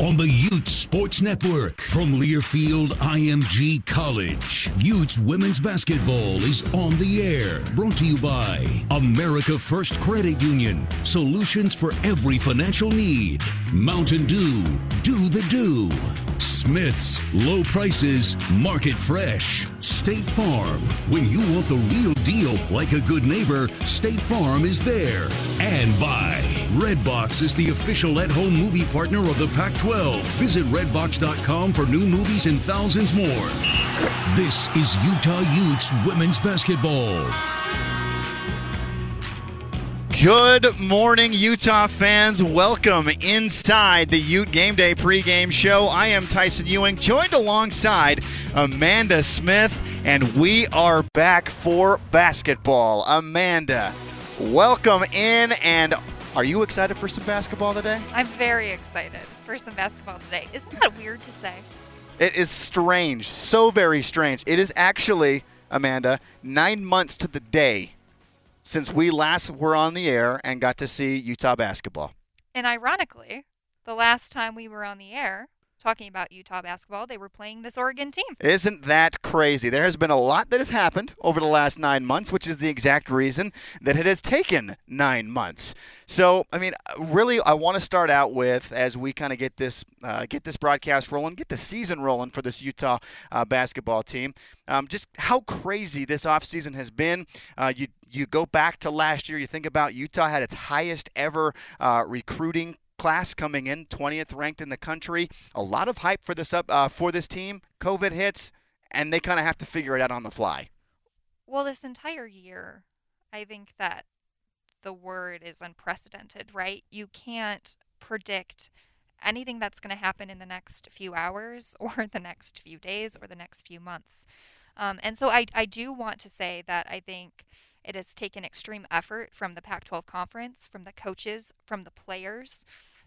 on the Ute Sports Network from Learfield IMG College. Utes women's basketball is on the air. Brought to you by America First Credit Union. Solutions for every financial need. Mountain Dew. Do the do. Smith's low prices, market fresh. State Farm. When you want the real deal, like a good neighbor, State Farm is there. And by Redbox is the official at-home movie partner of the Pac-12. Visit redbox.com for new movies and thousands more. This is Utah Utes women's basketball. Good morning, Utah fans. Welcome inside the Ute Game Day pregame show. I am Tyson Ewing, joined alongside Amanda Smith, and we are back for basketball. Amanda, welcome in, and are you excited for some basketball today? I'm very excited for some basketball today. Isn't that weird to say? It is strange, so very strange. It is actually, Amanda, nine months to the day since we last were on the air and got to see Utah basketball. And ironically, the last time we were on the air talking about Utah basketball, they were playing this Oregon team. Isn't that crazy? There has been a lot that has happened over the last nine months, which is the exact reason that it has taken nine months. So, I mean, really, I want to start out with as we kind of get this uh, get this broadcast rolling, get the season rolling for this Utah uh, basketball team. Um, just how crazy this offseason has been. Uh, you you go back to last year, you think about Utah had its highest ever uh, recruiting class coming in, 20th ranked in the country. A lot of hype for this up uh, for this team. COVID hits, and they kind of have to figure it out on the fly. Well, this entire year, I think that the word is unprecedented, right? You can't predict anything that's going to happen in the next few hours or the next few days or the next few months. Um, and so I, I do want to say that I think it has taken extreme effort from the Pac 12 conference, from the coaches, from the players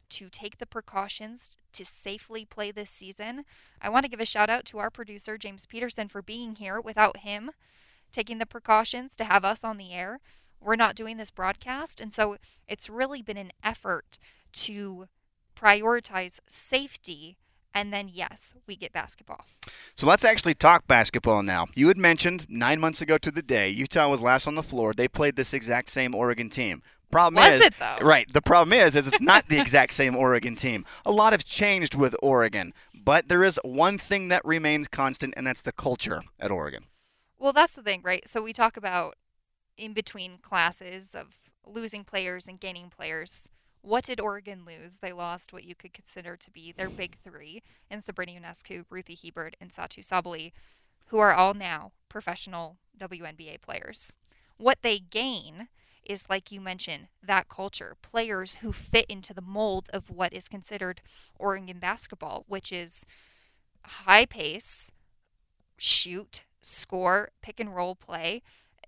to take the precautions to safely play this season. I want to give a shout out to our producer, James Peterson, for being here. Without him taking the precautions to have us on the air, we're not doing this broadcast. And so it's really been an effort to prioritize safety and then yes, we get basketball. So let's actually talk basketball now. You had mentioned nine months ago to the day Utah was last on the floor. They played this exact same Oregon team. Problem was is, it though? right? The problem is, is it's not the exact same Oregon team. A lot has changed with Oregon, but there is one thing that remains constant, and that's the culture at Oregon. Well, that's the thing, right? So we talk about in between classes of losing players and gaining players. What did Oregon lose? They lost what you could consider to be their big three in Sabrina Ionescu, Ruthy Hebard, and Satou Sabally, who are all now professional WNBA players. What they gain is, like you mentioned, that culture, players who fit into the mold of what is considered Oregon basketball, which is high pace, shoot, score, pick and roll play.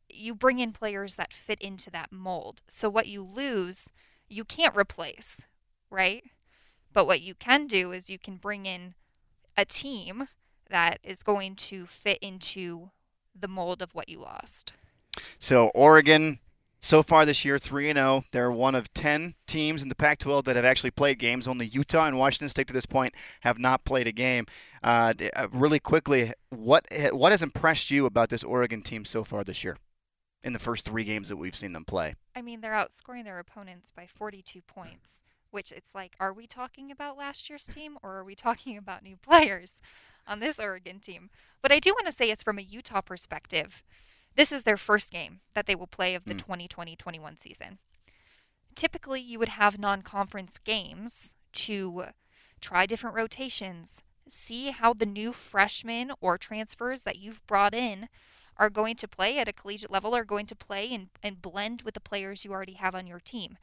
You bring in players that fit into that mold. So what you lose you can't replace, right? But what you can do is you can bring in a team that is going to fit into the mold of what you lost. So Oregon so far this year 3 and 0. They're one of 10 teams in the Pac-12 that have actually played games. Only Utah and Washington State to this point have not played a game. Uh, uh really quickly, what what has impressed you about this Oregon team so far this year? In the first three games that we've seen them play. I mean, they're outscoring their opponents by 42 points, which it's like, are we talking about last year's team or are we talking about new players on this Oregon team? But I do want to say, it's from a Utah perspective, this is their first game that they will play of the 2020 mm. 21 season. Typically, you would have non conference games to try different rotations, see how the new freshmen or transfers that you've brought in are going to play at a collegiate level are going to play and, and blend with the players you already have on your team.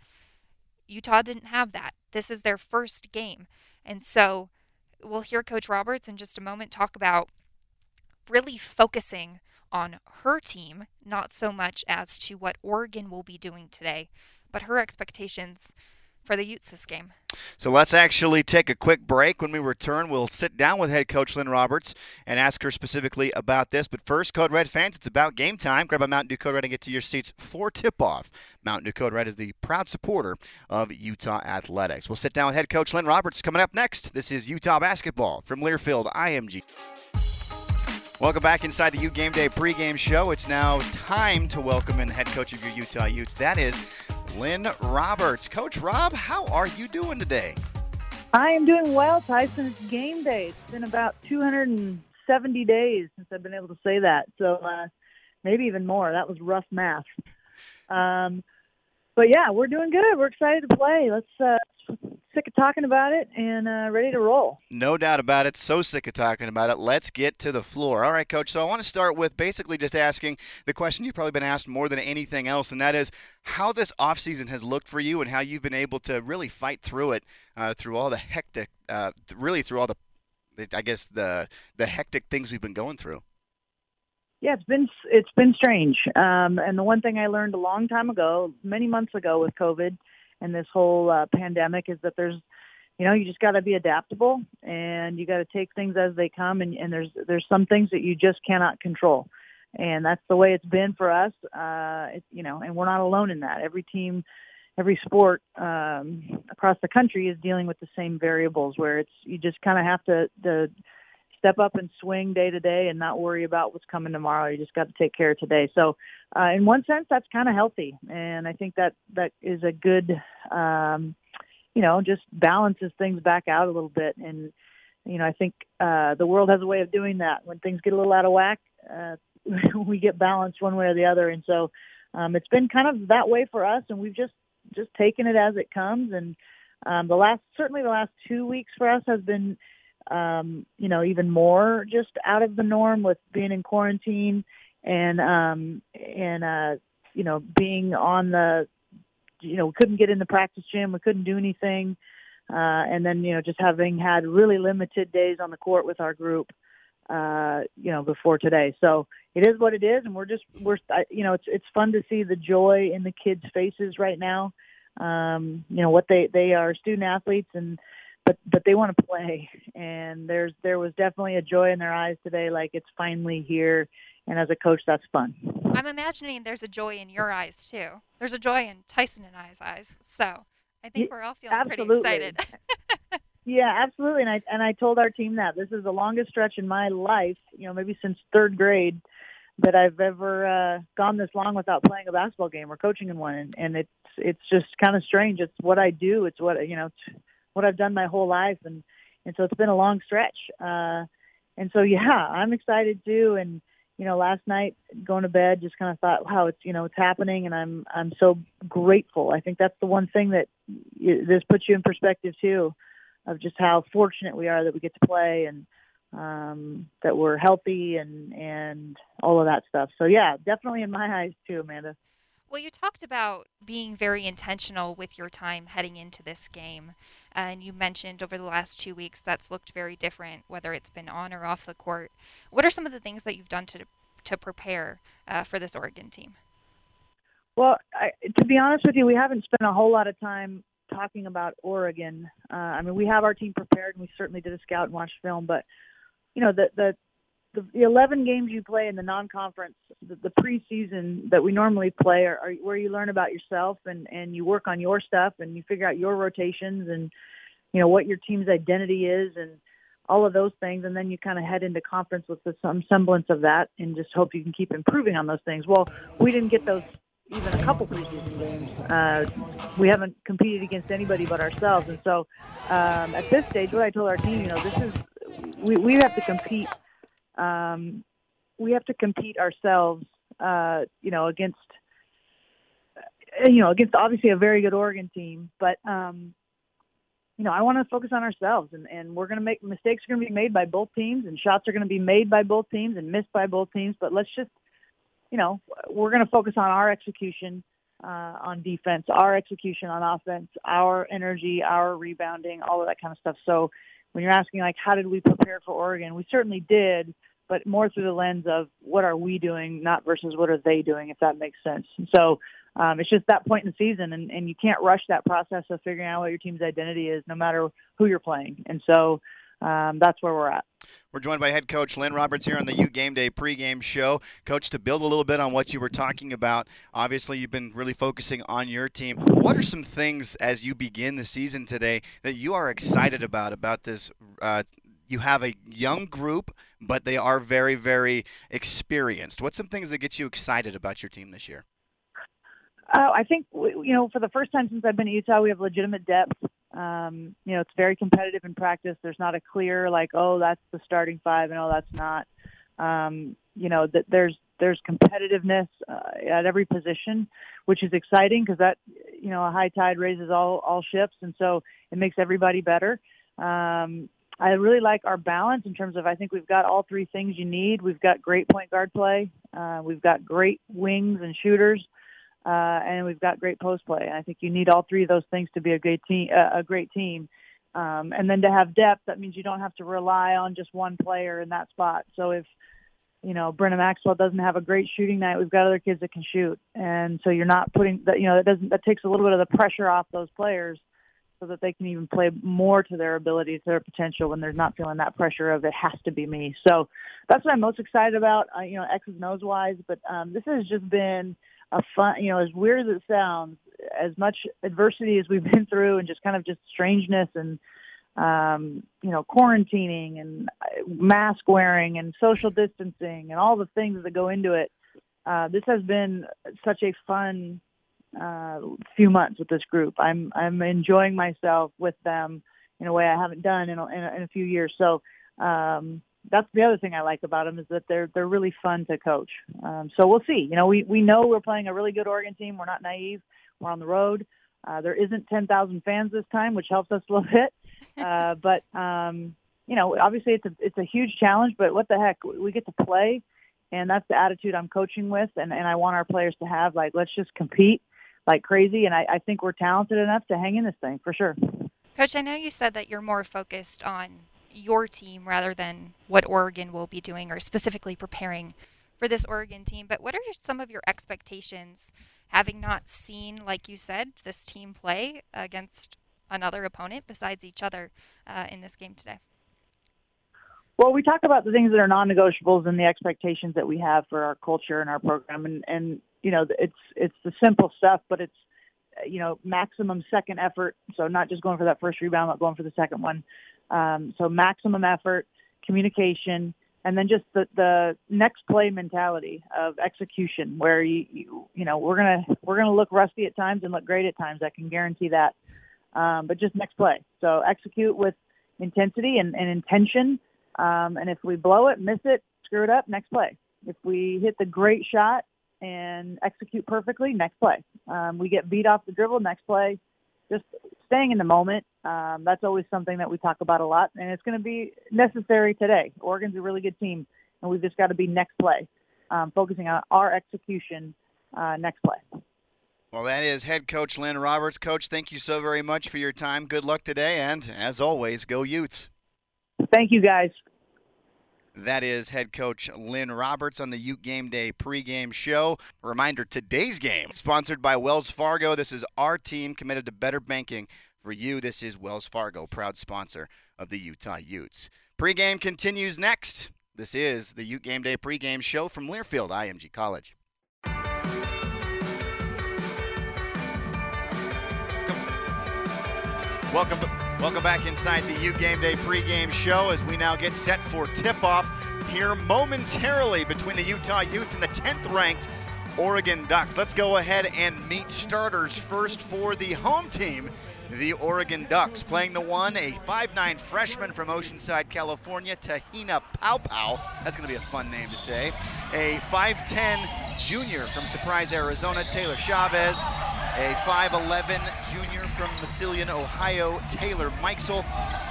Utah didn't have that. This is their first game. And so we'll hear Coach Roberts in just a moment talk about really focusing on her team, not so much as to what Oregon will be doing today, but her expectations for the Utes this game. So let's actually take a quick break. When we return, we'll sit down with head coach Lynne Roberts and ask her specifically about this. But first, Code Red fans, it's about game time. Grab a Mountain Dew Code Red and get to your seats for tip off. Mountain Dew Code Red is the proud supporter of Utah Athletics. We'll sit down with head coach Lynne Roberts coming up next. This is Utah basketball from Learfield IMG. Welcome back inside the U Game Day pregame show. It's now time to welcome in the head coach of your Utah Utes. That is Lynne Roberts. Coach Rob, how are you doing today? I am doing well, Tyson. It's game day. It's been about 270 days since I've been able to say that. So uh, maybe even more. That was rough math. Um, but yeah, we're doing good. We're excited to play. Let's uh, sick of talking about it and uh, ready to roll. No doubt about it. So sick of talking about it. Let's get to the floor. All right, coach. So I want to start with basically just asking the question you've probably been asked more than anything else, and that is how this offseason has looked for you and how you've been able to really fight through it, uh, through all the hectic, uh, really through all the, I guess the the hectic things we've been going through. Yeah, it's been it's been strange. Um, and the one thing I learned a long time ago, many months ago with COVID and this whole uh, pandemic, is that there's, you know, you just got to be adaptable and you got to take things as they come. And, and there's there's some things that you just cannot control, and that's the way it's been for us. Uh, it, you know, and we're not alone in that. Every team, every sport um, across the country is dealing with the same variables where it's you just kind of have to the step up and swing day to day and not worry about what's coming tomorrow. You just got to take care of today. So, uh, in one sense, that's kind of healthy, and I think that that is a good, um, you know, just balances things back out a little bit. And you know, I think uh, the world has a way of doing that. When things get a little out of whack, uh, we get balanced one way or the other. And so, um, it's been kind of that way for us, and we've just just taken it as it comes. And um, the last, certainly the last two weeks for us has been um, you know, even more just out of the norm with being in quarantine and um, and uh, you know being on the you know we couldn't get in the practice gym, we couldn't do anything, uh, and then you know just having had really limited days on the court with our group. Uh, you know, before today. So it is what it is, and we're just we're you know it's it's fun to see the joy in the kids' faces right now. Um, you know what they they are student athletes, and but but they want to play and there's there was definitely a joy in their eyes today like it's finally here and as a coach that's fun i'm imagining there's a joy in your eyes too there's a joy in tyson and i's eyes so i think we're all feeling absolutely. pretty excited yeah absolutely and i and i told our team that this is the longest stretch in my life you know maybe since third grade that I've ever uh, gone this long without playing a basketball game or coaching in one, and, and it's it's just kind of strange. It's what I do. It's what you know. It's what I've done my whole life, and and so it's been a long stretch. Uh, and so yeah, I'm excited too. And you know, last night going to bed, just kind of thought, wow, it's you know it's happening, and I'm I'm so grateful. I think that's the one thing that you, this puts you in perspective too, of just how fortunate we are that we get to play and um, that we're healthy and and all of that stuff. So yeah, definitely in my eyes too, Amanda. Well, you talked about being very intentional with your time heading into this game. And you mentioned over the last two weeks that's looked very different, whether it's been on or off the court. What are some of the things that you've done to, to prepare uh, for this Oregon team? Well, I, to be honest with you, we haven't spent a whole lot of time talking about Oregon. Uh, I mean, we have our team prepared, and we certainly did a scout and watch film. But you know, the the the, the 11 games you play in the non-conference, the, the preseason that we normally play, are, are where you learn about yourself and and you work on your stuff and you figure out your rotations and you know what your team's identity is and all of those things, and then you kind of head into conference with some semblance of that and just hope you can keep improving on those things. Well, we didn't get those even a couple preseason games. Uh, we haven't competed against anybody but ourselves, and so um, at this stage, what I told our team, you know, this is we we have to compete um, we have to compete ourselves, uh, you know, against, you know, against obviously a very good Oregon team. But, um, you know, I want to focus on ourselves, and, and we're going to make mistakes are going to be made by both teams, and shots are going to be made by both teams and missed by both teams. But let's just, you know, we're going to focus on our execution uh, on defense, our execution on offense, our energy, our rebounding, all of that kind of stuff. So when you're asking like how did we prepare for Oregon, we certainly did, but more through the lens of what are we doing, not versus what are they doing, if that makes sense. And so um, it's just that point in the season, and, and you can't rush that process of figuring out what your team's identity is, no matter who you're playing. And so um, that's where we're at. We're joined by head coach Lynne Roberts here on the Ute Game Day pregame show. Coach, to build a little bit on what you were talking about, obviously you've been really focusing on your team. What are some things as you begin the season today that you are excited about about this? Uh, you have a young group, but they are very, very experienced. What's some things that get you excited about your team this year? Uh, I think you know, for the first time since I've been at Utah, we have legitimate depth. Um, you know, it's very competitive in practice. There's not a clear like, oh, that's the starting five, and oh, that's not. Um, you know, that there's there's competitiveness uh, at every position, which is exciting because that you know a high tide raises all all ships, and so it makes everybody better. Um, I really like our balance in terms of I think we've got all three things you need. We've got great point guard play, uh, we've got great wings and shooters uh, and we've got great post play. And I think you need all three of those things to be a great team. Uh, a great team. Um, and then to have depth, that means you don't have to rely on just one player in that spot. So if you know Brenna Maxwell doesn't have a great shooting night, we've got other kids that can shoot, and so you're not putting that. You know that doesn't that takes a little bit of the pressure off those players, so that they can even play more to their ability, to their potential when they're not feeling that pressure of it has to be me. So that's what I'm most excited about. Uh, you know, X's O's wise, but um, this has just been a fun, you know, as weird as it sounds, as much adversity as we've been through and just kind of just strangeness and, um, you know, quarantining and uh, mask wearing and social distancing and all the things that go into it. Uh, this has been such a fun uh, few months with this group. I'm I'm enjoying myself with them in a way I haven't done in a, in a, in a few years. So um, that's the other thing I like about them is that they're they're really fun to coach. Um, so we'll see. You know, we we know we're playing a really good Oregon team. We're not naive. We're on the road. Uh, there isn't 10,000 fans this time, which helps us a little bit. Uh, but um, you know, obviously it's a it's a huge challenge. But what the heck, we get to play, and that's the attitude I'm coaching with, and and I want our players to have. Like, let's just compete like crazy. And I, I think we're talented enough to hang in this thing for sure. Coach, I know you said that you're more focused on your team rather than what Oregon will be doing or specifically preparing for this Oregon team. But what are some of your expectations, having not seen, like you said, this team play against another opponent besides each other uh, in this game today? Well, we talk about the things that are non-negotiables and the expectations that we have for our culture and our program, and and you know it's it's the simple stuff, but it's you know maximum second effort. So not just going for that first rebound, but going for the second one. Um, so maximum effort, communication, and then just the, the next play mentality of execution, where you, you you know we're gonna we're gonna look rusty at times and look great at times. I can guarantee that. Um, but just next play. So execute with intensity and, and intention. Um, and if we blow it, miss it, screw it up, next play. If we hit the great shot and execute perfectly, next play. Um, we get beat off the dribble, next play just staying in the moment. Um, that's always something that we talk about a lot, and it's going to be necessary today. Oregon's a really good team, and we've just got to be next play, um, focusing on our execution uh, next play. Well, that is head coach Lynne Roberts. Coach, thank you so very much for your time. Good luck today, and as always, go Utes. Thank you, guys. That is head coach Lynne Roberts on the Ute Game Day pregame show. Reminder today's game, sponsored by Wells Fargo. This is our team committed to better banking for you. This is Wells Fargo, proud sponsor of the Utah Utes. Pregame continues next. This is the Ute Game Day pregame show from Learfield IMG College. Welcome. Welcome back inside the Ute Game Day pregame show as we now get set for tip-off here momentarily between the Utah Utes and the 10th ranked Oregon Ducks. Let's go ahead and meet starters first for the home team, the Oregon Ducks. Playing the one, a 5'9 freshman from Oceanside, California, Te-Hina Paopao. That's going to be a fun name to say. A 5'10 junior from Surprise, Arizona, Taylor Chavez. A 5'11 junior from Massillon, Ohio, Taylor Mikesell.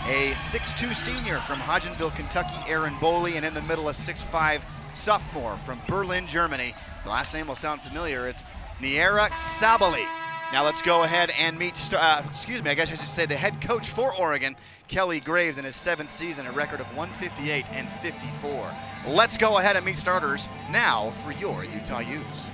A 6'2 senior from Hodgenville, Kentucky, Erin Boley. And in the middle, a 6'5 sophomore from Berlin, Germany. The last name will sound familiar. It's Nyara Sabally. Now let's go ahead and meet, uh, excuse me, I guess I should say the head coach for Oregon, Kelly Graves, in his seventh season, a record of 158 and 54. Let's go ahead and meet starters now for your Utah Utes.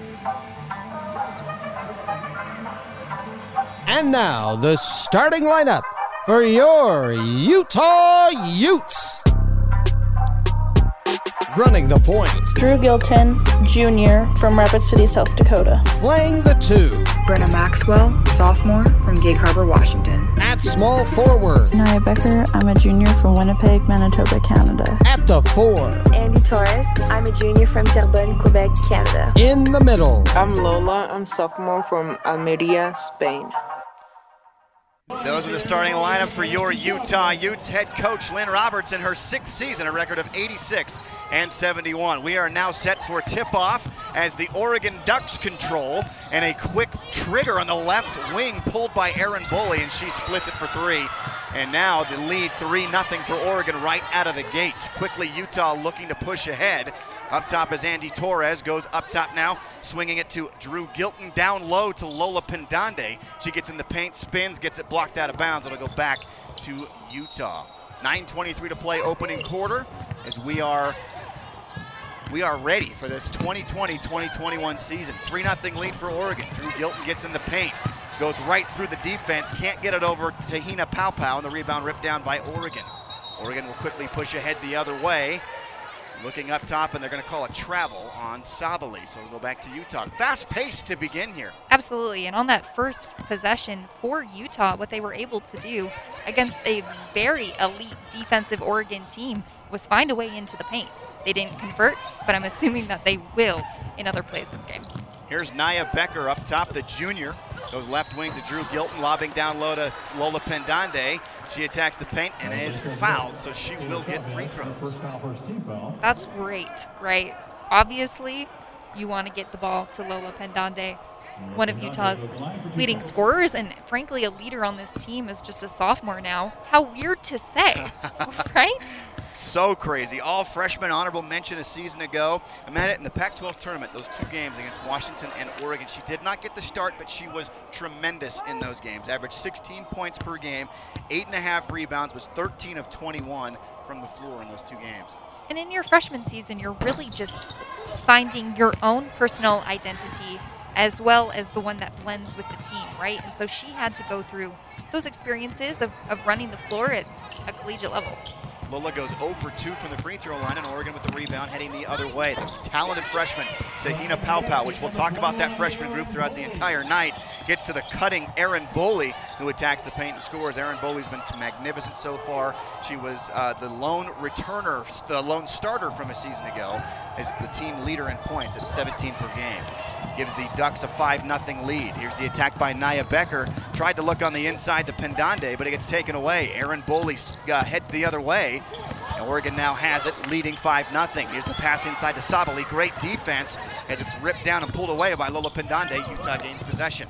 And now, the starting lineup for your Utah Utes. Running the point. Dru Gylten, Jr. from Rapid City, South Dakota. Playing the two. Brenna Maxwell, sophomore from Gig Harbor, Washington. At small forward. Naya Becker, I'm a junior from Winnipeg, Manitoba, Canada. At the four. Andy Torres, I'm a junior from Terrebonne, Quebec, Canada. In the middle. I'm Lola, I'm sophomore from Almeria, Spain. Those are the starting lineup for your Utah Utes. Head coach Lynne Roberts in her sixth season, a record of 86 and 71. We are now set for tip-off as the Oregon Ducks control and a quick trigger on the left wing pulled by Erin Boley, and she splits it for three. And now the lead 3 0 for Oregon right out of the gates. Quickly, Utah looking to push ahead. Up top is Andy Torres, goes up top now, swinging it to Dru Gylten. Down low to Lola Pendande. She gets in the paint, spins, gets it blocked out of bounds. It'll go back to Utah. 9.23 to play opening quarter as we are we are ready for this 2020-2021 season. 3-0 lead for Oregon. Dru Gylten gets in the paint goes right through the defense, can't get it over to Hina Paopao, and the rebound ripped down by Oregon. Oregon will quickly push ahead the other way. Looking up top, and they're going to call a travel on Sabally, so we'll go back to Utah. Fast pace to begin here. Absolutely, and on that first possession for Utah, what they were able to do against a very elite defensive Oregon team was find a way into the paint. They didn't convert, but I'm assuming that they will in other plays this game. Here's Naya Becker up top, the junior. Goes left wing to Dru Gylten, lobbing down low to Lola Pendande. She attacks the paint and is fouled, so she will get free throws. That's great, right? Obviously, you want to get the ball to Lola Pendande, one of Utah's leading scorers, and frankly, a leader on this team is just a sophomore now. How weird to say, right? so crazy. All freshman honorable mention a season ago. I met it in the Pac-12 tournament, those two games against Washington and Oregon. She did not get the start, but she was tremendous in those games. Averaged 16 points per game, eight and a half rebounds, was 13 of 21 from the floor in those two games. And in your freshman season, you're really just finding your own personal identity as well as the one that blends with the team, right? And so she had to go through those experiences of, of running the floor at a collegiate level. Lola goes 0 for 2 from the free throw line, and Oregon with the rebound heading the other way. The talented freshman, Te-Hina Paopao, which we'll talk about that freshman group throughout the entire night, gets to the cutting Erin Boley, who attacks the paint and scores. Erin Boley's been magnificent so far. She was uh, the lone returner, the lone starter from a season ago, as the team leader in points at 17 per game gives the Ducks a 5-0 lead. Here's the attack by Naya Becker. Tried to look on the inside to Pendande, but it gets taken away. Erin Boley uh, heads the other way. And Oregon now has it, leading 5-0. Here's the pass inside to Sabally. Great defense as it's ripped down and pulled away by Lola Pendande. Utah gains possession.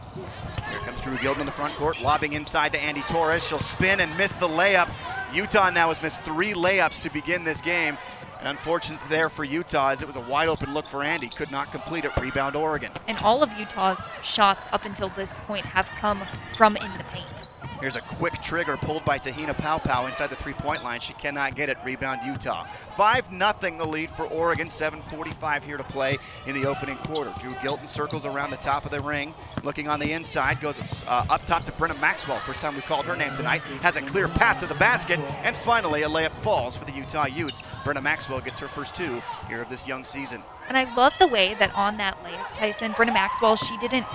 Here comes Dru Gylten in the front court, lobbing inside to Andy Torres. She'll spin and miss the layup. Utah now has missed three layups to begin this game. Unfortunate there for Utah as it was a wide open look for Andy. Could not complete it. Rebound Oregon. And all of Utah's shots up until this point have come from in the paint. Here's a quick trigger pulled by Te-Hina Paopao inside the three-point line. She cannot get it. Rebound Utah. 5 nothing the lead for Oregon. 7.45 here to play in the opening quarter. Dru Gylten circles around the top of the ring. Looking on the inside. Goes uh, up top to Brenna Maxwell. First time we called her name tonight. Has a clear path to the basket. And finally, a layup falls for the Utah Utes. Brenna Maxwell gets her first two here of this young season. And I love the way that on that layup, Tyson, Brenna Maxwell, she didn't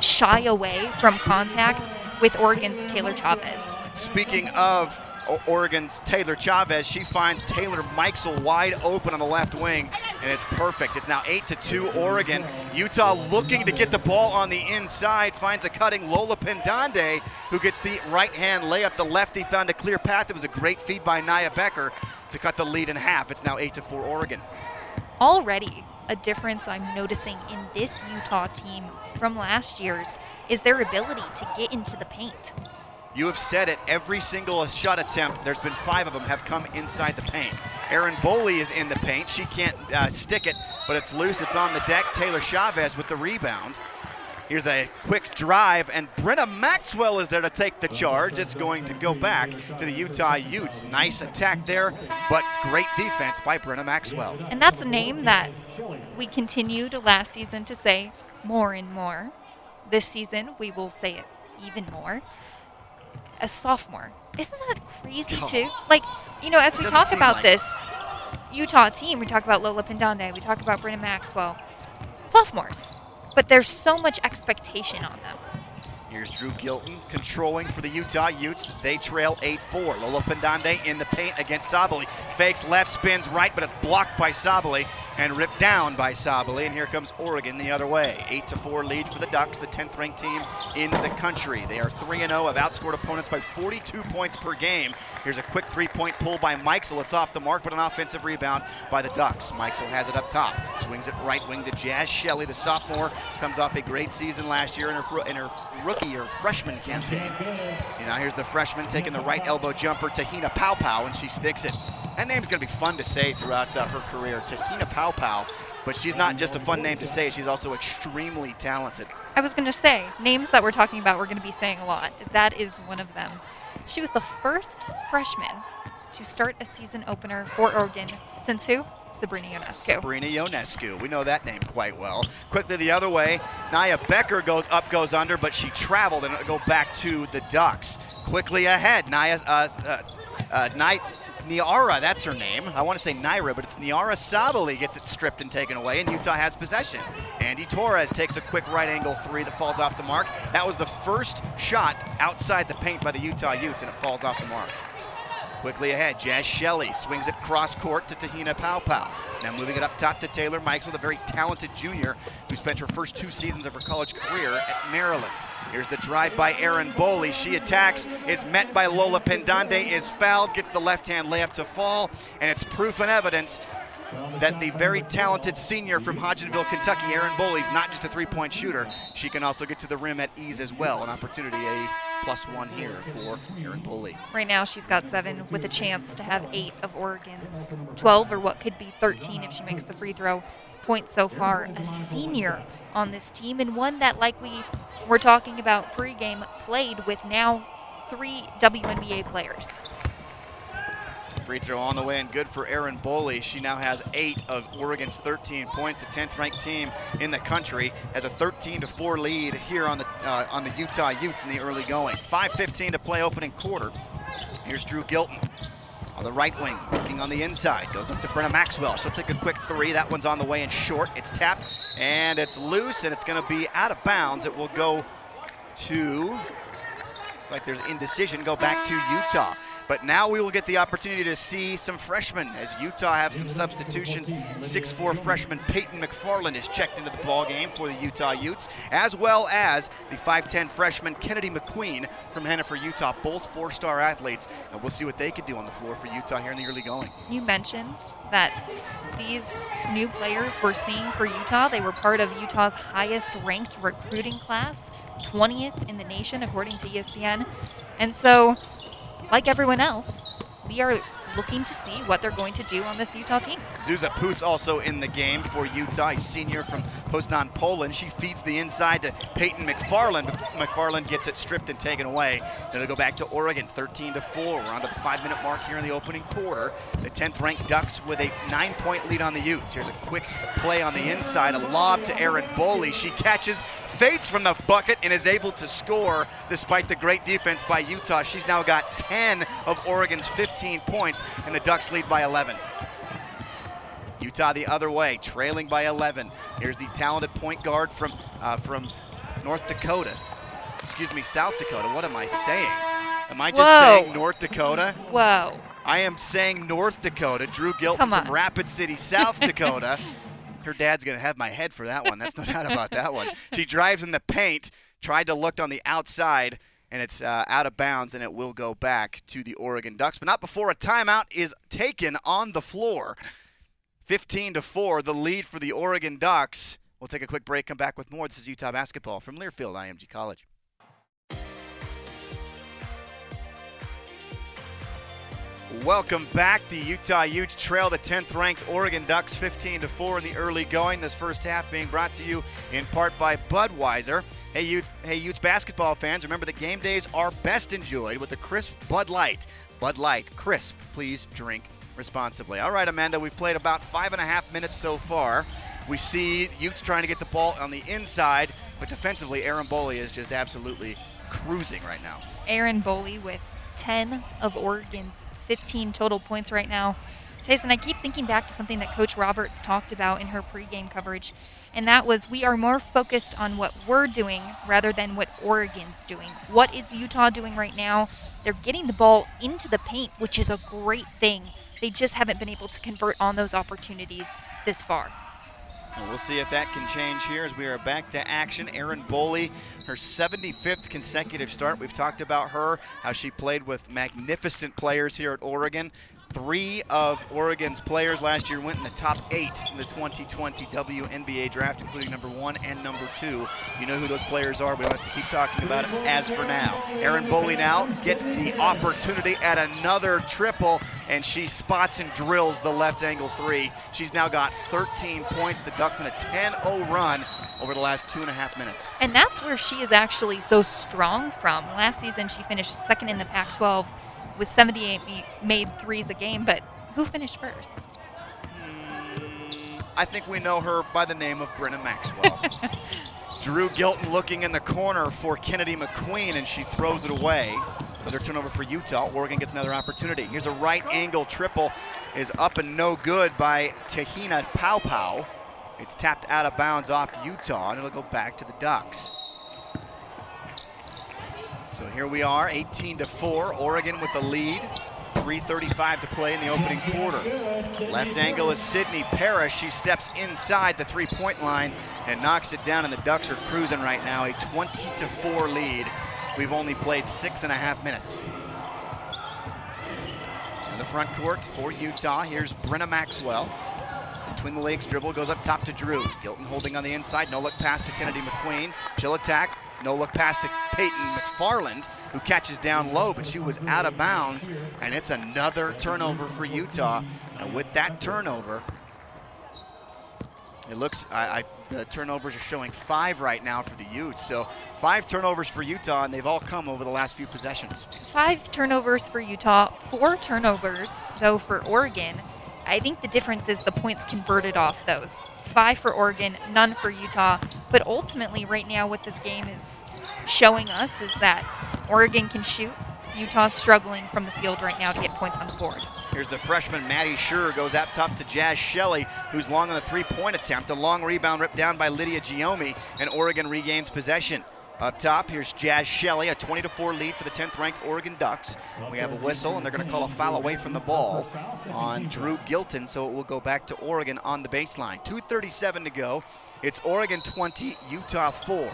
shy away from contact with Oregon's Taylor Chavez. Speaking of Oregon's Taylor Chavez. She finds Taylor Mikesell wide open on the left wing, and it's perfect. It's now 8 to 2 Oregon. Utah looking to get the ball on the inside, finds a cutting Lola Pendande, who gets the right hand layup. The lefty found a clear path. It was a great feed by Naya Becker to cut the lead in half. It's now 8 to 4 Oregon. Already, a difference I'm noticing in this Utah team from last year's is their ability to get into the paint. You have said it, every single shot attempt, there's been five of them, have come inside the paint. Erin Boley is in the paint. She can't uh, stick it, but it's loose. It's on the deck. Taylor Chavez with the rebound. Here's a quick drive, and Brenna Maxwell is there to take the charge. It's going to go back to the Utah Utes. Nice attack there, but great defense by Brenna Maxwell. And that's a name that we continued last season to say more and more. This season, we will say it even more. A sophomore. Isn't that crazy Oh. too? Like, you know, as we talk about like this Utah team, we talk about Lola Pendande, we talk about Brenna Maxwell, sophomores. But there's so much expectation on them. Here's Dru Gylten controlling for the Utah Utes. They trail 8-4. Lola Pendande in the paint against Sabally. Fakes left, spins right, but it's blocked by Sabally and ripped down by Sabally. And here comes Oregon the other way. 8-4 lead for the Ducks, the 10th ranked team in the country. They are 3-0, have outscored opponents by 42 points per game. Here's a quick three-point pull by Mikesell. It's off the mark, but an offensive rebound by the Ducks. Mikesell has it up top. Swings it right wing to Jaz Shelley, the sophomore. Comes off a great season last year in her, in her rookie or freshman campaign. And now here's the freshman taking the right elbow jumper, Te-Hina Paopao, and she sticks it. That name's going to be fun to say throughout uh, her career, Te-Hina Paopao. But she's not just a fun name to say, she's also extremely talented. I was going to say, names that we're talking about, we're going to be saying a lot. That is one of them. She was the first freshman to start a season opener for Oregon since who? Sabrina Ionescu. Sabrina Ionescu. We know that name quite well. Quickly the other way, Naya Becker goes up, goes under, but she traveled and go back to the Ducks. Quickly ahead, Naya, uh, uh, uh, Ni- Niara, that's her name. I want to say Naira, but it's Niara Sabally gets it stripped and taken away, and Utah has possession. Andy Torres takes a quick right angle three that falls off the mark. That was the first shot outside the paint by the Utah Utes, and it falls off the mark. Quickly ahead, Jaz Shelley swings it cross court to Te-Hina Paopao. Now moving it up top to Taylor Mikesell a very talented junior who spent her first two seasons of her college career at Maryland. Here's the drive by Erin Boley. She attacks, is met by Lola Pendande, is fouled, gets the left-hand layup to fall, and it's proof and evidence that the very talented senior from Hodgenville, Kentucky, Erin Boley, is not just a three-point shooter. She can also get to the rim at ease as well. An opportunity, a plus one here for Erin Boley. Right now, she's got seven with a chance to have eight of Oregon's 12 or what could be 13 if she makes the free throw points so far. A senior on this team, and one that, like we were talking about pregame, played with now three WNBA players. Free throw on the way and good for Erin Boley. She now has eight of Oregon's 13 points. The 10th ranked team in the country has a 13 to 4 lead here on the uh, on the Utah Utes in the early going. 5:15 to play opening quarter. Here's Dru Gylten on the right wing, looking on the inside. Goes up to Brenna Maxwell. She'll take a quick three. That one's on the way and short. It's tapped and it's loose and it's going to be out of bounds. It will go to. Looks like there's indecision. Go back to Utah. But now we will get the opportunity to see some freshmen as Utah have some substitutions. 6'4 freshman Peyton McFarland is checked into the ball game for the Utah Utes, as well as the 5'10 freshman Kennedy McQueen from Henefer, Utah, both four-star athletes. And we'll see what they could do on the floor for Utah here in the early going. You mentioned that these new players we're seeing for Utah, they were part of Utah's highest ranked recruiting class, 20th in the nation according to ESPN. And so, like everyone else, we are looking to see what they're going to do on this Utah team. Zuza Poots also in the game for Utah. Senior from Poznan, Poland. She feeds the inside to Peyton McFarland. McFarland gets it stripped and taken away. Then it'll go back to Oregon, 13 to 4. We're on to the five-minute mark here in the opening quarter. The 10th-ranked Ducks with a nine-point lead on the Utes. Here's a quick play on the inside, a lob to Erin Boley. She catches, fades from the bucket, and is able to score despite the great defense by Utah. She's now got 10 of Oregon's 15 points, and the Ducks lead by 11. Utah the other way, trailing by 11. Here's the talented point guard from uh, from North Dakota. Excuse me, South Dakota. What am I saying? Am I just Whoa. saying North Dakota? Whoa. I am saying North Dakota. Dru Gylten from. Rapid City, South Dakota. Her dad's going to have my head for that one. That's no doubt about that one. She drives in the paint, tried to look on the outside, and it's uh, out of bounds, and it will go back to the Oregon Ducks, but not before a timeout is taken on the floor. 15 to 4, the lead for the Oregon Ducks. We'll take a quick break, come back with more. This is Utah basketball from Learfield IMG College. Welcome back. The Utah Utes trail the 10th ranked Oregon Ducks 15 to 4 in the early going. This first half being brought to you in part by Budweiser. Hey Utes, hey Utes basketball fans, remember that game days are best enjoyed with the crisp Bud Light. Bud Light, crisp. Please drink responsibly. All right, Amanda, we've played about five and a half minutes so far. We see Utes trying to get the ball on the inside, but defensively, Erin Boley is just absolutely cruising right now. Erin Boley with 10 of Oregon's 15 total points right now. Tyson, I keep thinking back to something that Coach Roberts talked about in her pregame coverage, and that was we are more focused on what we're doing rather than what Oregon's doing. What is Utah doing right now? They're getting the ball into the paint, which is a great thing. They just haven't been able to convert on those opportunities this far. Well, we'll see if that can change here as we are back to action. Erin Boley, her 75th consecutive start. We've talked about her, how she played with magnificent players here at Oregon. Three of Oregon's players last year went in the top eight in the 2020 WNBA draft, including number one and number two. You know who those players are. We don't have to keep talking about it as for now. Erin Boley now gets the opportunity at another triple, and she spots and drills the left angle three. She's now got 13 points. The Ducks on a 10-0 run over the last two and a half minutes. And that's where she is actually so strong from. Last season, she finished second in the Pac-12 with 78 made threes a game, but who finished first? Mm, I think we know her by the name of Brenna Maxwell. Dru Gylten looking in the corner for Kennedy McQueen, and she throws it away. Another turnover for Utah. Oregon gets another opportunity. Here's a right angle triple, is up and no good by Te-Hina Paopao. It's tapped out of bounds off Utah, and it'll go back to the Ducks. So here we are, 18 to 4. Oregon with the lead. 3.35 to play in the opening quarter. Left angle is Sydney Parrish. She steps inside the three-point line and knocks it down, and the Ducks are cruising right now, a 20 to 4 lead. We've only played six and a half minutes. In the front court for Utah, here's Brenna Maxwell. Between the legs dribble, goes up top to Dru. Gylten holding on the inside, no look pass to Kennedy McQueen. She'll attack, no look pass to Peyton McFarland, who catches down low, but she was out of bounds, and it's another turnover for Utah. And with that turnover, it looks, I, I, the turnovers are showing five right now for the Utes. So five turnovers for Utah, and they've all come over the last few possessions. Five turnovers for Utah, four turnovers, though, for Oregon. I think the difference is the points converted off those. Five for Oregon, none for Utah. But ultimately, right now, what this game is showing us is that Oregon can shoot. Utah's struggling from the field right now to get points on the board. Here's the freshman Maddie Scherr goes up top to Jaz Shelley, who's long on a three-point attempt. A long rebound ripped down by Lydia Giomi, and Oregon regains possession. Up top, here's Jaz Shelley, a 20 to 4 lead for the 10th ranked Oregon Ducks. We have a whistle, and they're going to call a foul away from the ball on Dru Gylten, so it will go back to Oregon on the baseline. 2.37 to go. It's Oregon 20, Utah 4.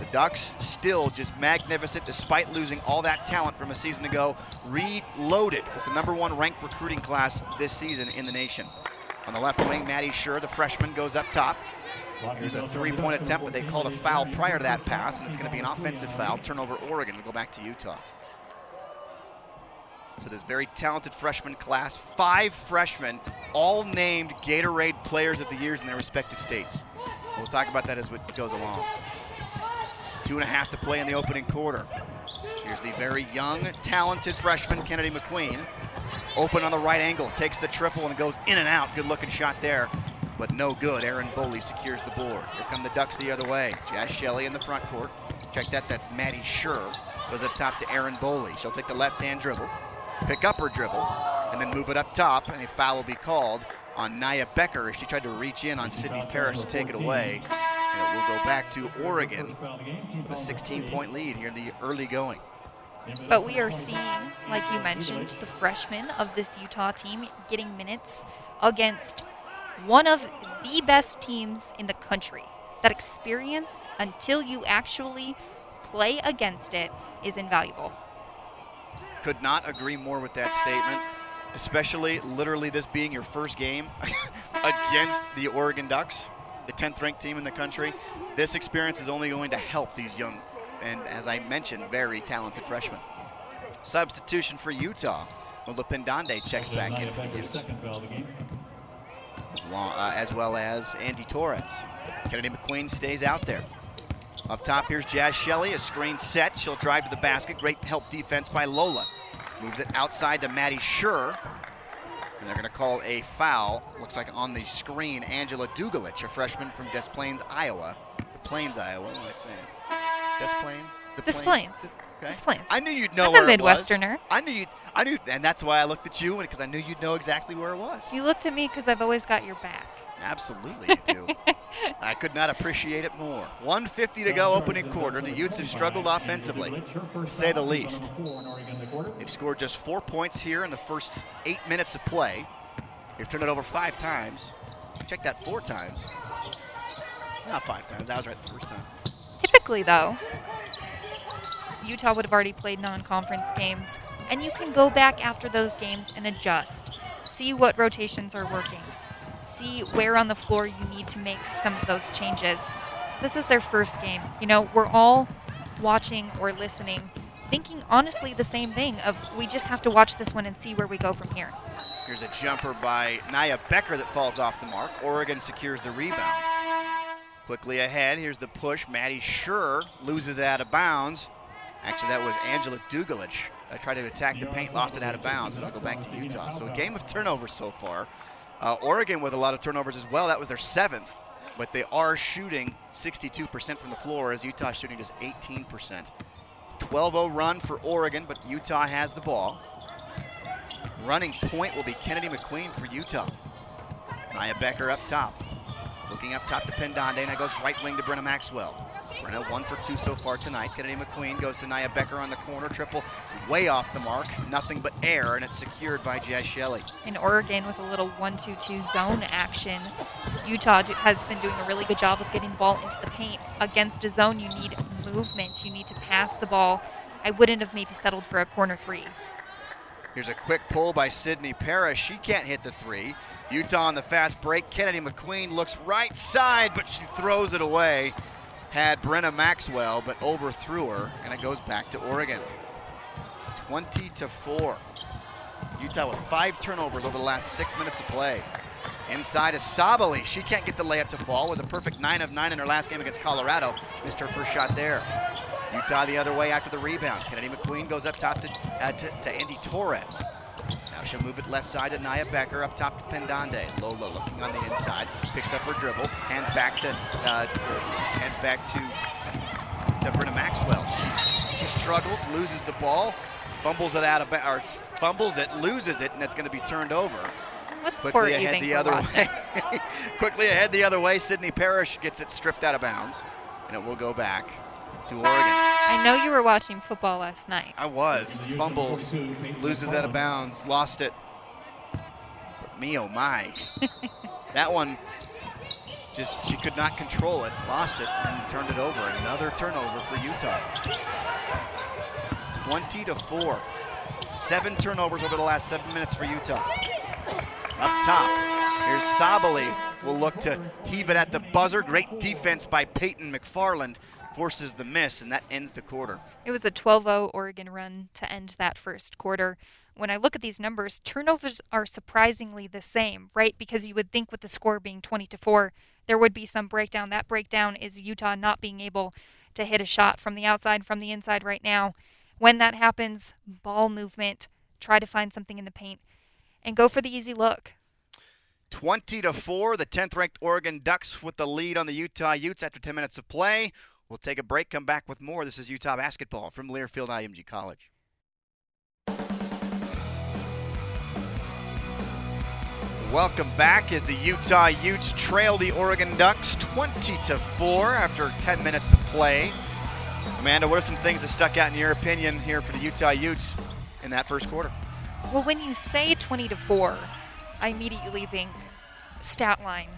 The Ducks still just magnificent despite losing all that talent from a season ago. Reloaded with the number one ranked recruiting class this season in the nation. On the left wing, Maddie Scherr, the freshman, goes up top. Here's a three-point attempt, but they called a foul prior to that pass, and it's going to be an offensive foul. Turnover Oregon will go back to Utah. So this very talented freshman class, five freshmen, all named Gatorade Players of the Years in their respective states. We'll talk about that as it goes along. Two and a half to play in the opening quarter. Here's the very young, talented freshman, Kennedy McQueen. Open on the right angle, takes the triple and goes in and out. Good looking shot there but no good. Erin Boley secures the board. Here come the Ducks the other way. Jaz Shelley in the front court. Check that, that's Maddie Scherr. Goes up top to Erin Boley. She'll take the left-hand dribble, pick up her dribble, and then move it up top, and a foul will be called on Naya Becker as she tried to reach in on Sydney Parrish to take it away. And it will go back to Oregon with a 16-point lead here in the early going. But we are seeing, like you mentioned, the freshmen of this Utah team getting minutes against one of the best teams in the country. That experience, until you actually play against it, is invaluable. Could not agree more with that statement, especially literally this being your first game against the Oregon Ducks, the 10th ranked team in the country. This experience is only going to help these young and, as I mentioned, very talented freshmen. Substitution for Utah. Mulapindande checks back in for the Utes as, long, uh, as well as Andy Torres. Kennedy McQueen stays out there. Up top, here's Jaz Shelley, a screen set. She'll drive to the basket. Great help defense by Lola. Moves it outside to Maddie Scherr. And they're going to call a foul. Looks like on the screen, Angela Dugalic, a freshman from Des Plaines, Iowa. Des Plaines, Iowa, what am I saying? Des Plaines? The Des Plaines. Okay. Des Plaines. I knew you'd know I'm where a it was. Midwesterner. I knew you. I knew, and that's why I looked at you, because I knew you'd know exactly where it was. You looked at me because I've always got your back. Absolutely, you do. I could not appreciate it more. 150 to go, opening quarter. The Utes have struggled offensively, to say the least. They've scored just four points here in the first eight minutes of play. They've turned it over five times. Check that four times. Not five times. That was right the first time. Typically, though, Utah would have already played non conference games, and you can go back after those games and adjust. See what rotations are working. See where on the floor you need to make some of those changes. This is their first game. You know, we're all watching or listening, thinking honestly the same thing of we just have to watch this one and see where we go from here. Here's a jumper by Naya Becker that falls off the mark. Oregon secures the rebound. Quickly ahead, here's the push. Maddie Scherr loses out of bounds. Actually, that was Angela Dugalic. I tried to attack the paint, lost it out of bounds, and it'll go back to Utah. So a game of turnovers so far. Uh, Oregon with a lot of turnovers as well. That was their seventh, but they are shooting 62% from the floor as Utah shooting just 18%. 12-0 run for Oregon, but Utah has the ball. Running point will be Kennedy McQueen for Utah. Maya Becker up top. Looking up top to and now goes right wing to Brynna Maxwell. Brynna one for two so far tonight. Kennedy McQueen goes to Naya Becker on the corner. Triple way off the mark. Nothing but air, and it's secured by Jaz Shelley. In Oregon with a little 1-2-2 zone action, Utah has been doing a really good job of getting the ball into the paint. Against a zone, you need movement. You need to pass the ball. I wouldn't have maybe settled for a corner three. Here's a quick pull by Sydney Parrish. She can't hit the three. Utah on the fast break. Kennedy McQueen looks right side, but she throws it away. Had Brynna Maxwell, but overthrew her, and it goes back to Oregon. 20 to 4. Utah with five turnovers over the last six minutes of play. Inside is Sabally. She can't get the layup to fall. Was a perfect 9 of 9 in her last game against Colorado. Missed her first shot there. Utah the other way after the rebound. Kennedy McQueen goes up top to, uh, to, to Andy Torres. Now she'll move it left side to Naya Becker, up top to Pendande. Lola looking on the inside, picks up her dribble, hands back to, uh, to hands back to to Maxwell. She's, she struggles, loses the ball, fumbles it out of or fumbles it, loses it, and it's going to be turned over. What Quickly ahead the other watching? way. Quickly ahead the other way. Sydney Parrish gets it stripped out of bounds, and it will go back to Oregon. I know you were watching football last night. I was. Fumbles, loses out of bounds, lost it. But me, oh my. that one, just she could not control it, lost it, and turned it over. Another turnover for Utah. 20 to 4. Seven turnovers over the last seven minutes for Utah. Up top, here's Sabally. Will look to heave it at the buzzer. Great defense by Peyton McFarland. Forces the miss, and that ends the quarter. It was a 12-0 Oregon run to end that first quarter. When I look at these numbers, turnovers are surprisingly the same, right? Because you would think with the score being 20 to 4, there would be some breakdown. That breakdown is Utah not being able to hit a shot from the outside, from the inside right now. When that happens, ball movement, try to find something in the paint, and go for the easy look. 20 to 4, the 10th ranked Oregon Ducks with the lead on the Utah Utes after 10 minutes of play. We'll take a break, come back with more. This is Utah basketball from Learfield IMG College. Welcome back as the Utah Utes trail the Oregon Ducks 20 to 4 after 10 minutes of play. Amanda, what are some things that stuck out in your opinion here for the Utah Utes in that first quarter? Well, when you say 20 to 4, I immediately think stat line.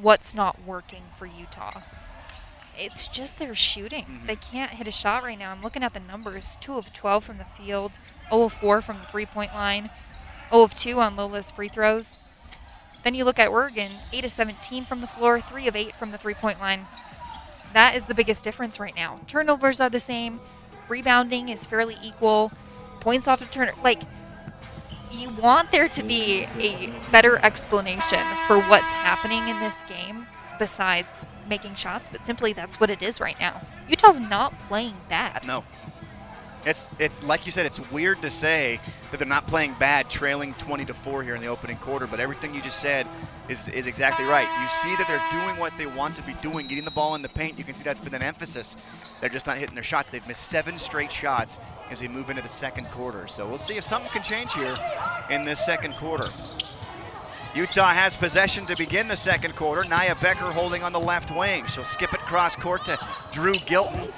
What's not working for Utah? It's just their shooting. Mm-hmm. They can't hit a shot right now. I'm looking at the numbers 2 of 12 from the field, 0 of 4 from the three point line, 0 of 2 on Lola's free throws. Then you look at Oregon 8 of 17 from the floor, 3 of 8 from the three point line. That is the biggest difference right now. Turnovers are the same, rebounding is fairly equal, points off of turn. Like, you want there to be a better explanation for what's happening in this game besides making shots, but simply that's what it is right now. Utah's not playing bad. No. It's it's like you said. It's weird to say that they're not playing bad, trailing 20 to four here in the opening quarter. But everything you just said is is exactly right. You see that they're doing what they want to be doing, getting the ball in the paint. You can see that's been an emphasis. They're just not hitting their shots. They've missed seven straight shots as we move into the second quarter. So we'll see if something can change here in this second quarter. Utah has possession to begin the second quarter. Nia Becker holding on the left wing. She'll skip it cross court to Dru Gylten.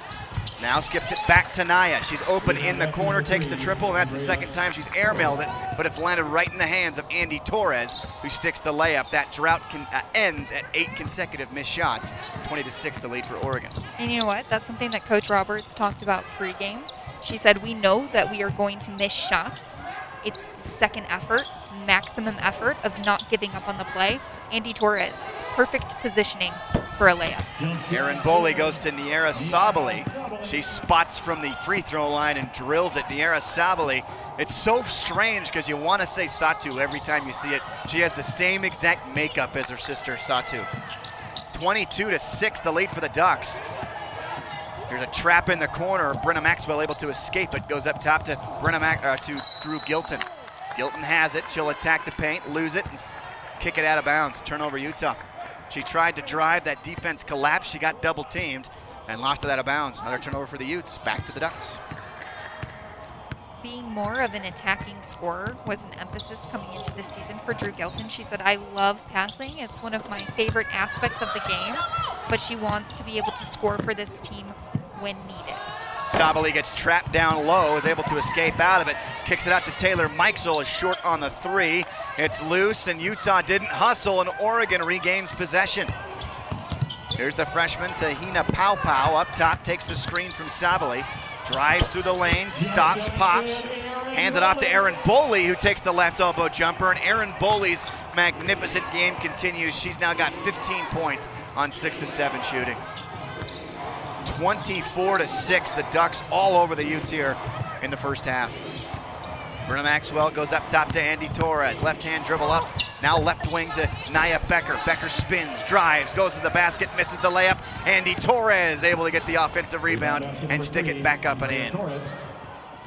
Now skips it back to Naya. She's open in the corner, takes the triple, and that's the second time she's airmailed it, but it's landed right in the hands of Andy Torres, who sticks the layup. That drought can, uh, ends at eight consecutive missed shots. 20 to 6 the lead for Oregon. And you know what? That's something that Coach Roberts talked about pregame. She said, We know that we are going to miss shots. It's the second effort, maximum effort of not giving up on the play. Andy Torres, perfect positioning for a layup. Erin Boley goes to Nyara Sabally. She spots from the free throw line and drills it. Nyara Sabally. It's so strange because you want to say Satu every time you see it. She has the same exact makeup as her sister Satu. 22 to 6, the lead for the Ducks. There's a trap in the corner. Brynna Maxwell able to escape it. Goes up top to Brynna Mac uh, to Dru Gylten. Gylten has it. She'll attack the paint, lose it, and kick it out of bounds. Turnover Utah. She tried to drive. That defense collapsed. She got double teamed and lost it out of bounds. Another turnover for the Utes. Back to the Ducks. Being more of an attacking scorer was an emphasis coming into the season for Dru Gylten. She said, I love passing. It's one of my favorite aspects of the game, but she wants to be able to score for this team when needed. Sabally gets trapped down low, is able to escape out of it, kicks it out to Taylor Mikesell, is short on the three. It's loose, and Utah didn't hustle, and Oregon regains possession. Here's the freshman, Te-Hina Paopao, up top, takes the screen from Sabally, drives through the lanes, stops, pops, hands it off to Erin Boley, who takes the left elbow jumper, and Erin Boley's magnificent game continues. She's now got 15 points on six of seven shooting. 24 to 6. The Ducks all over the Utes here in the first half. Brynna Maxwell goes up top to Andy Torres. Left hand dribble up. Now left wing to Naya Becker. Becker spins, drives, goes to the basket, misses the layup. Andy Torres able to get the offensive rebound and stick it back up and in.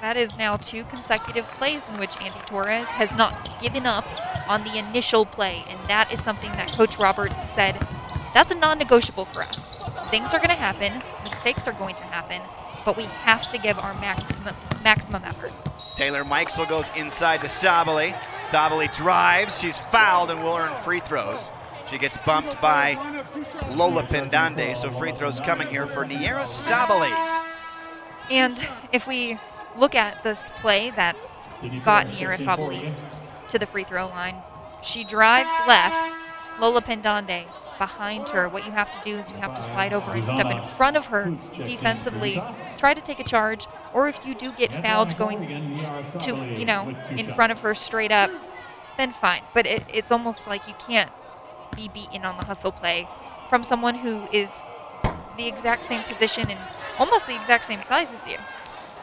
That is now two consecutive plays in which Andy Torres has not given up on the initial play, and that is something that Coach Roberts said that's a non-negotiable for us. Things are going to happen, mistakes are going to happen, but we have to give our maximum maximum effort. Taylor Mikesell goes inside to Sabally. Sabally drives, she's fouled and will earn free throws. She gets bumped by Lola Pendande, so free throws coming here for Nyara Sabally. And if we look at this play that got Nyara Sabally to the free throw line, she drives left, Lola Pendande behind her. What you have to do is you have to slide over and step in front of her defensively, try to take a charge, or if you do get fouled going to, you know, in front of her straight up, then fine. But it, it's almost like you can't be beaten on the hustle play from someone who is the exact same position and almost the exact same size as you.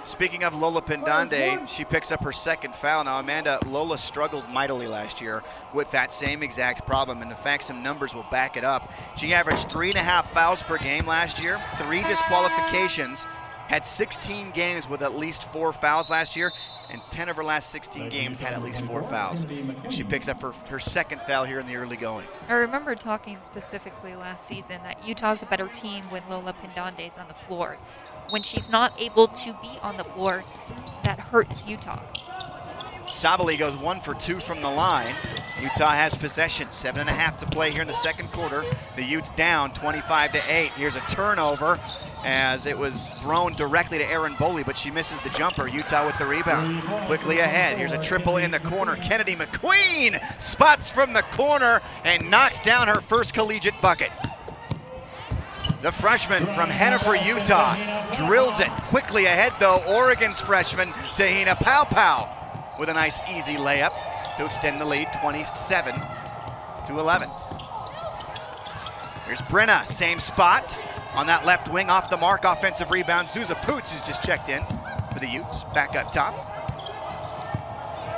Speaking of Lola Pendande, she picks up her second foul. Now, Amanda, Lola struggled mightily last year with that same exact problem, and in fact, some numbers will back it up. She averaged three and a half fouls per game last year, three disqualifications, had 16 games with at least four fouls last year, and 10 of her last 16 games had at least four fouls. And she picks up her, her second foul here in the early going. I remember talking specifically last season that Utah's a better team when Lola Pendande's on the floor when she's not able to be on the floor, that hurts Utah. Sabally goes one for two from the line. Utah has possession, seven and a half to play here in the second quarter. The Utes down 25 to eight. Here's a turnover as it was thrown directly to Erin Boley, but she misses the jumper. Utah with the rebound. Quickly ahead. Here's a triple in the corner. Kennedy McQueen spots from the corner and knocks down her first collegiate bucket. The freshman from Henefer, Utah, drills it quickly ahead though. Oregon's freshman, Te-Hina Paopao, with a nice easy layup to extend the lead 27 to 11. Here's Brynna, same spot on that left wing off the mark, offensive rebound. Zuza Poots who's just checked in for the Utes, back up top.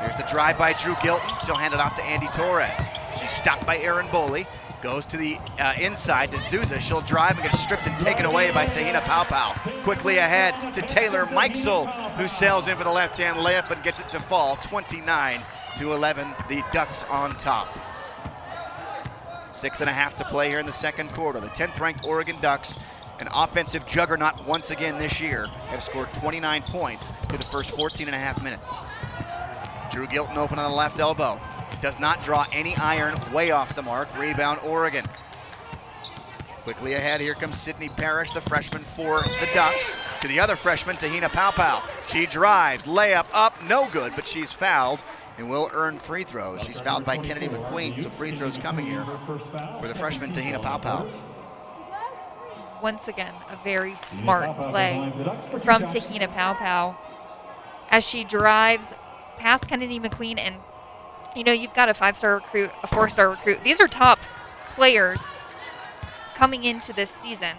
Here's the drive by Dru Gylten. She'll hand it off to Andy Torres. She's stopped by Erin Boley. Goes to the uh, inside to Zuza. She'll drive and get stripped and taken away by Te-Hina Pau. Quickly ahead to Taylor Mikesell. who sails in for the left-hand layup and gets it to fall 29 to 11. The Ducks on top. Six and a half to play here in the second quarter. The 10th ranked Oregon Ducks, an offensive juggernaut once again this year, have scored 29 points through the first 14 and a half minutes. Dru Gylten open on the left elbow. Does not draw any iron, way off the mark. Rebound, Oregon. Quickly ahead, here comes Sydney Parrish, the freshman for the Ducks. To the other freshman, Te-Hina Paopao. She drives, layup up, no good, but she's fouled and will earn free throws. She's fouled by Kennedy McQueen, so free throws coming here for the freshman Te-Hina Paopao. Once again, a very smart play from Te-Hina Paopao as she drives past Kennedy McQueen and you know, you've got a five-star recruit, a four-star recruit. These are top players coming into this season.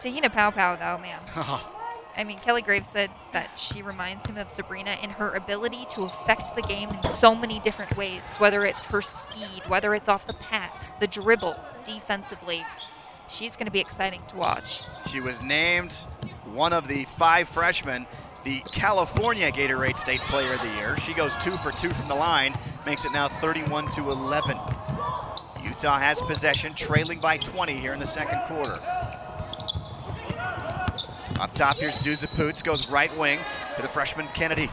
Te-Hina Paopao, though, man. I mean, Kelly Graves said that she reminds him of Sabrina in her ability to affect the game in so many different ways, whether it's her speed, whether it's off the pass, the dribble, defensively. She's going to be exciting to watch. She was named one of the five freshmen the California Gatorade State Player of the Year. She goes two for two from the line, makes it now 31 to 11. Utah has possession, trailing by 20 here in the second quarter. Up top here, Zuza Poots goes right wing to the freshman Kennedy.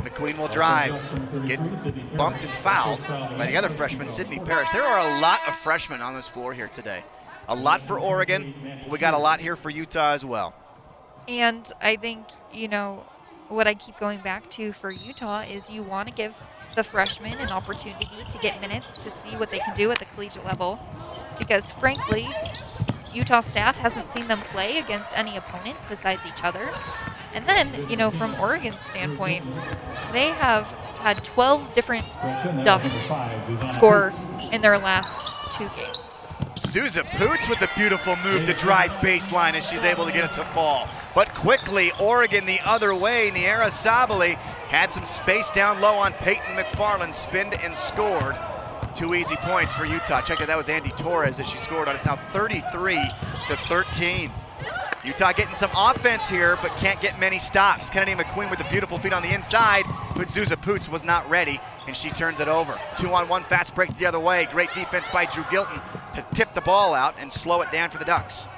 McQueen will drive, get bumped and fouled by the other freshman, Sydney Parrish. There are a lot of freshmen on this floor here today. A lot for Oregon, we got a lot here for Utah as well. And I think, you know, what I keep going back to for Utah is you want to give the freshmen an opportunity to get minutes to see what they can do at the collegiate level. Because frankly, Utah staff hasn't seen them play against any opponent besides each other. And then, you know, from Oregon's standpoint, they have had 12 different Ducks score in their last two games. Souza Poots with the beautiful move to drive baseline as she's able to get it to fall. But quickly, Oregon the other way. Nyara Sabally had some space down low on Peyton McFarland, spinned and scored. Two easy points for Utah. Check that, that was Andy Torres that she scored on. It's now 33 to 13. Utah getting some offense here, but can't get many stops. Kennedy McQueen with the beautiful feet on the inside, but Zuza Poots was not ready, and she turns it over. Two on one, fast break the other way. Great defense by Dru Gylten to tip the ball out and slow it down for the Ducks.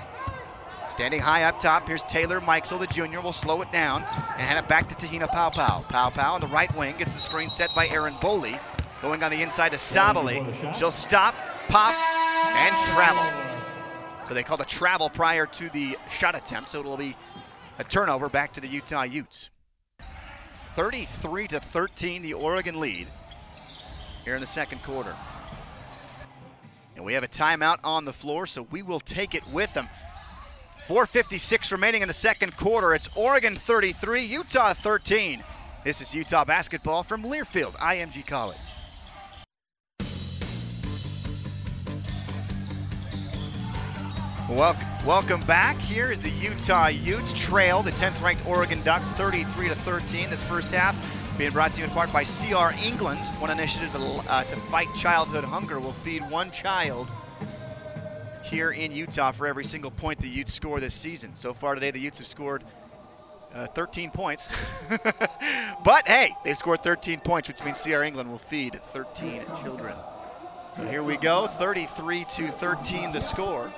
Standing high up top, here's Taylor Mikesell, the junior, will slow it down and hand it back to Te-Hina Paopao. Pow Pow on the right wing gets the screen set by Erin Boley. Going on the inside to Sabally. She'll stop, pop, and travel. So they called a travel prior to the shot attempt, so it'll be a turnover back to the Utah Utes. 33 to 13, the Oregon lead here in the second quarter. And we have a timeout on the floor, so we will take it with them. 4.56 remaining in the second quarter. It's Oregon 33, Utah 13. This is Utah basketball from Learfield, IMG College. Welcome, welcome back. Here is the Utah Utes trail the 10th ranked Oregon Ducks 33 to 13 this first half. Being brought to you in part by CR England. One initiative uh, to fight childhood hunger will feed one child here in Utah for every single point the Utes score this season. So far today, the Utes have scored uh, 13 points. but hey, they scored 13 points, which means CR England will feed 13 children. So here we go, 33 to 13 the score.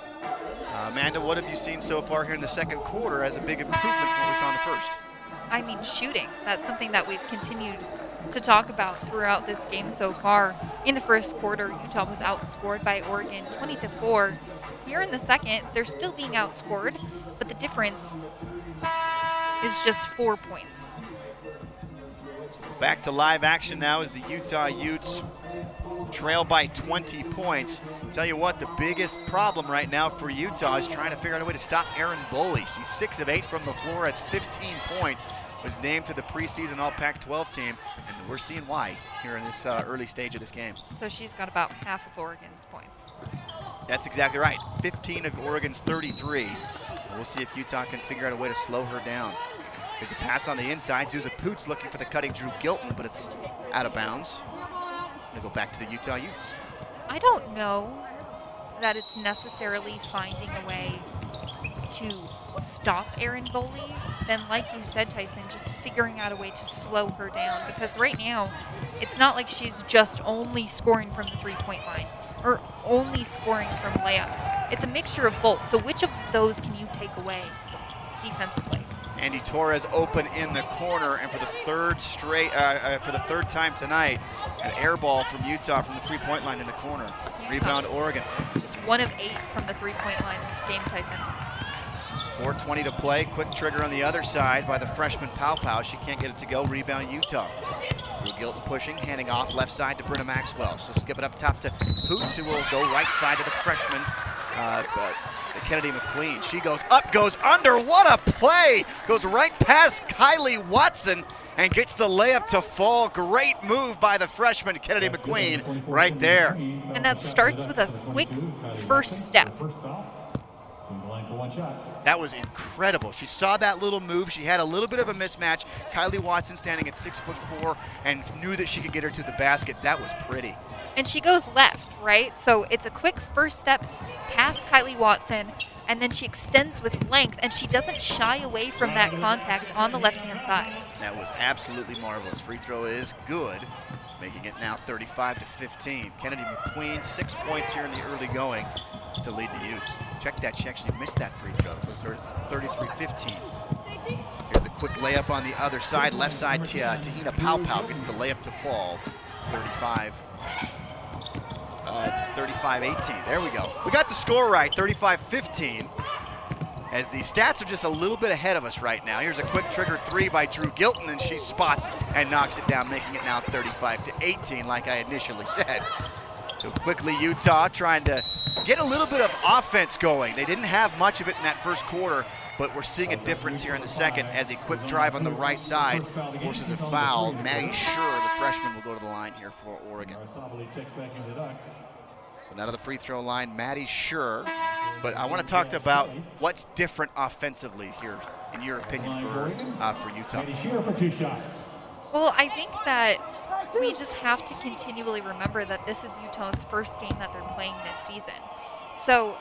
Uh, Amanda, what have you seen so far here in the second quarter as a big improvement from what we saw in the first? I mean, shooting. That's something that we've continued to talk about throughout this game so far. In the first quarter, Utah was outscored by Oregon 20 to 4. Here in the second, they're still being outscored, but the difference is just four points. Back to live action now as the Utah Utes trail by 20 points. Tell you what, the biggest problem right now for Utah is trying to figure out a way to stop Erin Boley. She's 6 of 8 from the floor, has 15 points, was named to the preseason All Pac-12 team, and we're seeing why here in this uh, early stage of this game. So she's got about half of Oregon's points. That's exactly right. 15 of Oregon's 33. We'll see if Utah can figure out a way to slow her down. There's a pass on the inside. Zuza Poots looking for the cutting Dru Gylten, but it's out of bounds. Gonna go back to the Utah Utes. I don't know that it's necessarily finding a way to stop Erin Boley then, like you said, Tyson, just figuring out a way to slow her down because right now, it's not like she's just only scoring from the three-point line or only scoring from layups. It's a mixture of both. So, which of those can you take away defensively? Andy Torres open in the corner, and for the third straight, uh, uh, for the third time tonight, an air ball from Utah from the three-point line in the corner. Utah. Rebound Oregon. Just one of eight from the three-point line this game, Tyson. 4.20 to play. Quick trigger on the other side by the freshman Paopao. She can't get it to go. Rebound Utah. Dru Gylten pushing, handing off left side to Brynna Maxwell. She'll skip it up top to Hoots, who will go right side to the freshman, uh, uh, Kennedy McQueen. She goes up, goes under. What a play! Goes right past Kylie Watson and gets the layup to fall. Great move by the freshman Kennedy McQueen right there. And that starts with a quick first step. That was incredible. She saw that little move. She had a little bit of a mismatch. Kylie Watson standing at six foot four and knew that she could get her to the basket. That was pretty. And she goes left, right? So it's a quick first step past Kylie Watson, and then she extends with length, and she doesn't shy away from that contact on the left-hand side. That was absolutely marvelous. Free throw is good, making it now 35 to 15. Kennedy McQueen, six points here in the early going to lead the Utes. Check that, she actually missed that free throw. So it's 33-15. Here's the quick layup on the other side. Left side, Te-Hina uh, Te-Hina gets the layup to fall. 35 uh, Uh, 35-18. There we go. We got the score right, 35-15. As the stats are just a little bit ahead of us right now. Here's a quick trigger three by Dru Gylten, and she spots and knocks it down, making it now 35 to 18, like I initially said. So quickly, Utah trying to get a little bit of offense going. They didn't have much of it in that first quarter, but we're seeing a difference here in the second as a quick drive on the right side forces a foul. Maddie Scherr, the freshman, will go to the line here for Oregon. So now to the free throw line, Maddie Scherr. But I want to talk about what's different offensively here, in your opinion, for, uh, for Utah. Well, I think that we just have to continually remember that this is Utah's first game that they're playing this season. So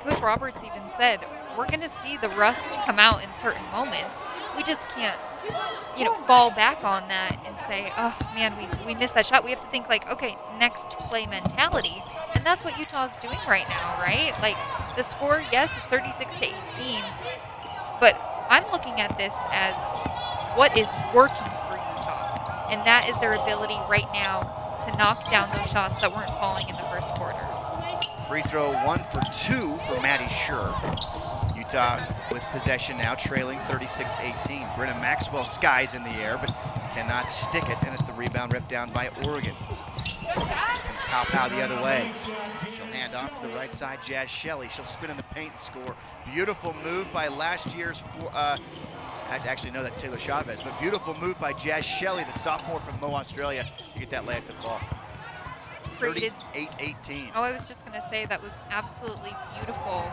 Coach Roberts even said, we're going to see the rust come out in certain moments. We just can't, you know, fall back on that and say, oh, man, we, we missed that shot. We have to think like, okay, next play mentality. And that's what Utah's doing right now, right? Like the score, yes, is 36 to 18, but I'm looking at this as what is working for Utah. And that is their ability right now to knock down those shots that weren't falling in the first quarter. Free throw one for two for Maddie Scherr. Utah with possession now, trailing 36-18. Brynna Maxwell skies in the air, but cannot stick it, and it's the rebound ripped down by Oregon. Paopao the other way. She'll hand off to the right side, Jaz Shelley. She'll spin in the paint and score. Beautiful move by last year's, four, uh, actually no, that's Taylor Chavez, but beautiful move by Jaz Shelley, the sophomore from Moe, Australia, to get that layup to fall. Created, 38-18. Oh, I was just going to say that was absolutely beautiful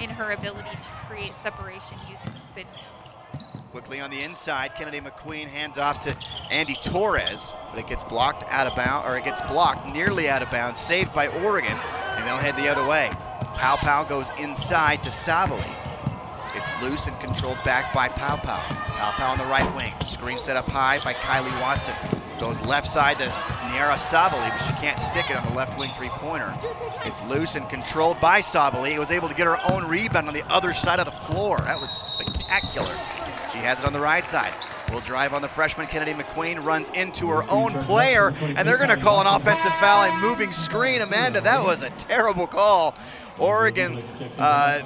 in her ability to create separation using the spin move. Quickly on the inside, Kennedy McQueen hands off to Andy Torres, but it gets blocked out of bounds, or it gets blocked nearly out of bounds, saved by Oregon, and they'll head the other way. Paopao goes inside to Sabally. It's loose and controlled back by Paopao. Pow Pow on the right wing. Screen set up high by Kylie Watson. Goes left side to Nyara Sabally, but she can't stick it on the left wing three-pointer. It's loose and controlled by Sabally. It was able to get her own rebound on the other side of the floor. That was spectacular. She has it on the right side. Will drive on the freshman Kennedy McQueen, runs into her own player, and they're going to call an offensive foul a moving screen. Amanda, that was a terrible call. Oregon uh,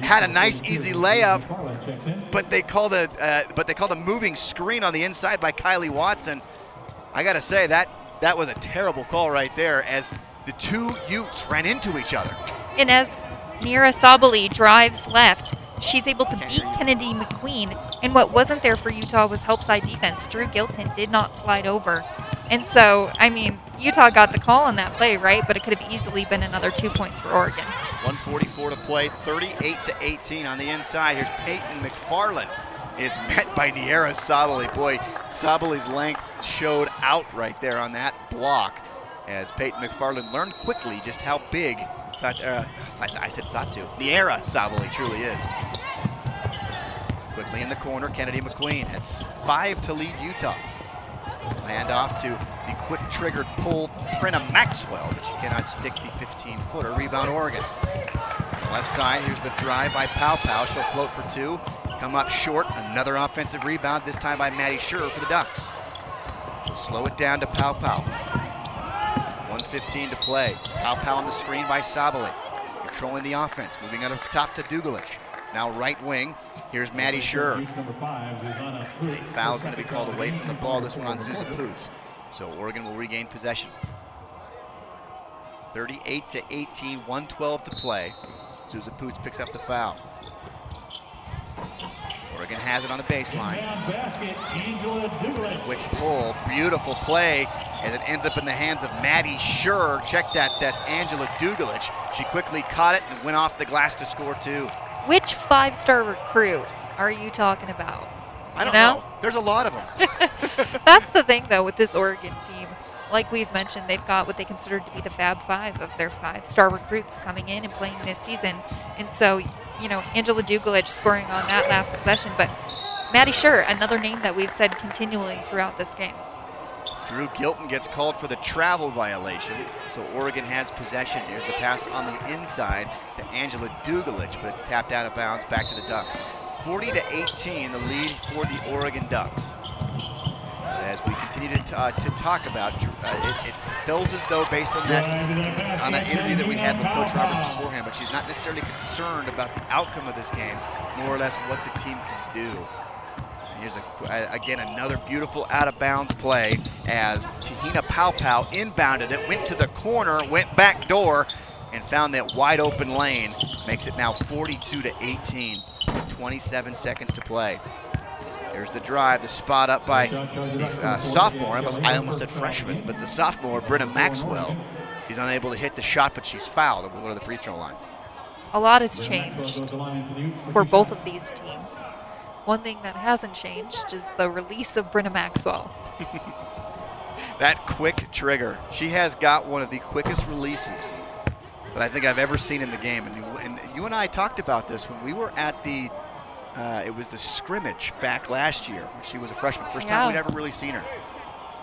had a nice easy layup, but they called a uh, but they called a moving screen on the inside by Kylie Watson. I gotta say that that was a terrible call right there as the two Utes ran into each other. And as Nyara Sabally drives left, she's able to beat Kennedy McQueen. And what wasn't there for Utah was help side defense. Dru Gylten did not slide over. And so, I mean, Utah got the call on that play, right? But it could have easily been another two points for Oregon. 144 to play, 38 to 18 on the inside. Here's Peyton McFarland is met by Nyara Sabally. Boy, Sabally's length showed out right there on that block as Peyton McFarland learned quickly just how big, Sat, uh, I said Satu, Nyara Sabally truly is. Quickly in the corner, Kennedy McQueen has five to lead Utah. Hand off to the quick triggered pull, Brynna Maxwell, but she cannot stick the 15 footer. Rebound, Oregon. left side, here's the drive by Paopao. She'll float for two. Come up short. Another offensive rebound, this time by Maddie Scherr for the Ducks. She'll slow it down to Paopao. 115 to play. Paopao on the screen by Sabally. Controlling the offense. Moving on up top to Dugalic. Now right wing. Here's Maddie Scherr. A foul is going to be called away from the ball. This one on Zuza Poots. So Oregon will regain possession. 38 to 18, 112 to play. Zuza Poots picks up the foul. Oregon has it on the baseline. Quick pull, beautiful play, as it ends up in the hands of Maddie Scherr. Check that, that's Angela Dugalic. She quickly caught it and went off the glass to score two. Which five-star recruit are you talking about? I don't know? know. There's a lot of them. That's the thing, though, with this Oregon team. Like we've mentioned, they've got what they consider to be the Fab Five of their five-star recruits coming in and playing this season. And so, you know, Angela Dugalic scoring on that last possession, but Maddie Scherr, another name that we've said continually throughout this game. Dru Gylten gets called for the travel violation, so Oregon has possession. Here's the pass on the inside to Angela Dugalic, but it's tapped out of bounds back to the Ducks. 40 to 18, the lead for the Oregon Ducks. But as we continue to, uh, to talk about, uh, it, it, feels as though, based on that on that interview that we had with Coach Roberts beforehand, but she's not necessarily concerned about the outcome of this game, more or less what the team can do. Here's a, again another beautiful out of bounds play as Te-Hina Paopao inbounded it, went to the corner, went back door, and found that wide open lane. Makes it now 42 to 18. 27 seconds to play. There's the drive, the spot up by the uh, sophomore. I almost said freshman, but the sophomore, Brynna Maxwell. She's unable to hit the shot, but she's fouled. We'll go to the free throw line. A lot has changed for both of these teams. One thing that hasn't changed is the release of Brynna Maxwell. that quick trigger. She has got one of the quickest releases that I think I've ever seen in the game. And, and you and I talked about this when we were at the, uh, it was the scrimmage back last year when she was a freshman. First yeah. time we'd ever really seen her.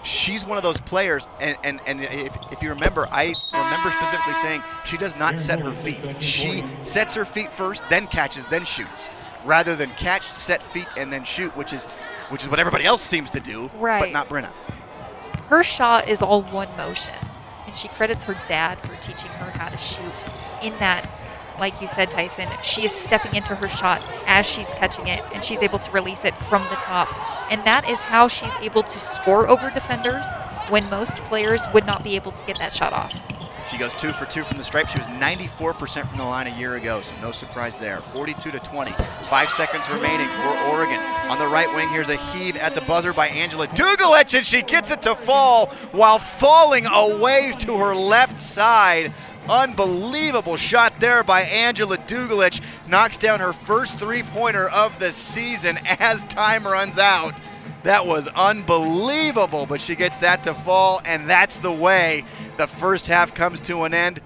She's one of those players, and, and, and if, if you remember, I remember specifically saying she does not set her feet. She sets her feet first, then catches, then shoots, rather than catch, set feet, and then shoot, which is which is what everybody else seems to do, right. but not Brynna. Her shot is all one motion and she credits her dad for teaching her how to shoot in that like you said tyson she is stepping into her shot as she's catching it and she's able to release it from the top and that is how she's able to score over defenders when most players would not be able to get that shot off she goes two for two from the stripe. She was 94% from the line a year ago, so no surprise there. 42 to 20. Five seconds remaining for Oregon. On the right wing, here's a heave at the buzzer by Angela Dugalic, and she gets it to fall while falling away to her left side. Unbelievable shot there by Angela Dugalic. Knocks down her first three pointer of the season as time runs out. That was unbelievable, but she gets that to fall, and that's the way the first half comes to an end.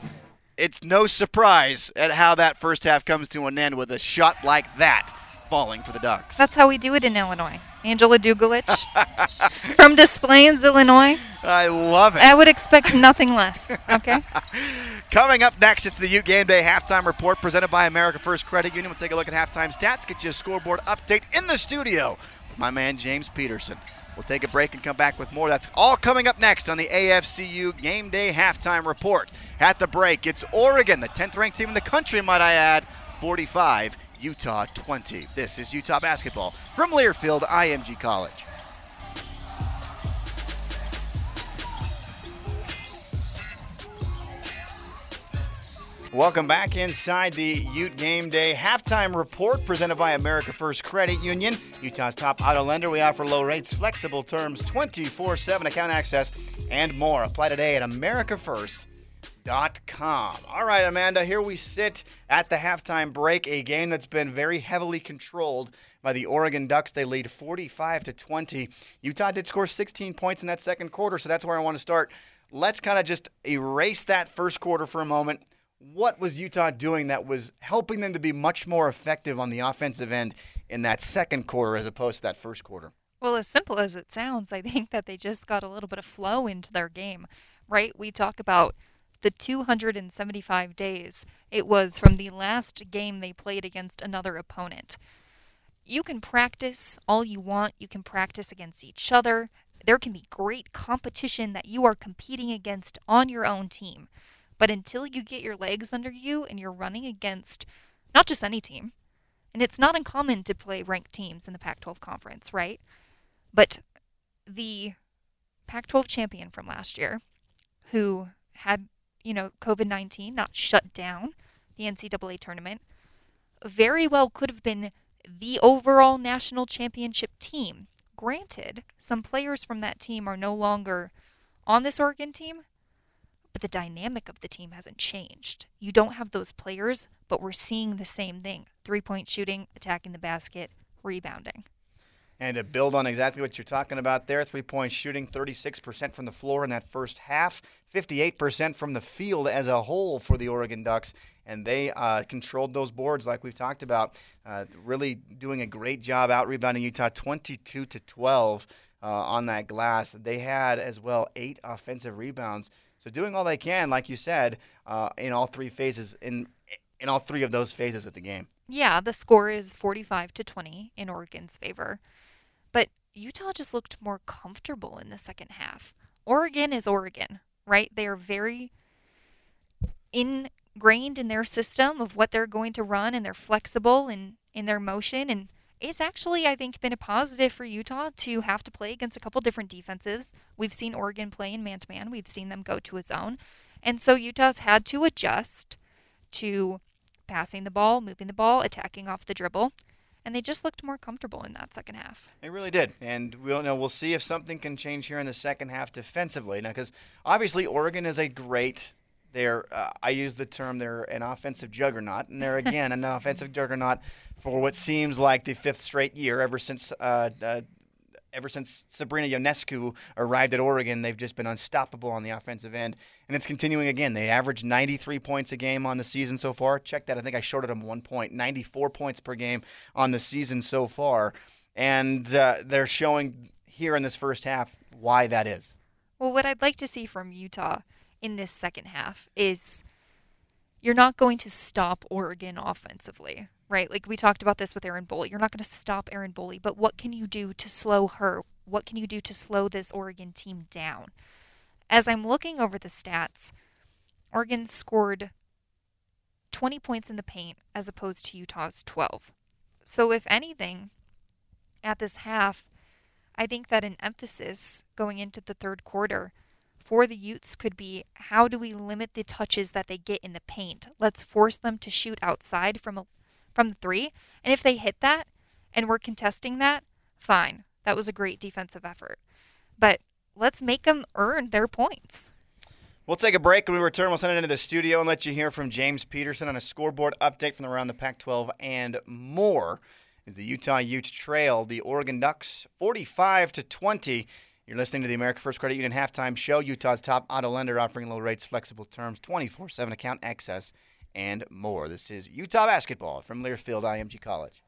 It's no surprise at how that first half comes to an end with a shot like that falling for the Ducks. That's how we do it in Illinois. Angela Dugalic from Des Plaines, Illinois. I love it. I would expect nothing less. Okay. Coming up next, it's the Ute Game Day halftime report presented by America First Credit Union. We'll take a look at halftime stats, get you a scoreboard update in the studio my man James Peterson. We'll take a break and come back with more. That's all coming up next on the AFCU Game Day Halftime Report. At the break, it's Oregon, the 10th ranked team in the country, might I add, 45, Utah 20. This is Utah basketball from Learfield IMG College. Welcome back inside the Ute Game Day halftime report presented by America First Credit Union, Utah's top auto lender. We offer low rates, flexible terms, 24 7 account access, and more. Apply today at AmericaFirst.com. All right, Amanda, here we sit at the halftime break, a game that's been very heavily controlled by the Oregon Ducks. They lead 45 to 20. Utah did score 16 points in that second quarter, so that's where I want to start. Let's kind of just erase that first quarter for a moment what was Utah doing that was helping them to be much more effective on the offensive end in that second quarter as opposed to that first quarter. Well, as simple as it sounds, I think that they just got a little bit of flow into their game, right? We talk about the 275 days it was from the last game they played against another opponent. You can practice all you want, you can practice against each other. There can be great competition that you are competing against on your own team. But until you get your legs under you and you're running against not just any team, and it's not uncommon to play ranked teams in the Pac 12 conference, right? But the Pac 12 champion from last year, who had, you know, COVID 19 not shut down the NCAA tournament, very well could have been the overall national championship team. Granted, some players from that team are no longer on this Oregon team, but the dynamic of the team hasn't changed. You don't have those players, but we're seeing the same thing three point shooting, attacking the basket, rebounding. And to build on exactly what you're talking about there, three point shooting, 36% from the floor in that first half, 58% from the field as a whole for the Oregon Ducks. And they uh, controlled those boards like we've talked about, uh, really doing a great job out rebounding Utah 22 to 12 uh, on that glass. They had as well eight offensive rebounds. So doing all they can, like you said, uh, in all three phases, in in all three of those phases of the game. Yeah, the score is 45 to 20 in Oregon's favor. But Utah just looked more comfortable in the second half. Oregon is Oregon, right? They are very ingrained in their system of what they're going to run and they're flexible in, in their motion. And it's actually, I think, been a positive for Utah to have to play against a couple different defenses. We've seen Oregon play in man to man, we've seen them go to a zone. And so Utah's had to adjust to passing the ball, moving the ball, attacking off the dribble and they just looked more comfortable in that second half. They really did, and we'll know we'll see if something can change here in the second half defensively. Now, because obviously Oregon is a great. They're uh, I use the term they're an offensive juggernaut, and they're again an offensive juggernaut for what seems like the fifth straight year ever since uh, uh, ever since Sabrina Ionescu arrived at Oregon, they've just been unstoppable on the offensive end. And it's continuing again. They average 93 points a game on the season so far. Check that. I think I shorted them one point. 94 points per game on the season so far. And uh, they're showing here in this first half why that is. Well, what I'd like to see from Utah in this second half is you're not going to stop Oregon offensively right? Like we talked about this with Erin Boley. You're not going to stop Erin Boley, but what can you do to slow her? What can you do to slow this Oregon team down? As I'm looking over the stats, Oregon scored 20 points in the paint as opposed to Utah's 12. So, if anything, at this half, I think that an emphasis going into the third quarter for the Utes could be how do we limit the touches that they get in the paint? Let's force them to shoot outside from a from the three. And if they hit that and we're contesting that, fine. That was a great defensive effort. But let's make them earn their points. We'll take a break. When we return, we'll send it into the studio and let you hear from James Peterson on a scoreboard update from around the Pac 12 and more. Is the Utah Ute Trail the Oregon Ducks 45 to 20. You're listening to the America First Credit Union halftime show. Utah's top auto lender offering low rates, flexible terms, 24 7 account access and more. This is Utah basketball from Learfield IMG College.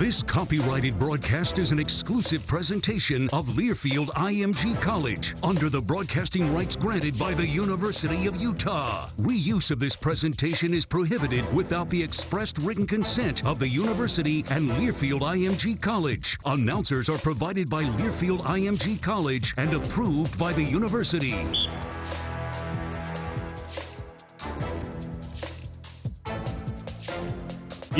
This copyrighted broadcast is an exclusive presentation of Learfield IMG College under the broadcasting rights granted by the University of Utah. Reuse of this presentation is prohibited without the expressed written consent of the university and Learfield IMG College. Announcers are provided by Learfield IMG College and approved by the university.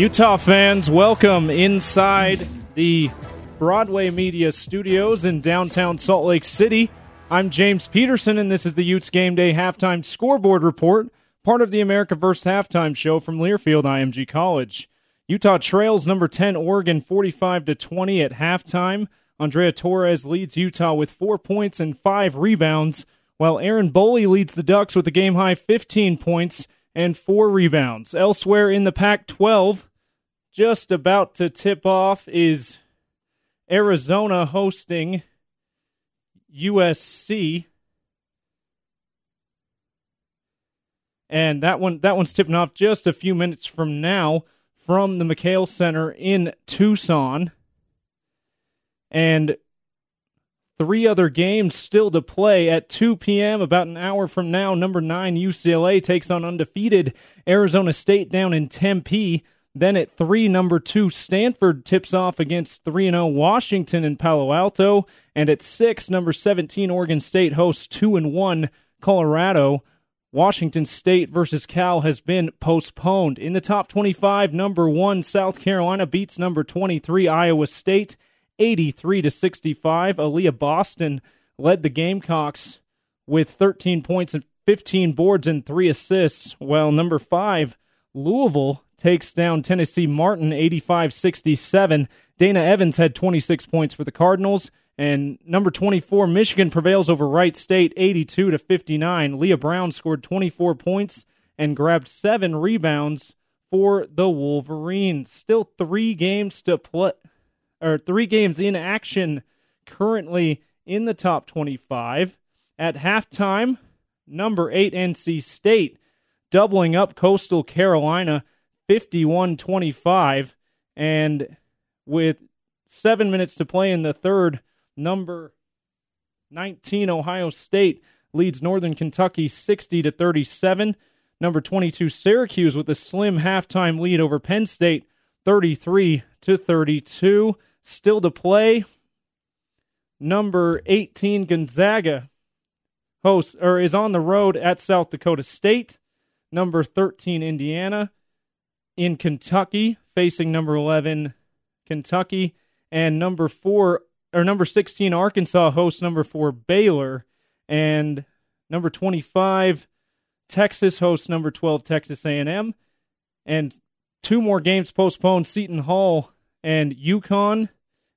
Utah fans, welcome inside the Broadway Media Studios in downtown Salt Lake City. I'm James Peterson, and this is the Utes Game Day Halftime Scoreboard Report, part of the America First Halftime Show from Learfield IMG College. Utah trails number 10 Oregon 45 to 20 at halftime. Andrea Torres leads Utah with 4 points and 5 rebounds, while Erin Boley leads the Ducks with a game high 15 points and four rebounds. Elsewhere in the Pac 12, just about to tip off is Arizona hosting USC. and that one that one's tipping off just a few minutes from now from the McKale Center in Tucson. And three other games still to play at 2 p.m. About an hour from now, number nine UCLA takes on undefeated Arizona State down in Tempe. Then at three, number two Stanford tips off against 3 0 Washington in Palo Alto. And at six, number 17 Oregon State hosts 2 and 1 Colorado. Washington State versus Cal has been postponed. In the top 25, number 1 South Carolina beats number 23 Iowa State 83 to 65. Aliyah Boston led the Gamecocks with 13 points and 15 boards and 3 assists, while number 5 Louisville takes down Tennessee Martin 85-67. Dana Evans had 26 points for the Cardinals. And number 24, Michigan prevails over Wright State 82 to 59. Leigha Brown scored 24 points and grabbed seven rebounds for the Wolverines. Still three games to play, or three games in action currently in the top 25. At halftime, number eight NC State doubling up Coastal Carolina 51 25. And with seven minutes to play in the third, number 19 Ohio State leads Northern Kentucky 60 to 37. Number 22 Syracuse with a slim halftime lead over Penn State 33 to 32. Still to play. Number 18 Gonzaga hosts or is on the road at South Dakota State. Number 13 Indiana in Kentucky facing number 11 Kentucky and number 4 or number 16 Arkansas hosts number 4 Baylor and number 25 Texas hosts number 12 Texas A&M and two more games postponed Seton Hall and UConn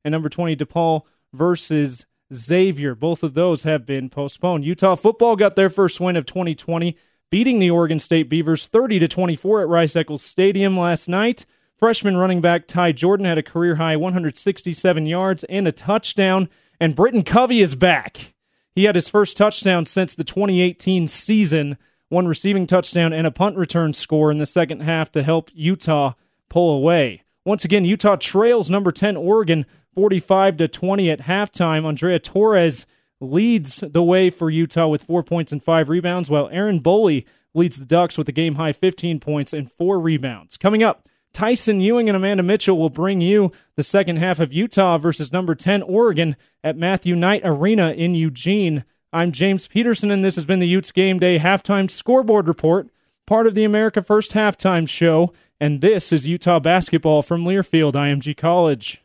and number 20 DePaul versus Xavier. Both of those have been postponed. Utah football got their first win of 2020 beating the Oregon State Beavers 30 to 24 at Rice Eccles Stadium last night. Freshman running back Ty Jordan had a career high 167 yards and a touchdown, and Britton Covey is back. He had his first touchdown since the 2018 season, one receiving touchdown and a punt return score in the second half to help Utah pull away. Once again, Utah trails number 10 Oregon 45 to 20 at halftime. Andrea Torres leads the way for Utah with four points and five rebounds, while Erin Boley leads the Ducks with a game high 15 points and four rebounds. Coming up, Tyson Ewing and Amanda Mitchell will bring you the second half of Utah versus number 10 Oregon at Matthew Knight Arena in Eugene. I'm James Peterson, and this has been the Utes Game Day Halftime Scoreboard Report, part of the America First Halftime Show, and this is Utah basketball from Learfield IMG College.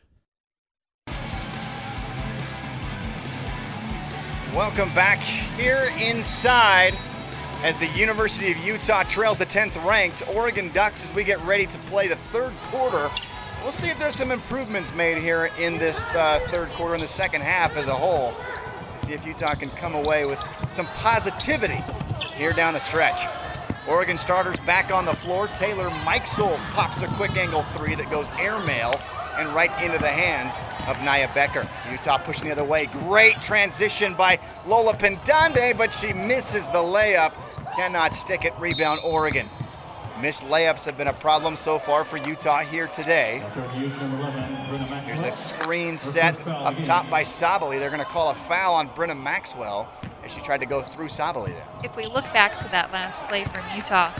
Welcome back here inside as the University of Utah trails the 10th ranked Oregon Ducks as we get ready to play the third quarter. We'll see if there's some improvements made here in this uh, third quarter in the second half as a whole. See if Utah can come away with some positivity here down the stretch. Oregon starters back on the floor. Taylor Mikesell pops a quick angle three that goes airmail and right into the hands of Niyah Becker. Utah pushing the other way. Great transition by Lola Pendande, but she misses the layup cannot stick it. Rebound, Oregon. Missed layups have been a problem so far for Utah here today. Here's a screen set up top by Sabally. They're going to call a foul on Brynna Maxwell as she tried to go through Sabally there. If we look back to that last play from Utah,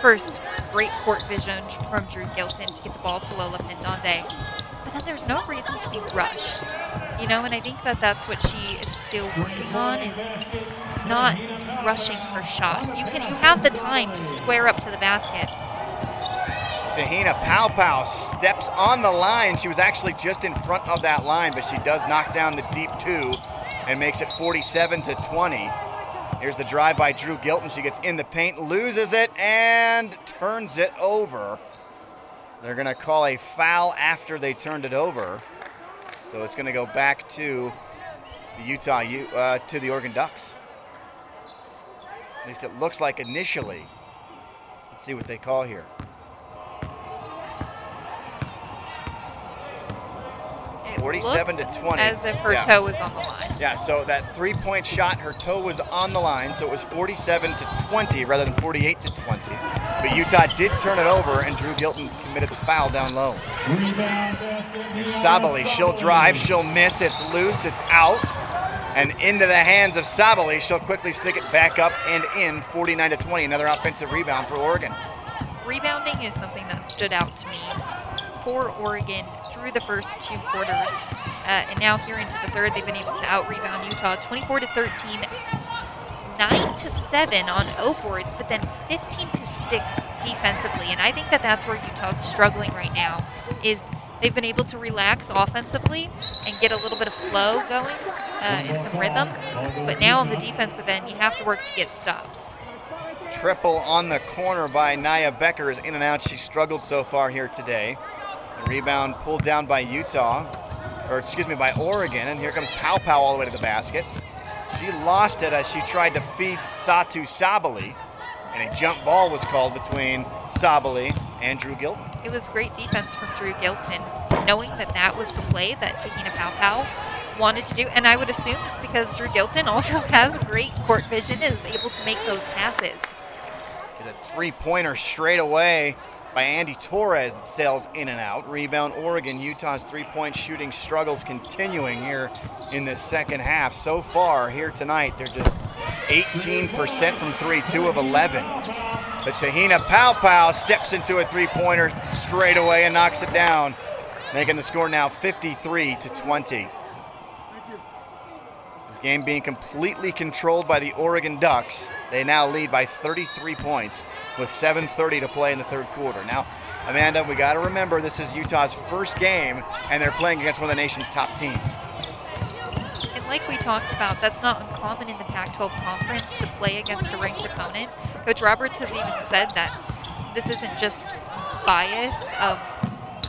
first, great court vision from Dru Gylten to get the ball to Lola Pendande. Then there's no reason to be rushed, you know, and I think that that's what she is still working on is not rushing her shot. You can you have the time to square up to the basket. Te-Hina Paopao steps on the line. She was actually just in front of that line, but she does knock down the deep two and makes it 47 to 20. Here's the drive by Dru Gylten. She gets in the paint, loses it, and turns it over. They're going to call a foul after they turned it over. So it's going to go back to the Utah, uh, to the Oregon Ducks. At least it looks like initially. Let's see what they call here. 47 looks to 20. as if her Yeah. toe was on the line. Yeah, so that three-point shot, her toe was on the line, so it was 47 to 20 rather than 48 to 20. But Utah did turn it over, and Dru Gylten committed the foul down low. Sabally, she'll drive, she'll miss, it's loose, it's out, and into the hands of Sabally. She'll quickly stick it back up and in, 49 to 20. Another offensive rebound for Oregon. Rebounding is something that stood out to me for Oregon through the first two quarters. Uh, and now here into the third, they've been able to out rebound Utah 24 to 13, 9 to 7 on O boards, but then 15 to 6 defensively. And I think that that's where Utah's struggling right now is they've been able to relax offensively and get a little bit of flow going uh, and some rhythm. But now on the defensive end, you have to work to get stops. Triple on the corner by Niyah Becker is in and out. She struggled so far here today. Rebound pulled down by Utah, or excuse me, by Oregon. And here comes Paopao all the way to the basket. She lost it as she tried to feed Satu Sabally, and a jump ball was called between Sabally and Dru Gylten. It was great defense from Dru Gylten, knowing that that was the play that Te-Hina Paopao wanted to do. And I would assume it's because Dru Gylten also has great court vision and is able to make those passes. Get a three-pointer straight away by Andy Torres that sails in and out. Rebound Oregon. Utah's three-point shooting struggles continuing here in the second half. So far here tonight, they're just 18% from three, two of 11. But Te-Hina Paopao steps into a three-pointer straight away and knocks it down, making the score now 53 to 20. This game being completely controlled by the Oregon Ducks. They now lead by 33 points with 7.30 to play in the third quarter. Now, Amanda, we got to remember this is Utah's first game, and they're playing against one of the nation's top teams. And like we talked about, that's not uncommon in the Pac 12 conference to play against a ranked opponent. Coach Roberts has even said that this isn't just bias of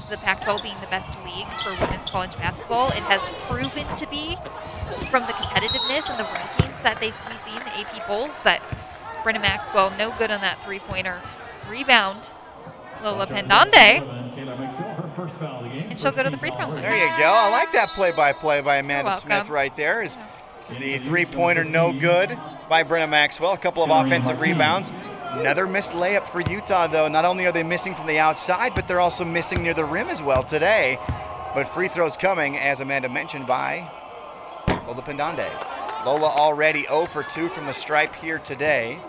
the Pac 12 being the best league for women's college basketball. It has proven to be from the competitiveness and the rankings that they, we see in the AP polls. But Brynna Maxwell, no good on that three pointer. Rebound, Lola Pendande. And she'll go to the free throw line. There you go. I like that play-by-play by Amanda Smith right there. Is the three-pointer no good by Brynna Maxwell? A couple of offensive rebounds. Another missed layup for Utah, though. Not only are they missing from the outside, but they're also missing near the rim as well today. But free throws coming, as Amanda mentioned, by Lola Pendande. Lola already 0 for 2 from the stripe here today.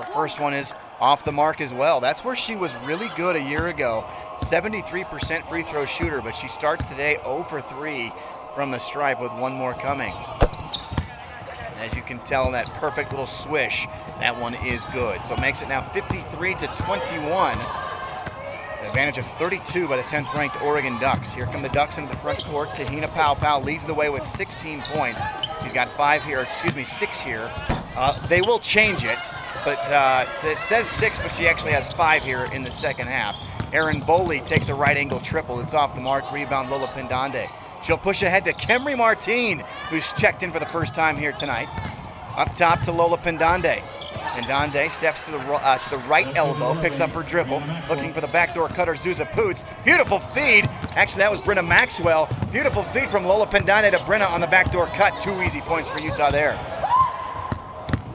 Her first one is off the mark as well. That's where she was really good a year ago. 73% free throw shooter, but she starts today 0 for 3 from the stripe with one more coming. And as you can tell that perfect little swish, that one is good. So it makes it now 53 to 21. An advantage of 32 by the 10th ranked Oregon Ducks. Here come the Ducks into the front court. Te-Hina Paopao leads the way with 16 points. She's got five here, excuse me, six here. Uh, they will change it, but uh, it says six, but she actually has five here in the second half. Erin Boley takes a right angle triple. It's off the mark. Rebound Lola Pendande. She'll push ahead to Kemry Martine, who's checked in for the first time here tonight. Up top to Lola Pendande. Pendande steps to the uh, to the right elbow, picks up her dribble, looking for the backdoor cutter, Zuza Puc. Beautiful feed. Actually, that was Brynna Maxwell. Beautiful feed from Lola Pendande to Brynna on the backdoor cut. Two easy points for Utah there.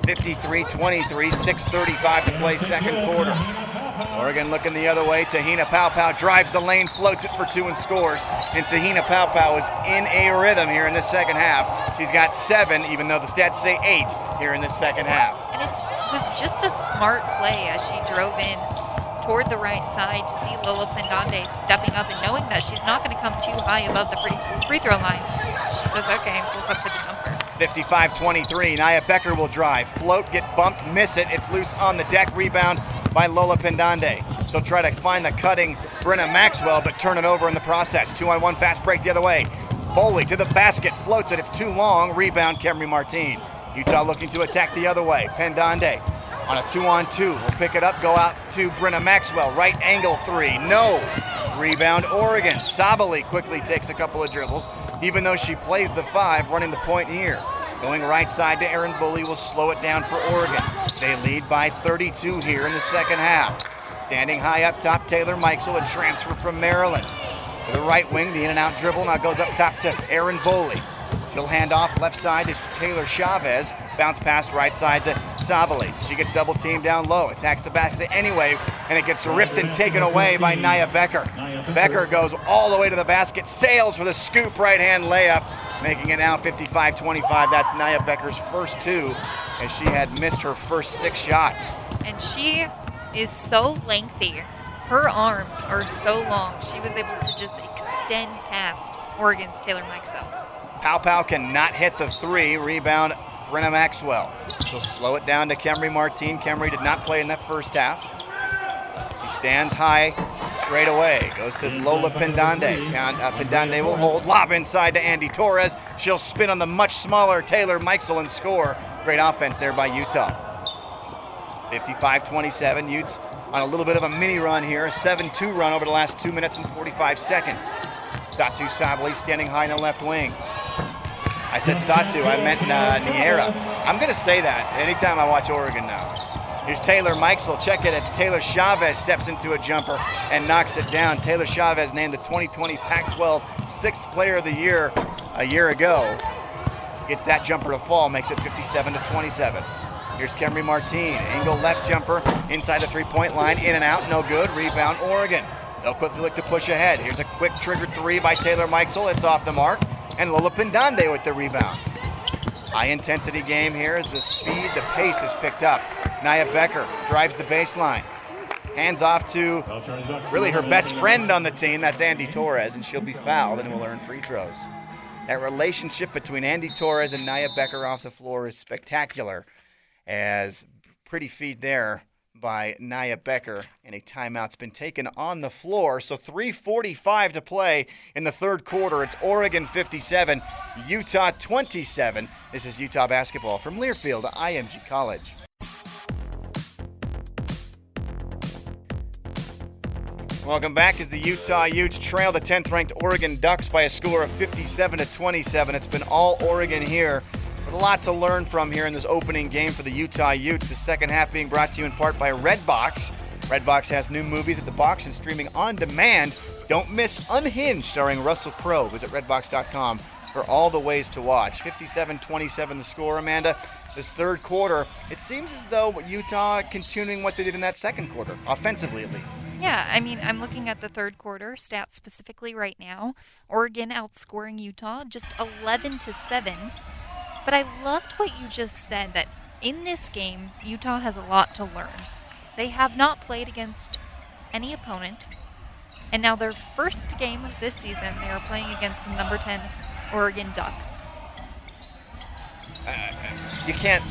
53-23, 6.35 to play second quarter. Oregon looking the other way. Te-Hina Paopao drives the lane, floats it for two and scores. And Te-Hina Paopao is in a rhythm here in the second half. She's got seven, even though the stats say eight here in the second half. And it was just a smart play as she drove in toward the right side to see Lola Pendande stepping up and knowing that she's not going to come too high above the free, free throw line. She says, okay, pulls up for the jumper. 55-23. Niyah Becker will drive. Float, get bumped, miss it. It's loose on the deck. Rebound by Lola Pendande. She'll try to find the cutting Brynna Maxwell, but turn it over in the process. Two on one fast break the other way. Boley to the basket, floats it. It's too long. Rebound, Kemry Martine. Utah looking to attack the other way. Pendande on a two on two. We'll pick it up, go out to Brynna Maxwell. Right angle three. No. Rebound, Oregon. Sabally quickly takes a couple of dribbles, even though she plays the five, running the point here. Going right side to Erin Boley will slow it down for Oregon. They lead by 32 here in the second half. Standing high up top, Taylor Mikesell, a transfer from Maryland. to the right wing, the in and out dribble now goes up top to Erin Boley. She'll hand off left side to Taylor Chavez. Bounce pass right side to Sabally. She gets double teamed down low. Attacks the basket anyway, and it gets ripped and taken away by Niyah Becker. Becker goes all the way to the basket, sails for the scoop right hand layup, making it now 55 25. That's Niyah Becker's first two, as she had missed her first six shots. And she is so lengthy. Her arms are so long. She was able to just extend past Oregon's Taylor Mikesell. Paopao cannot hit the three. Rebound, Brynna Maxwell. She'll slow it down to Kemry Martine. Kemry did not play in that first half. She stands high straight away. Goes to Lola Pendande. Uh, Pendande will hold. Lob inside to Andy Torres. She'll spin on the much smaller Taylor Mikesell and score. Great offense there by Utah. 55-27. Utes on a little bit of a mini run here. A 7-2 run over the last 2 minutes and 45 seconds. Satu Sabally standing high in the left wing. I said Satu, I meant uh, Nyara. I'm going to say that anytime I watch Oregon now. Here's Taylor Mikesell. Check it. It's Taylor Chavez steps into a jumper and knocks it down. Taylor Chavez named the 2020 Pac-12 Sixth Player of the Year a year ago. Gets that jumper to fall, makes it 57 to 27. Here's Kemry Martine. Angle left jumper inside the three-point line. In and out, no good. Rebound, Oregon. They'll quickly look to push ahead. Here's a quick triggered three by Taylor Mikesell. It's off the mark and Lola Pendande with the rebound. High intensity game here as the speed, the pace is picked up. Niyah Becker drives the baseline. Hands off to really her best friend on the team, that's Andy Torres, and she'll be fouled and will earn free throws. That relationship between Andy Torres and Niyah Becker off the floor is spectacular as pretty feed there by Niyah Becker, and a timeout's been taken on the floor. So 3:45 to play in the third quarter. It's Oregon 57, Utah 27. This is Utah basketball from Learfield IMG College. Welcome back as the Utah Utes trail the 10th ranked Oregon Ducks by a score of 57 to 27. It's been all Oregon here a lot to learn from here in this opening game for the Utah Utes. The second half being brought to you in part by Redbox. Redbox has new movies at the box and streaming on demand. Don't miss Unhinged starring Russell Crowe. Visit redbox.com for all the ways to watch. 57 27 the score, Amanda. This third quarter, it seems as though Utah continuing what they did in that second quarter, offensively at least. Yeah, I mean, I'm looking at the third quarter stats specifically right now. Oregon outscoring Utah just 11 to 7 but I loved what you just said that in this game, Utah has a lot to learn. They have not played against any opponent, and now their first game of this season, they are playing against the number 10 Oregon Ducks. Uh, you can't,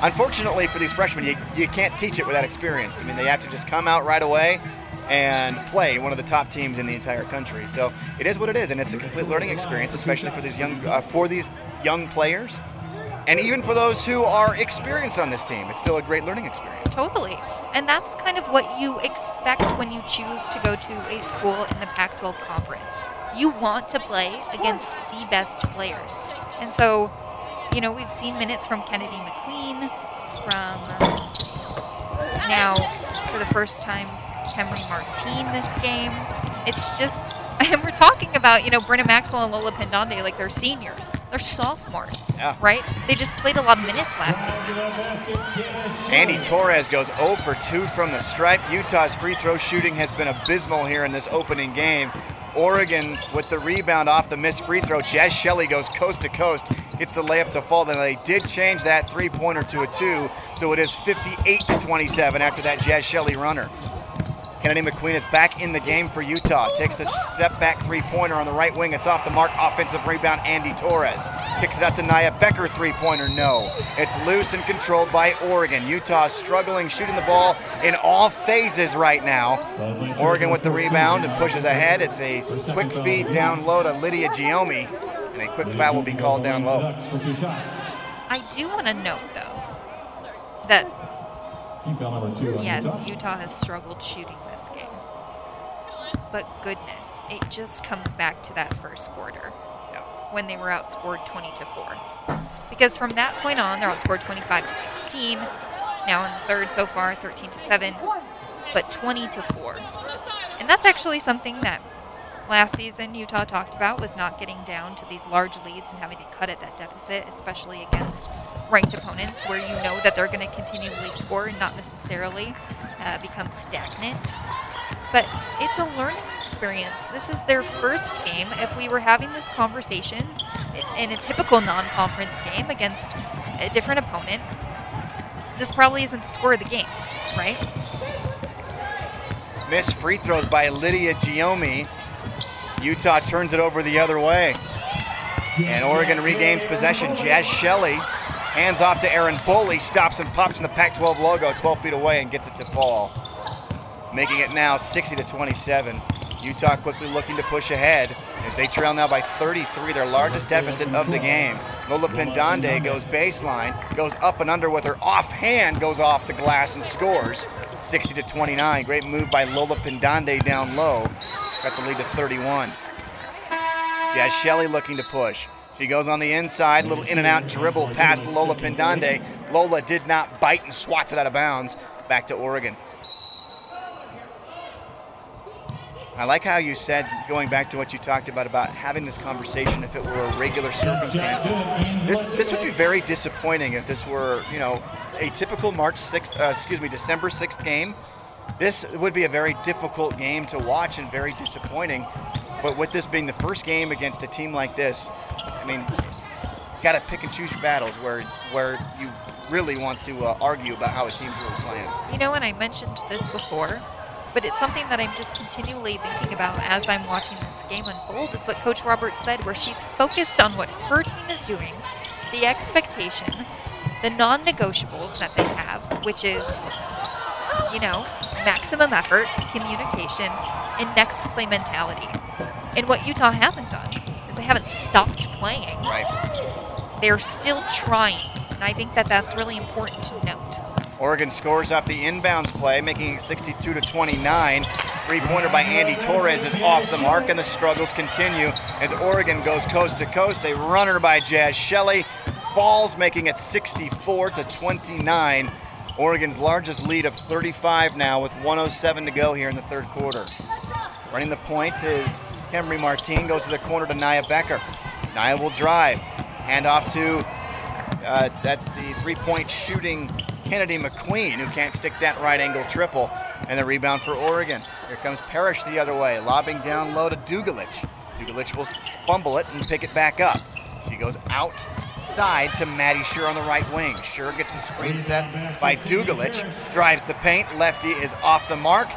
unfortunately for these freshmen, you, you can't teach it without experience. I mean, they have to just come out right away and play one of the top teams in the entire country. So it is what it is, and it's a complete learning experience, especially for these young uh, for these young players. And even for those who are experienced on this team, it's still a great learning experience. Totally. And that's kind of what you expect when you choose to go to a school in the Pac 12 conference. You want to play against the best players. And so, you know, we've seen minutes from Kennedy McQueen, from now, for the first time, Kemry Martine this game. It's just, and we're talking about, you know, Brynna Maxwell and Lola Pendande like they're seniors. They're sophomores, yeah. right? They just played a lot of minutes last season. Andy Torres goes 0 for 2 from the stripe. Utah's free throw shooting has been abysmal here in this opening game. Oregon with the rebound off the missed free throw. Jaz Shelley goes coast to coast. It's the layup to fall. Then they did change that three pointer to a two, so it is 58 to 27 after that Jaz Shelley runner. Kennedy McQueen is back in the game for Utah. Takes the step back three pointer on the right wing. It's off the mark. Offensive rebound, Andy Torres. Kicks it out to Niyah Becker, three pointer, no. It's loose and controlled by Oregon. Utah struggling, shooting the ball in all phases right now. Oregon with the rebound and pushes ahead. It's a quick feed down low to Lydia Giomi, and a quick foul will be called down low. I do want to note, though, that Yes, Utah has struggled shooting this game. But goodness, it just comes back to that first quarter when they were outscored 20 to 4. Because from that point on, they're outscored 25 to 16. Now in the third so far, 13 to 7, but 20 to 4. And that's actually something that last season Utah talked about was not getting down to these large leads and having to cut at that deficit, especially against ranked opponents where you know that they're going to continually score and not necessarily uh, become stagnant. But it's a learning experience. This is their first game. If we were having this conversation in a typical non conference game against a different opponent, this probably isn't the score of the game, right? Missed free throws by Lydia Giomi. Utah turns it over the other way. And Oregon regains possession. Jaz Shelley hands off to Erin Boley, stops and pops in the Pac 12 logo 12 feet away and gets it to fall. Making it now 60 to 27. Utah quickly looking to push ahead as they trail now by 33, their largest deficit of the game. Lola Pendande goes baseline, goes up and under with her offhand, goes off the glass and scores 60 to 29. Great move by Lola Pendande down low. Got the lead to 31. Jaz Shelley looking to push. She goes on the inside, little in and out dribble past Lola Pendande. Lola did not bite and swats it out of bounds. Back to Oregon. I like how you said, going back to what you talked about, about having this conversation if it were regular circumstances. This, this would be very disappointing if this were, you know, a typical March 6th, uh, excuse me, December 6th game. This would be a very difficult game to watch and very disappointing. But with this being the first game against a team like this, I mean, got to pick and choose your battles where where you really want to uh, argue about how a team's really playing. You know, and I mentioned this before, but it's something that I'm just continually thinking about as I'm watching this game unfold. Is what Coach Roberts said, where she's focused on what her team is doing, the expectation, the non negotiables that they have, which is, you know, maximum effort, communication, and next play mentality. And what Utah hasn't done is they haven't stopped playing. Right. They're still trying. And I think that that's really important to note. Oregon scores off the inbounds play, making it 62 to 29. Three-pointer by Andy Torres is off the mark, and the struggles continue as Oregon goes coast to coast. A runner by Jaz Shelley falls, making it 64 to 29. Oregon's largest lead of 35 now, with 107 to go here in the third quarter. Running the point is Henry Martin goes to the corner to Niyah Becker. Naya will drive. Hand off to, uh, that's the three-point shooting Kennedy McQueen, who can't stick that right angle triple. And the rebound for Oregon. Here comes Parrish the other way, lobbing down low to Dugalic. Dugalic will fumble it and pick it back up. She goes outside to Maddie Scherr on the right wing. Scherr gets the screen set by Dugalic, drives the paint. Lefty is off the mark,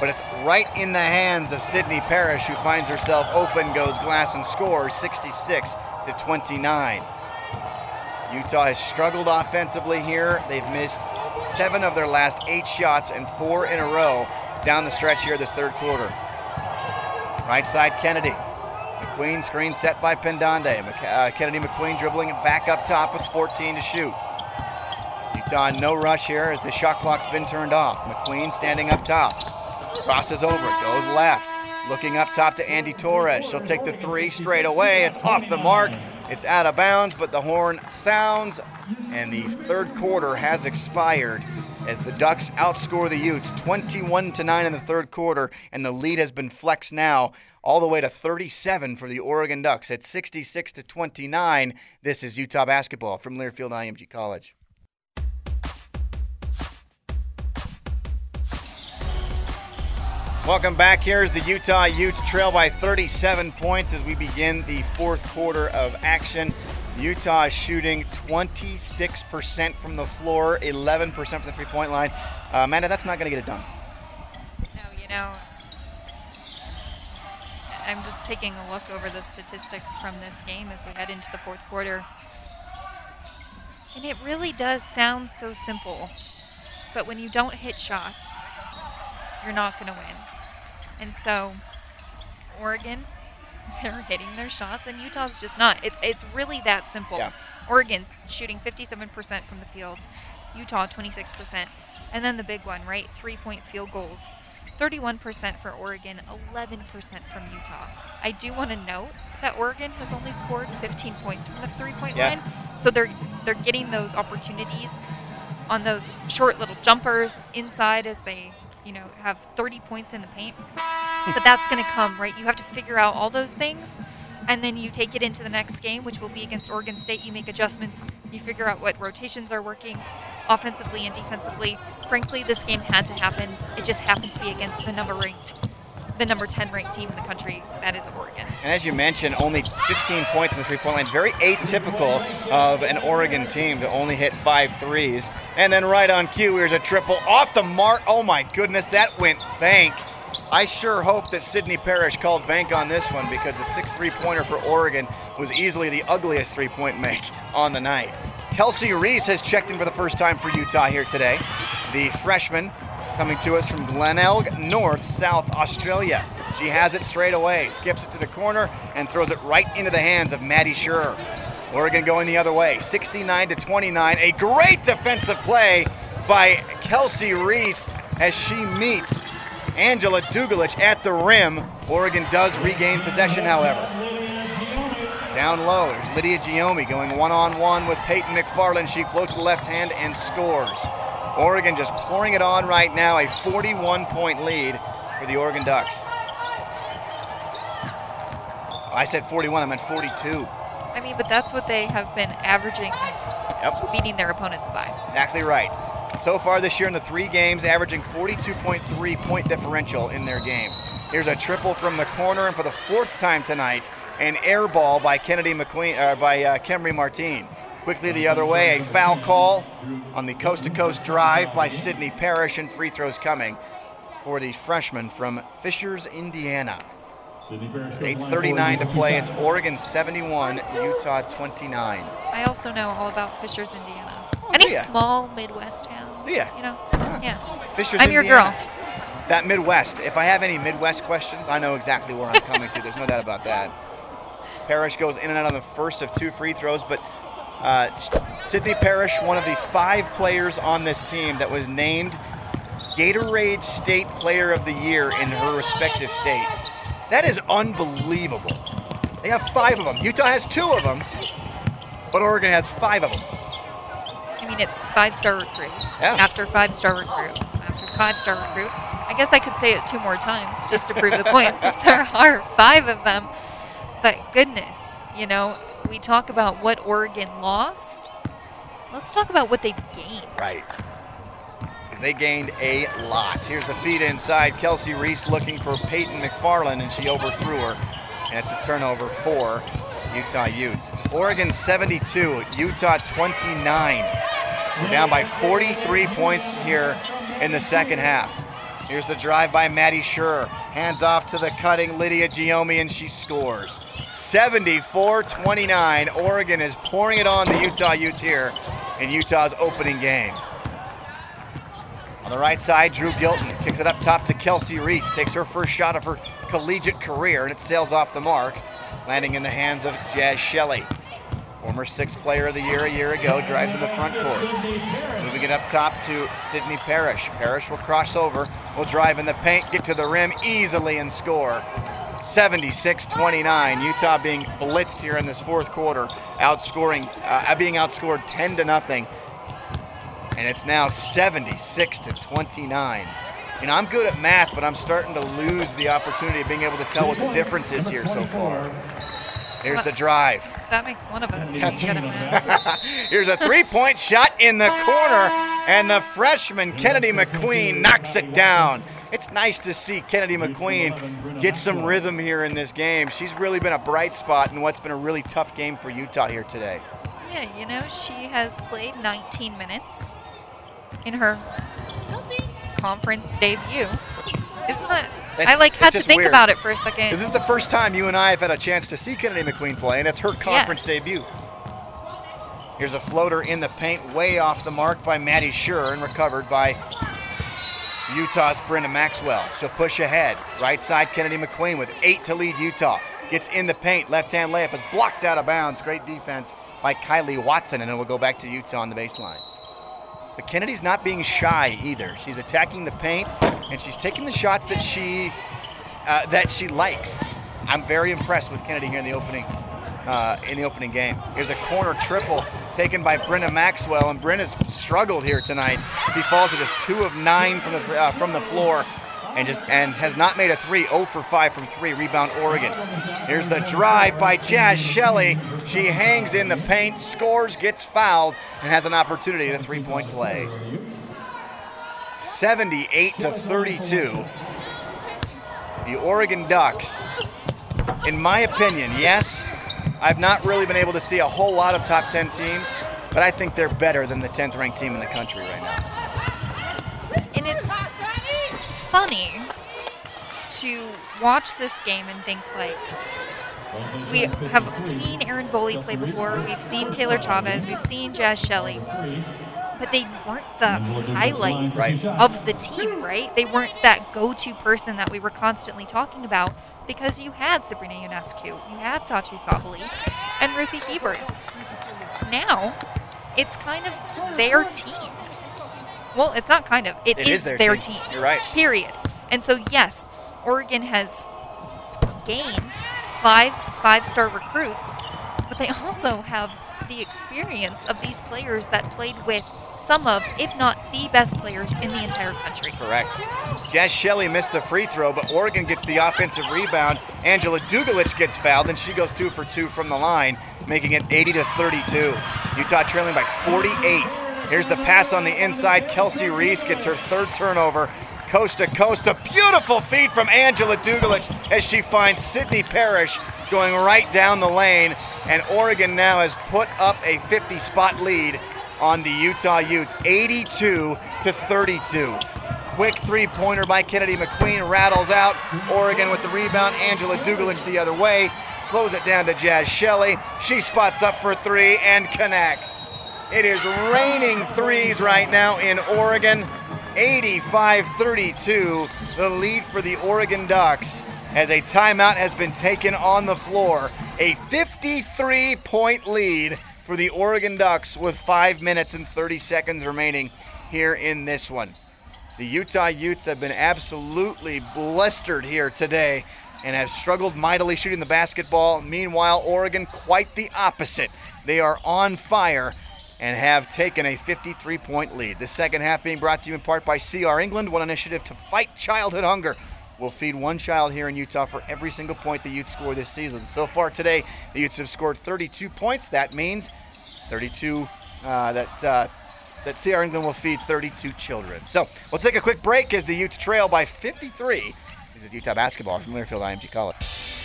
but it's right in the hands of Sydney Parrish, who finds herself open, goes glass and scores 66 to 29. Utah has struggled offensively here. They've missed seven of their last eight shots and four in a row down the stretch here this third quarter. Right side, Kennedy. McQueen screen set by Pendande. Uh, Kennedy McQueen dribbling back up top with 14 to shoot. Utah no rush here as the shot clock's been turned off. McQueen standing up top. Crosses over, goes left. Looking up top to Andy Torres. She'll take the three straight away. It's off the mark. It's out of bounds, but the horn sounds, and the third quarter has expired as the Ducks outscore the Utes 21 to 9 in the third quarter, and the lead has been flexed now all the way to 37 for the Oregon Ducks at 66 to 29. This is Utah basketball from Learfield IMG College. Welcome back. Here's the Utah Utes trail by 37 points as we begin the fourth quarter of action. Utah is shooting 26% from the floor, 11% from the three point line. Uh, Amanda, that's not going to get it done. No, you know, I'm just taking a look over the statistics from this game as we head into the fourth quarter. And it really does sound so simple. But when you don't hit shots, you're not going to win. And so, Oregon, they're hitting their shots, and Utah's just not. It's it's really that simple. Yeah. Oregon's shooting 57% from the field, Utah 26%, and then the big one, right? Three-point field goals. 31% for Oregon, 11% from Utah. I do want to note that Oregon has only scored 15 points from the three-point Yeah. line, so they're they're getting those opportunities on those short little jumpers inside as they, you know, have 30 points in the paint. but that's going to come, right? You have to figure out all those things, and then you take it into the next game, which will be against Oregon State. You make adjustments, you figure out what rotations are working offensively and defensively. Frankly, this game had to happen. It just happened to be against the number ranked the number 10 ranked team in the country, that is Oregon. And as you mentioned, only 15 points from the three point line. Very atypical of an Oregon team to only hit five threes. And then right on cue, here's a triple off the mark. Oh my goodness, that went bank. I sure hope that Sydney Parrish called bank on this one because the six three pointer for Oregon was easily the ugliest three point make on the night. Kelsey Reese has checked in for the first time for Utah here today. The freshman coming to us from Glenelg North, South Australia. She has it straight away, skips it to the corner, and throws it right into the hands of Maddie Scherr. Oregon going the other way, 69 to 29. A great defensive play by Kelsey Reese as she meets Angela Dugalic at the rim. Oregon does regain possession, however. Down low, there's Lydia Giomi going one-on-one with Peyton McFarland. She floats the left hand and scores. Oregon just pouring it on right now, a 41 point lead for the Oregon Ducks. I said 41, I meant 42. I mean, but that's what they have been averaging, yep. beating their opponents by. Exactly right. So far this year in the three games, averaging 42.3 point differential in their games. Here's a triple from the corner, and for the fourth time tonight, an air ball by Kennedy McQueen, uh, by uh, Kemry Martine. Quickly the other way, a foul call on the coast-to-coast drive by Sydney Parrish, and free throws coming for the freshman from Fishers, Indiana. 8.39 to play. It's Oregon 71, Utah 29. I also know all about Fishers, Indiana. Oh, Any yeah. small Midwest town? Yeah. You know? Yeah. Fishers, I'm Indiana. your girl. That Midwest. If I have any Midwest questions, I know exactly where I'm coming to. There's no doubt about that. Parrish goes in and out on the first of two free throws, but uh, Sydney Parrish, one of the five players on this team that was named Gatorade State Player of the Year in her respective state. That is unbelievable. They have five of them. Utah has two of them, but Oregon has five of them. I mean, it's five-star recruit. Yeah. After five-star recruit. After five-star recruit. I guess I could say it two more times just to prove the point. There are five of them. But goodness, you know, we talk about what Oregon lost, let's talk about what they gained. Right. Because they gained a lot. Here's the feed inside. Kelsey Reese looking for Peyton McFarland, and she overthrew her. And it's a turnover for Utah Utes. It's Oregon 72, Utah 29. We're down by 43 points here in the second half. Here's the drive by Maddie Scherr. Hands off to the cutting Lydia Giomi, and she scores. 74-29. Oregon is pouring it on the Utah Utes here in Utah's opening game. On the right side, Dru Gylten kicks it up top to Kelsey Reese. Takes her first shot of her collegiate career, and it sails off the mark, landing in the hands of Jaz Shelley. Former sixth player of the year a year ago, drives in the front court. Moving it up top to Sydney Parrish. Parrish will cross over, will drive in the paint, get to the rim easily and score. 76-29. Utah being blitzed here in this fourth quarter, outscoring, uh, being outscored 10 to nothing, and it's now 76 to 29. You know, I'm good at math, but I'm starting to lose the opportunity of being able to tell what the difference is here so far. Here's the drive. That makes one of us. Here's a three-point shot in the corner, and the freshman Kennedy McQueen knocks it down it's nice to see Kennedy McQueen get some rhythm here in this game. She's really been a bright spot in what's been a really tough game for Utah here today. Yeah, you know, she has played 19 minutes in her conference debut. Isn't that? I like had to think weird. about it for a second. This is the first time you and I have had a chance to see Kennedy McQueen play, and it's her conference yes. debut. Here's a floater in the paint, way off the mark by Maddie Scherr, and recovered by Utah's Brynna Maxwell. She'll push ahead. Right side, Kennedy McQueen with eight to lead Utah. Gets in the paint. Left hand layup is blocked out of bounds. Great defense by Kylie Watson, and it will go back to Utah on the baseline. But Kennedy's not being shy either. She's attacking the paint, and she's taking the shots that she uh, that she likes. I'm very impressed with Kennedy here in the opening uh, in the opening game. Here's a corner triple taken by Brynna Maxwell, and Brynna's struggled here tonight. She falls to just two of nine from the uh, from the floor. And just and has not made a three. 0 for 5 from three. Rebound Oregon. Here's the drive by Jaz Shelley. She hangs in the paint, scores, gets fouled, and has an opportunity at a three-point play. 78 to 32. The Oregon Ducks, in my opinion, yes, I've not really been able to see a whole lot of top 10 teams, but I think they're better than the 10th ranked team in the country right now. And it's funny to watch this game and think like we have seen Erin Boley play before, we've seen Taylor Chavez, we've seen Jaz Shelley, but they weren't the highlights Right. of the team, right? They weren't that go-to person that we were constantly talking about because you had Sabrina Ionescu, you had Satu Sabally, and Ruthy Hebard. Now, it's kind of their team. Well, it's not kind of. It is, is their their team. team. You're right. Period. And so, yes, Oregon has gained five five-star recruits, but they also have the experience of these players that played with some of, if not the best players in the entire country. Correct. Jaz Shelley missed the free throw, but Oregon gets the offensive rebound. Angela Dugalic gets fouled, and she goes two for two from the line, making it 80 to 32. Utah trailing by 48. Here's the pass on the inside. Kelsey Reese gets her third turnover. Coast to coast, a beautiful feed from Angela Dugalic as she finds Sydney Parrish going right down the lane. And Oregon now has put up a 50 spot lead on the Utah Utes, 82 to 32. Quick three pointer by Kennedy McQueen rattles out. Oregon with the rebound. Angela Dugalic the other way. Slows it down to Jaz Shelley. She spots up for three and connects. It is raining threes right now in Oregon. 85 32, the lead for the Oregon Ducks as a timeout has been taken on the floor. A 53 point lead for the Oregon Ducks with 5 minutes and 30 seconds remaining here in this one. The Utah Utes have been absolutely blistered here today and have struggled mightily shooting the basketball. Meanwhile, Oregon, quite the opposite. They are on fire and have taken a 53 point lead. The second half being brought to you in part by CR England, one initiative to fight childhood hunger. We'll feed one child here in Utah for every single point the Utes score this season. So far today, the Utes have scored 32 points. That means 32 uh, that. Uh, that CR England will feed 32 children. So we'll take a quick break as the Utes trail by 53. This is Utah basketball from Learfield IMG College.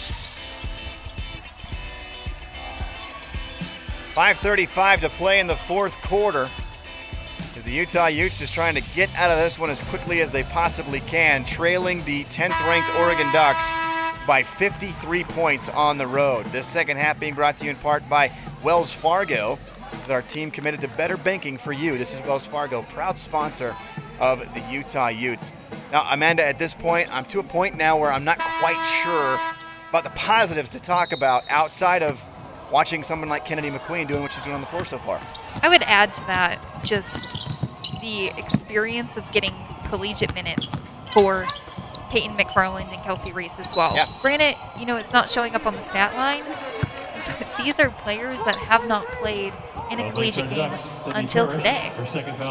5:35 to play in the fourth quarter. As the Utah Utes just trying to get out of this one as quickly as they possibly can, trailing the 10th-ranked Oregon Ducks by 53 points on the road. This second half being brought to you in part by Wells Fargo. This is our team committed to better banking for you. This is Wells Fargo, proud sponsor of the Utah Utes. Now, Amanda, at this point, I'm to a point now where I'm not quite sure about the positives to talk about outside of watching someone like Kennedy McQueen doing what she's doing on the floor so far. I would add to that just the experience of getting collegiate minutes for Peyton McFarland and Kelsey Reese as well. Yeah. Granted, you know, it's not showing up on the stat line, but these are players that have not played in a collegiate game until today.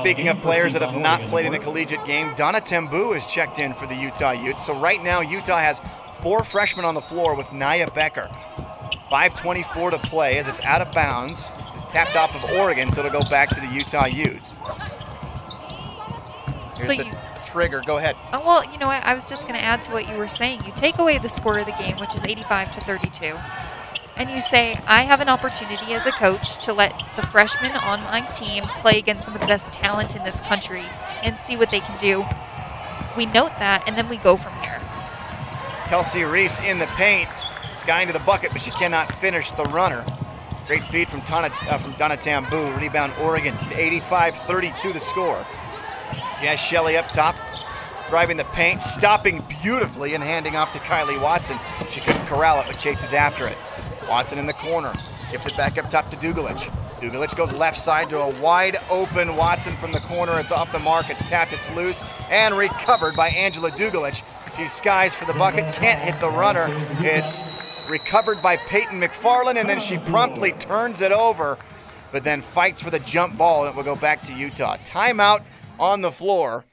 Speaking of players that have not played in a collegiate game, Donna Tembu is checked in for the Utah Utes. So right now, Utah has four freshmen on the floor with Niyah Becker. 5.24 to play as it's out of bounds. It's tapped off of Oregon, so it'll go back to the Utah Utes. Here's So you- trigger. Go ahead. Oh, well, you know what? I was just going to add to what you were saying. You take away the score of the game, which is 85 to 32, and you say, I have an opportunity as a coach to let the freshmen on my team play against some of the best talent in this country and see what they can do. We note that, and then we go from here. Kelsey Reese in the paint, skying to the bucket, but she cannot finish the runner. Great feed from, Tana, uh, from Donna Tambu. Rebound Oregon, 85-32 the score. Jaz Shelley up top, driving the paint, stopping beautifully and handing off to Kylie Watson. She couldn't corral it, but chases after it. Watson in the corner, skips it back up top to Dugalic. Dugalic goes left side to a wide open Watson from the corner. It's off the mark, it's tapped, it's loose, and recovered by Angela Dugalic. She skies for the bucket, can't hit the runner. It's recovered by Peyton McFarland, and then she promptly turns it over, but then fights for the jump ball, and it will go back to Utah. Timeout on the floor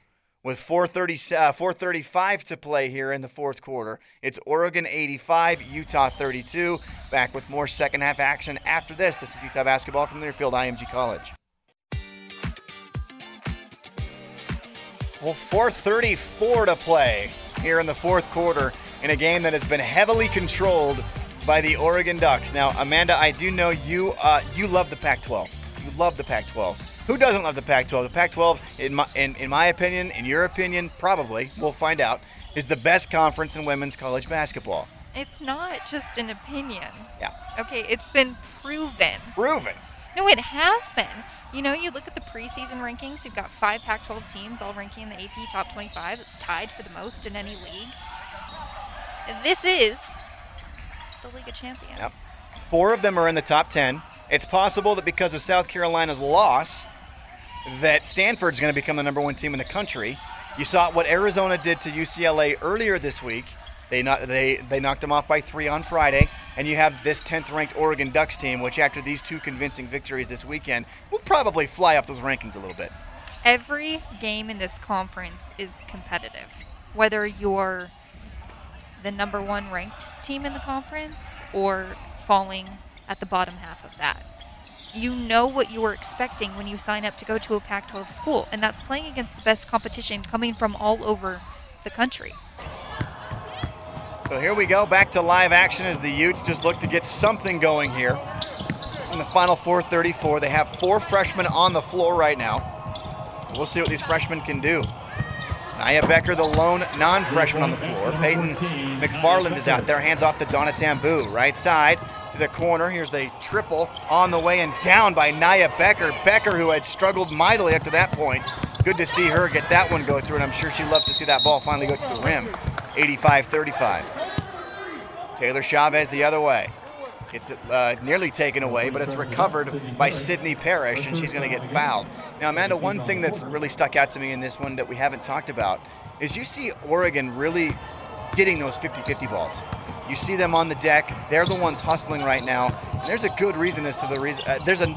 with 430, uh, 435 to play here in the fourth quarter. It's Oregon 85, Utah 32. Back with more second half action after this. This is Utah basketball from Learfield IMG College. Well, 434 to play here in the fourth quarter in a game that has been heavily controlled by the Oregon Ducks. Now, Amanda, I do know you uh, you love the Pac-12. You love the Pac-12. Who doesn't love the Pac-12? The Pac-12, in my in, in my opinion, in your opinion, probably we'll find out, is the best conference in women's college basketball. It's not just an opinion. Yeah. Okay, it's been proven. Proven. No, it has been. You know, you look at the preseason rankings, you've got five Pac 12 teams all ranking in the AP top 25. It's tied for the most in any league. This is the League of Champions. Yep. Four of them are in the top 10. It's possible that because of South Carolina's loss, that Stanford's going to become the number one team in the country. You saw what Arizona did to UCLA earlier this week. They, not, they, they knocked them off by three on Friday. And you have this 10th ranked Oregon Ducks team, which, after these two convincing victories this weekend, will probably fly up those rankings a little bit. Every game in this conference is competitive. Whether you're the number one ranked team in the conference or falling at the bottom half of that. You know what you were expecting when you sign up to go to a Pac 12 school, and that's playing against the best competition coming from all over the country. So here we go, back to live action as the Utes just look to get something going here. In the final 434, they have four freshmen on the floor right now. We'll see what these freshmen can do. Niyah Becker, the lone non-freshman on the floor. Peyton McFarland is out there, hands off to Donna Tambu. Right side to the corner. Here's the triple on the way and down by Niyah Becker. Becker, who had struggled mightily up to that point. Good to see her get that one go through, and I'm sure she loves to see that ball finally go to the rim. 85-35. Taylor Chavez the other way. It's uh, nearly taken away, but it's recovered by Sydney Parrish, and she's going to get fouled. Now, Amanda, one thing that's really stuck out to me in this one that we haven't talked about is you see Oregon really getting those 50-50 balls. You see them on the deck. They're the ones hustling right now. And there's a good reason as to the reason. Uh, there's a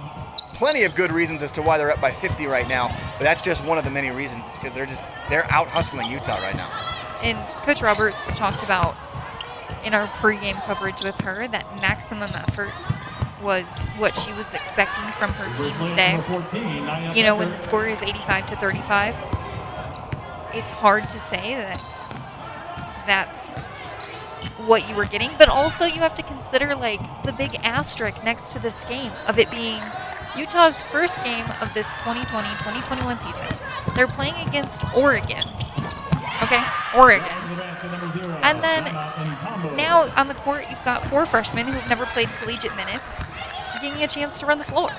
plenty of good reasons as to why they're up by 50 right now, but that's just one of the many reasons because they're just they're out hustling Utah right now. And Coach Roberts talked about in our pregame coverage with her that maximum effort was what she was expecting from her team today. You know, when the score is 85 to 35, it's hard to say that that's what you were getting, but also you have to consider like the big asterisk next to this game of it being Utah's first game of this 2020-2021 season. They're playing against Oregon. Okay, Oregon. And then now on the court, you've got four freshmen who've never played collegiate minutes getting a chance to run the floor.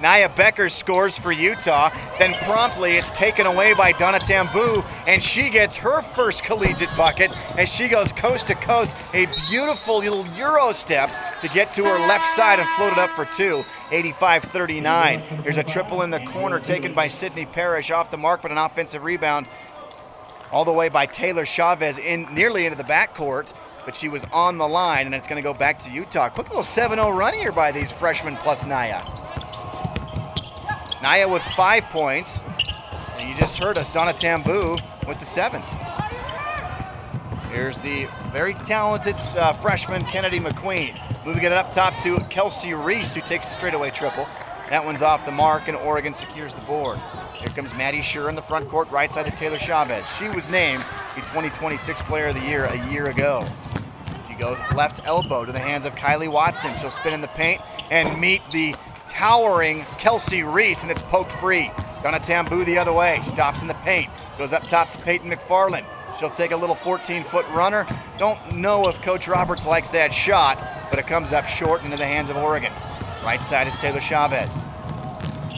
Niyah Becker scores for Utah. Then promptly it's taken away by Donna Tambu, and she gets her first collegiate bucket as she goes coast to coast. A beautiful little Euro step to get to her left side and float it up for two. 85 39. There's a triple in the corner taken by Sydney Parrish off the mark, but an offensive rebound all the way by Taylor Chavez in nearly into the backcourt but she was on the line, and it's going to go back to Utah. Quick little 7 0 run here by these freshmen plus Niyah. Niyah with five points. And you just heard us, Donna Tambu with the seventh. Here's the very talented uh, freshman, Kennedy McQueen. Moving it up top to Kelsey Reese, who takes a straightaway triple. That one's off the mark, and Oregon secures the board. Here comes Maddie Scherr in the front court, right side to Taylor Chavez. She was named the 2026 Player of the Year a year ago. She goes left elbow to the hands of Kylie Watson. She'll spin in the paint and meet the towering Kelsey Reese, and it's poked free. Donna Tambu the other way, stops in the paint, goes up top to Peyton McFarland. She'll take a little 14-foot runner. Don't know if Coach Roberts likes that shot, but it comes up short into the hands of Oregon. Right side is Taylor Chavez.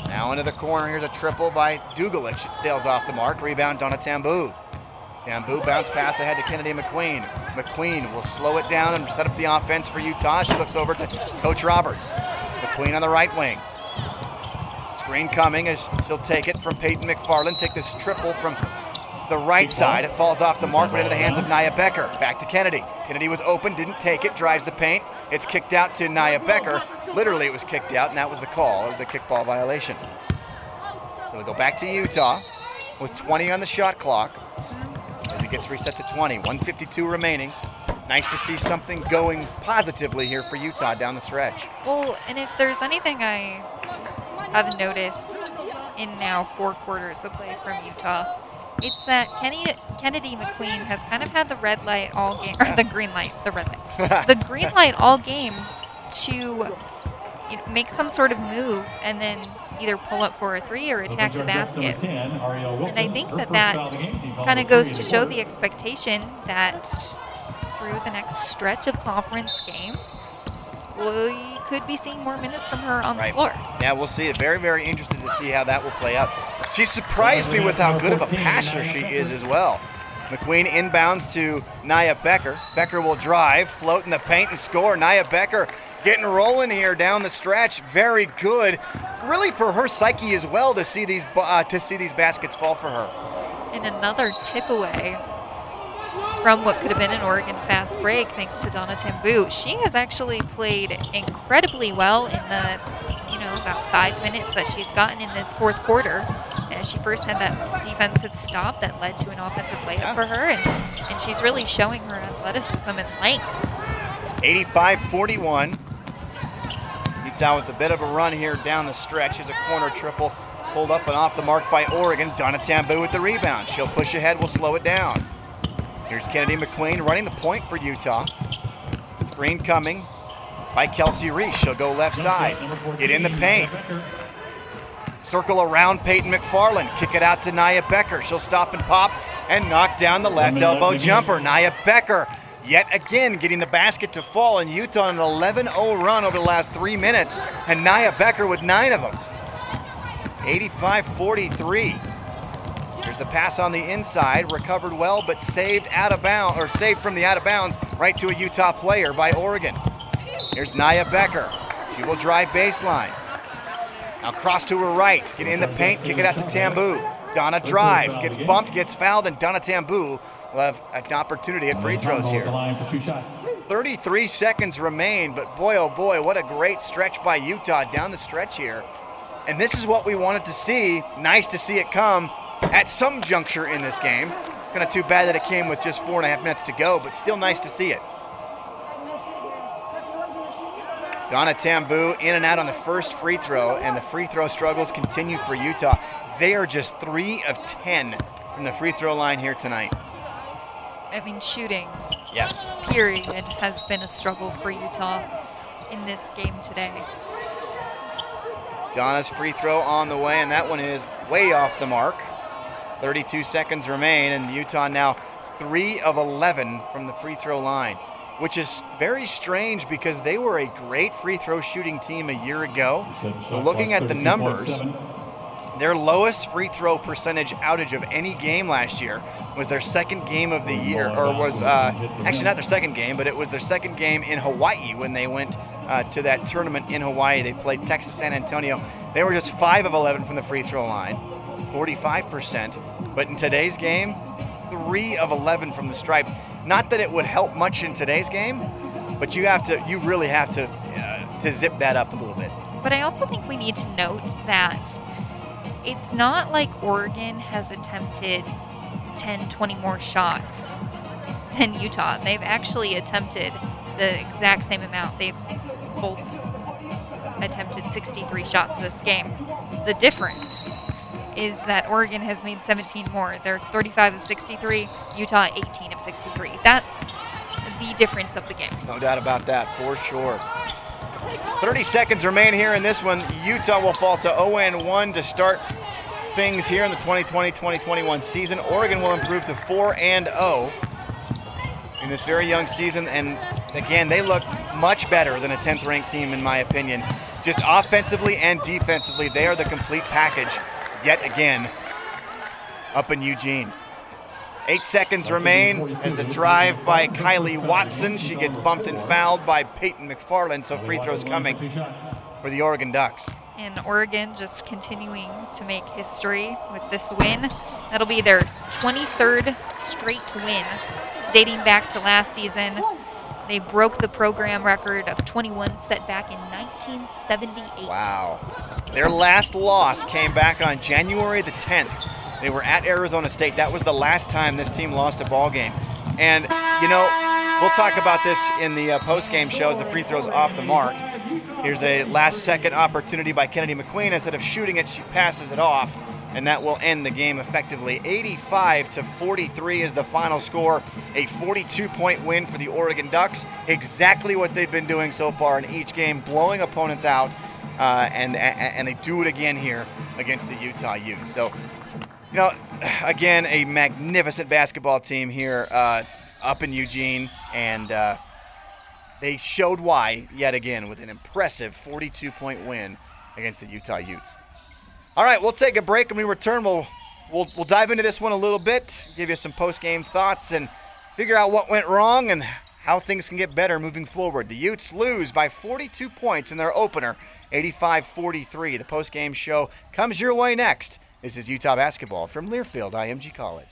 Now into the corner. Here's a triple by Dugalic. It sails off the mark. Rebound Donna Tambu. Tambu bounce pass ahead to Kennedy McQueen. McQueen will slow it down and set up the offense for Utah. She looks over to Coach Roberts. McQueen on the right wing. Screen coming as she'll take it from Peyton McFarland. Take this triple from the right side. It falls off the mark, but into the hands of Niyah Becker. Back to Kennedy. Kennedy was open, didn't take it, drives the paint. It's kicked out to Niyah Becker. Literally, it was kicked out, and that was the call. It was a kickball violation. So we go back to Utah. with 20 on the shot clock as it gets reset to 20. 152 remaining. Nice to see something going positively here for Utah down the stretch. Well, and if there's anything I have noticed in now four quarters of play from Utah, it's that Kenny, Kennedy McQueen has kind of had the red light all game, or the green light, the red light, the green light all game to you know, make some sort of move and then either pull up for a three or attack the basket. And I think that that kind of goes to show the expectation that through the next stretch of conference games, we could be seeing more minutes from her on right. the floor. Yeah, we'll see it. Very, very interested to see how that will play out. She surprised me with how good of a passer she is as well. McQueen inbounds to Niyah Becker. Becker will drive, float in the paint, and score. Niyah Becker getting rolling here down the stretch. Very good, really for her psyche as well to see these uh, to see these baskets fall for her. And another tip away from what could have been an Oregon fast break thanks to Donna Tambu. She has actually played incredibly well in the, you know, about five minutes that she's gotten in this fourth quarter. And she first had that defensive stop that led to an offensive layup yeah. for her, and, and she's really showing her athleticism and length. 85-41. Utah with a bit of a run here down the stretch. Here's a corner triple pulled up and off the mark by Oregon. Donna Tambu with the rebound. She'll push ahead, we'll slow it down. Here's Kennedy McQueen running the point for Utah. Screen coming by Kelsey Reese. She'll go left side. Get in the paint. Circle around Peyton McFarland. Kick it out to Niyah Becker. She'll stop and pop and knock down the left elbow jumper. Niyah Becker yet again getting the basket to fall, and Utah an 11 0 run over the last three minutes, and Niyah Becker with nine of them. 85 43. Here's the pass on the inside, recovered well, but saved out of bounds, or saved from the out of bounds, right to a Utah player by Oregon. Here's Niyah Becker. She will drive baseline. Now cross to her right, get in the paint, kick it out to Tambu. Donna drives, gets bumped, gets fouled, and Donna Tambu will have an opportunity at free throws here. 33 seconds remain, but boy, oh boy, what a great stretch by Utah down the stretch here. And this is what we wanted to see. Nice to see it come at some juncture in this game. It's kind of too bad that it came with just four and a half minutes to go, but still nice to see it. Donna Tambu in and out on the first free throw, and the free throw struggles continue for Utah. They are just three of 10 from the free throw line here tonight. I mean, shooting. Yes. Period has been a struggle for Utah in this game today. Donna's free throw on the way, and that one is way off the mark. 32 seconds remain, and Utah now 3 of 11 from the free throw line, which is very strange because they were a great free throw shooting team a year ago. looking at the numbers, their lowest free throw percentage outage of any game last year was their second game of the year, or was uh, actually not their second game, but it was their second game in Hawaii when they went uh, to that tournament in Hawaii. They played Texas San Antonio. They were just 5 of 11 from the free throw line, 45%. But in today's game, three of 11 from the stripe. Not that it would help much in today's game, but you have to, you really have to, uh, to zip that up a little bit. But I also think we need to note that it's not like Oregon has attempted 10, 20 more shots than Utah. They've actually attempted the exact same amount. They've both attempted 63 shots this game. The difference is that Oregon has made 17 more. They're 35 of 63, Utah 18 of 63. That's the difference of the game. No doubt about that, for sure. 30 seconds remain here in this one. Utah will fall to 0 1 to start things here in the 2020-2021 season. Oregon will improve to 4 and 0 in this very young season and again, they look much better than a 10th ranked team in my opinion. Just offensively and defensively, they are the complete package yet again up in Eugene. Eight seconds remain as the drive by Kylie Watson. She gets bumped and fouled by Peyton McFarland, so free throws coming for the Oregon Ducks. And Oregon just continuing to make history with this win. That'll be their 23rd straight win, dating back to last season. They broke the program record of 21 set back in 1978. Wow. Their last loss came back on January the 10th They were at Arizona State. That was the last time this team lost a ball game. And, you know, we'll talk about this in the uh, post-game show as the free throws off the mark. Here's a last-second opportunity by Kennedy McQueen. Instead of shooting it, she passes it off, and that will end the game effectively. 85 to 43 is the final score. A 42-point win for the Oregon Ducks. Exactly what they've been doing so far in each game, blowing opponents out, uh, and and they do it again here against the Utah Utes. So, you know, again, a magnificent basketball team here uh, up in Eugene, and uh, they showed why yet again with an impressive 42-point win against the Utah Utes. All right, we'll take a break and we return. We'll we'll, we'll dive into this one a little bit, give you some post-game thoughts, and figure out what went wrong and how things can get better moving forward. The Utes lose by 42 points in their opener 85 43. The post game show comes your way next. This is Utah basketball from Learfield IMG College.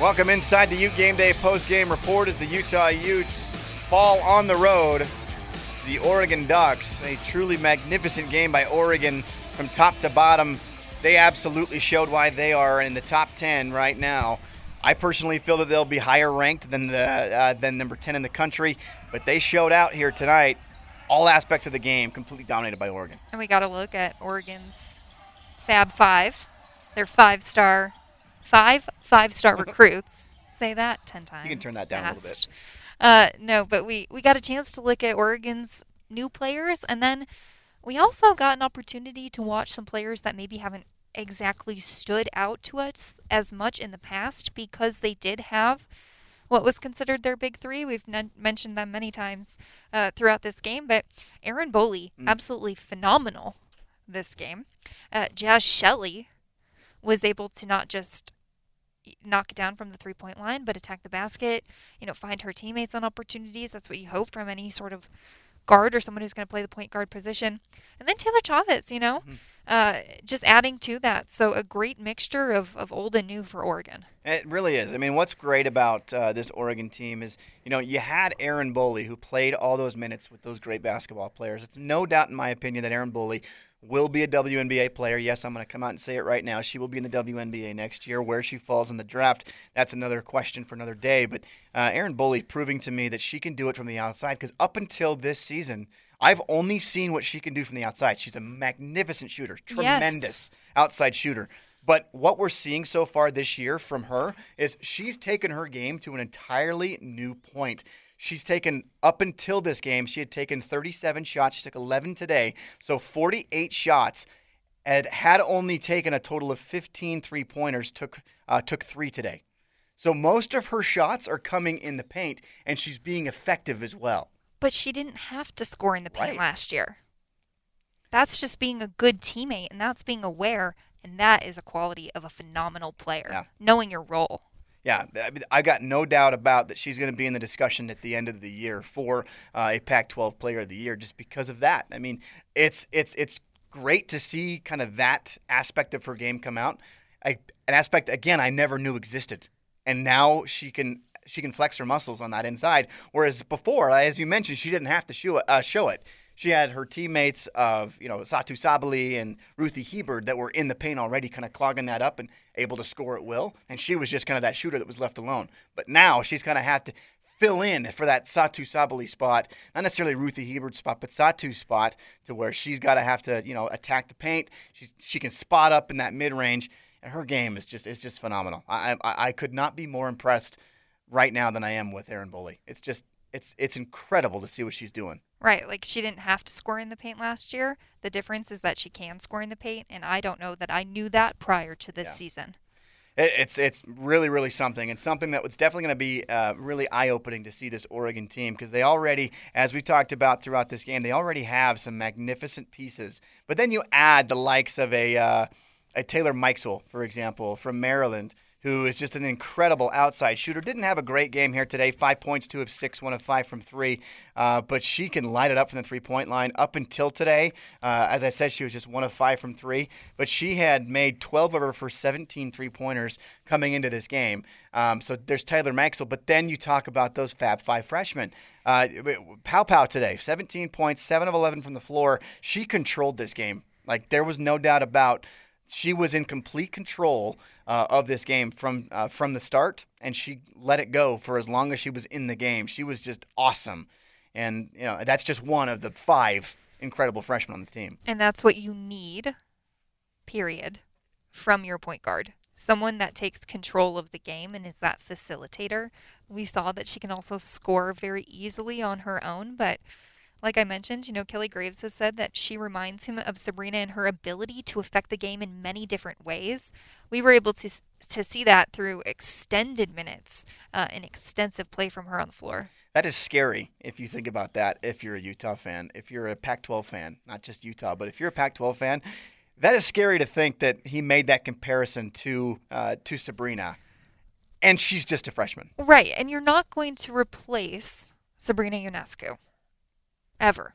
Welcome inside the Ute Game Day post game report as the Utah Utes fall on the road. The Oregon Ducks, a truly magnificent game by Oregon from top to bottom. They absolutely showed why they are in the top 10 right now. I personally feel that they'll be higher ranked than the uh, than number 10 in the country, but they showed out here tonight. All aspects of the game completely dominated by Oregon. And we got to look at Oregon's Fab Five, their five-star, five five-star recruits. Say that ten times. You can turn that down fast. a little bit. Uh, no, but we we got a chance to look at Oregon's new players, and then we also got an opportunity to watch some players that maybe haven't exactly stood out to us as much in the past because they did have what was considered their big three. We've n- mentioned them many times uh, throughout this game, but Erin Boley, Mm. absolutely phenomenal this game. Uh, Jaz Shelley was able to not just knock it down from the three point line, but attack the basket, you know, find her teammates on opportunities. That's what you hope from any sort of guard or someone who's going to play the point guard position. And then Taylor Chavez, you know, uh, just adding to that. So a great mixture of, of old and new for Oregon. It really is. I mean, what's great about uh, this Oregon team is, you know, you had Erin Boley who played all those minutes with those great basketball players. It's no doubt, in my opinion, that Erin Boley will be a WNBA player. Yes, I'm going to come out and say it right now. She will be in the WNBA next year. Where she falls in the draft, that's another question for another day. But uh, Erin Boley proving to me that she can do it from the outside because up until this season, I've only seen what she can do from the outside. She's a magnificent shooter, tremendous outside shooter. But what we're seeing so far this year from her is she's taken her game to an entirely new point. She's taken, up until this game, she had taken 37 shots. She took 11 today, so 48 shots, and had only taken a total of 15 three pointers, took, uh, took three today. So most of her shots are coming in the paint, and she's being effective as well. But she didn't have to score in the paint Right. last year. That's just being a good teammate, and that's being aware, and that is a quality of a phenomenal player. Yeah. Knowing your role. Yeah, I mean, I got no doubt about that she's going to be in the discussion at the end of the year for uh, a Pac-12 Player of the Year just because of that. I mean, it's it's it's great to see kind of that aspect of her game come out. I, an aspect again I never knew existed, and now she can she can flex her muscles on that inside. Whereas before, as you mentioned, she didn't have to show it. Uh, show it. She had her teammates of you know Satu Sabally and Ruthy Hebard that were in the paint already, kind of clogging that up and able to score at will. And she was just kind of that shooter that was left alone. But now she's kind of had to fill in for that Satu Sabally spot, not necessarily Ruthy Hebard spot, but Satu's spot, to where she's got to have to you know attack the paint. She's she can spot up in that mid range, and her game is just is just phenomenal. I, I I could not be more impressed right now than I am with Erin Boley. It's just it's it's incredible to see what she's doing. Right, like she didn't have to score in the paint last year. The difference is that she can score in the paint, and I don't know that I knew that prior to this Yeah. season. It, it's it's really really something, and something that was definitely going to be uh, really eye opening to see this Oregon team because they already, as we talked about throughout this game, they already have some magnificent pieces. But then you add the likes of a uh, a Taylor Mikesell, for example, from Maryland. Who is just an incredible outside shooter? Didn't have a great game here today. Five points, two of six, one of five from three. Uh, but she can light it up from the three-point line. Up until today, uh, as I said, she was just one of five from three. But she had made 12 of her first 17 three-pointers coming into this game. Um, so there's Tyler Maxwell. But then you talk about those Fab Five freshmen. Uh, Paopao today, 17 points, seven of 11 from the floor. She controlled this game Like there was no doubt about she was in complete control uh, of this game from uh, from the start, and she let it go for as long as she was in the game. She was just awesome, and you know that's just one of the five incredible freshmen on this team. And that's what you need, period, from your point guard. Someone that takes control of the game and is that facilitator. We saw that she can also score very easily on her own, but like I mentioned, you know, Kelly Graves has said that she reminds him of Sabrina and her ability to affect the game in many different ways. We were able to to see that through extended minutes uh, and extensive play from her on the floor. That is scary if you think about that. If you're a Utah fan, if you're a Pac-12 fan, not just Utah, but if you're a Pac-12 fan, that is scary to think that he made that comparison to uh, to Sabrina, and she's just a freshman. Right, and you're not going to replace Sabrina Ionescu ever.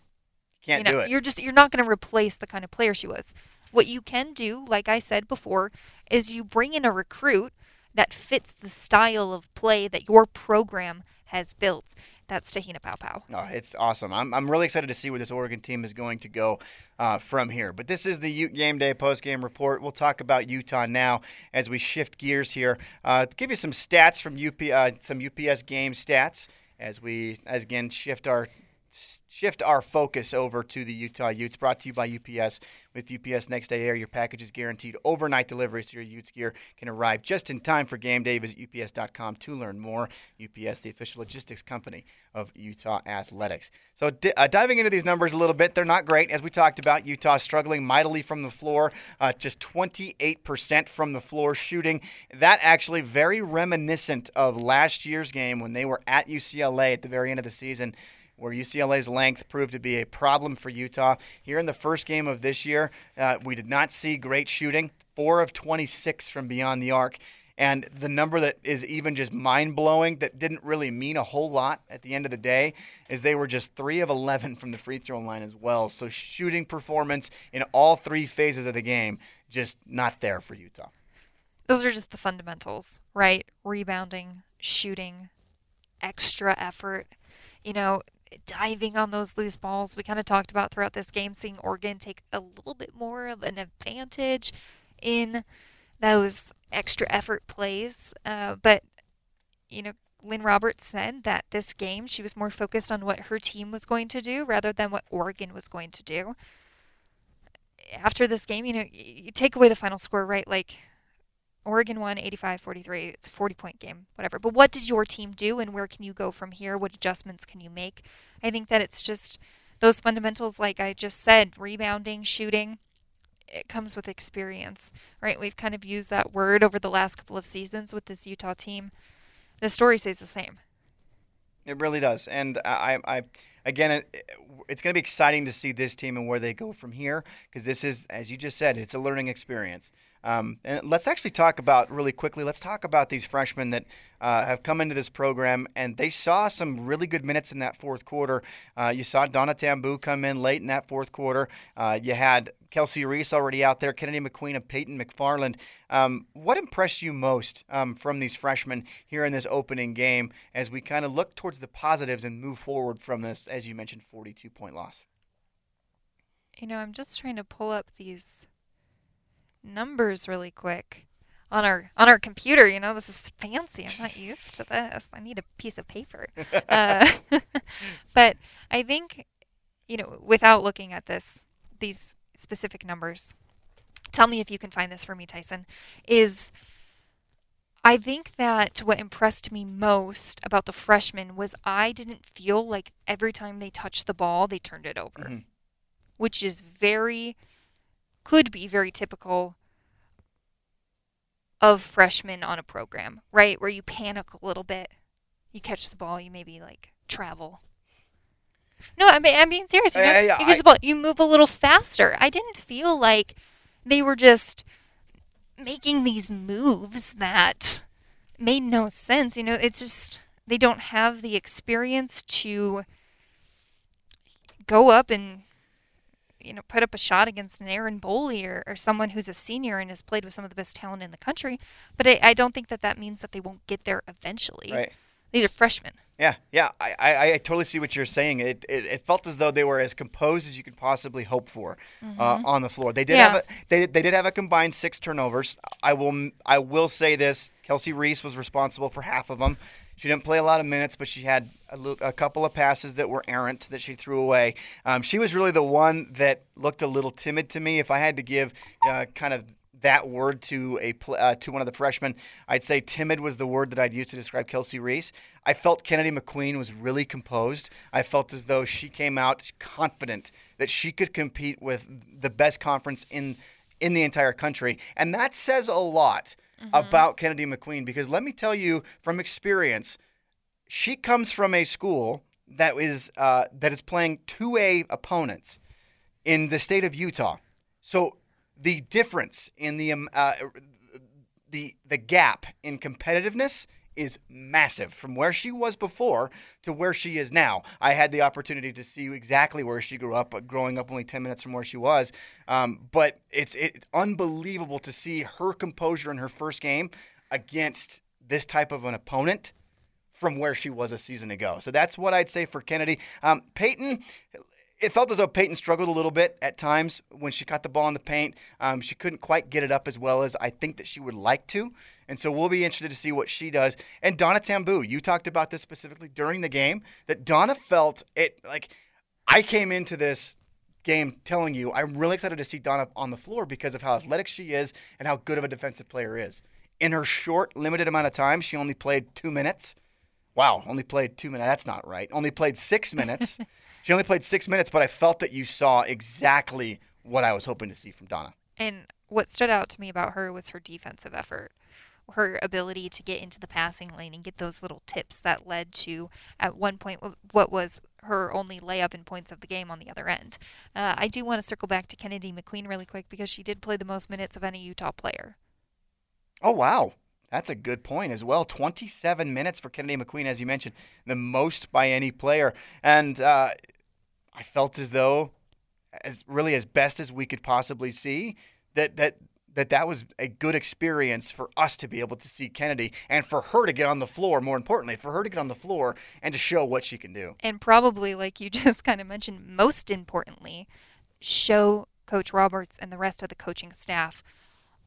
Can't you know, do it. You're just you're not going to replace the kind of player she was. What you can do, like I said before, is you bring in a recruit that fits the style of play that your program has built. That's Te-Hina Paopao. Oh, it's awesome. I'm, I'm really excited to see where this Oregon team is going to go uh, from here. But this is the Ute Game Day post game report. We'll talk about Utah now as we shift gears here. Uh, give you some stats from UP, uh, some UPS game stats as we, as again, shift our shift our focus over to the Utah Utes. Brought to you by UPS. With UPS Next Day Air, your package is guaranteed overnight delivery, so your Utes gear can arrive just in time for game day. Visit UPS.com to learn more. UPS, the official logistics company of Utah Athletics. So, uh, diving into these numbers a little bit, they're not great. As we talked about, Utah struggling mightily from the floor, uh, just 28% from the floor shooting. That actually very reminiscent of last year's game when they were at UCLA at the very end of the season where UCLA's length proved to be a problem for Utah. Here in the first game of this year, uh, we did not see great shooting, four of 26 from beyond the arc. And the number that is even just mind blowing, that didn't really mean a whole lot at the end of the day, is they were just three of 11 from the free throw line as well. So shooting performance in all three phases of the game, just not there for Utah. Those are just the fundamentals, right? Rebounding, shooting, extra effort. You know, diving on those loose balls. We kind of talked about throughout this game, seeing Oregon take a little bit more of an advantage in those extra effort plays. Uh, but, you know, Lynne Roberts said that this game she was more focused on what her team was going to do rather than what Oregon was going to do. After this game, you know, you take away the final score, right? Like, Oregon won 85 43. It's a 40 point game, whatever. But what did your team do and where can you go from here? What adjustments can you make? I think that it's just those fundamentals, like I just said rebounding, shooting. It comes with experience, right? We've kind of used that word over the last couple of seasons with this Utah team. The story stays the same. It really does. And I, I again, it, it's going to be exciting to see this team and where they go from here because this is, as you just said, it's a learning experience. Um, and let's actually talk about really quickly. Let's talk about these freshmen that uh, have come into this program, and they saw some really good minutes in that fourth quarter. Uh, you saw Donna Tambu come in late in that fourth quarter. Uh, you had Kelsey Reese already out there, Kennedy McQueen and Peyton McFarland. Um, what impressed you most um, from these freshmen here in this opening game as we kind of look towards the positives and move forward from this, as you mentioned, 42 point loss? You know, I'm just trying to pull up these numbers really quick on our on our computer. You know, this is fancy. I'm not used to this. I need a piece of paper. uh, but I think, you know, without looking at this, these specific numbers, tell me if you can find this for me, Tyson. Is I think that what impressed me most about the freshmen was I didn't feel like every time they touched the ball, they turned it over, mm-hmm. which is very could be very typical of freshmen on a program, right? Where you panic a little bit, you catch the ball, you maybe like travel. No, I mean, I'm being serious. You, know, you catch the ball, you move a little faster. I didn't feel like they were just making these moves that made no sense. You know, it's just they don't have the experience to go up and you know, put up a shot against an Erin Boley or, or someone who's a senior and has played with some of the best talent in the country. But I, I don't think that that means that they won't get there eventually. Right. These are freshmen. Yeah, yeah, I, I, I, totally see what you're saying. It, it, it felt as though they were as composed as you could possibly hope for mm-hmm. uh, on the floor. They did yeah. have a they, they did have a combined six turnovers. I will I will say this: Kelsey Reese was responsible for half of them. She didn't play a lot of minutes, but she had a, a couple of passes that were errant that she threw away. Um, she was really the one that looked a little timid to me. If I had to give uh, kind of that word to a uh, to one of the freshmen, I'd say timid was the word that I'd use to describe Kelsey Reese. I felt Kennedy McQueen was really composed. I felt as though she came out confident that she could compete with the best conference in in the entire country, and that says a lot mm-hmm. about Kennedy McQueen because let me tell you from experience, she comes from a school that is uh, that is playing two A opponents in the state of Utah. So the difference in the um, uh, the the gap in competitiveness is massive from where she was before to where she is now. I had the opportunity to see exactly where she grew up, growing up only 10 minutes from where she was. Um, but it's, it's unbelievable to see her composure in her first game against this type of an opponent from where she was a season ago. So that's what I'd say for Kennedy. Um, Peyton, it felt as though Peyton struggled a little bit at times when she got the ball in the paint. Um, she couldn't quite get it up as well as I think that she would like to. And so we'll be interested to see what she does. And Donna Tambu, you talked about this specifically during the game, that Donna felt it like I came into this game telling you I'm really excited to see Donna on the floor because of how athletic she is and how good of a defensive player is. In her short, limited amount of time, she only played two minutes. Wow, only played two minutes. That's not right. Only played six minutes. She only played six minutes, but I felt that you saw exactly what I was hoping to see from Donna. And what stood out to me about her was her defensive effort. Her ability to get into the passing lane and get those little tips that led to, at one point, what was her only layup in points of the game on the other end. Uh, I do want to circle back to Kennedy McQueen really quick because she did play the most minutes of any Utah player. Oh, wow. That's a good point as well. 27 minutes for Kennedy McQueen, as you mentioned, the most by any player. And uh, I felt as though, as really as best as we could possibly see, that that that that was a good experience for us to be able to see Kennedy and for her to get on the floor. More importantly, for her to get on the floor and to show what she can do. And probably, like you just kind of mentioned, most importantly, show Coach Roberts and the rest of the coaching staff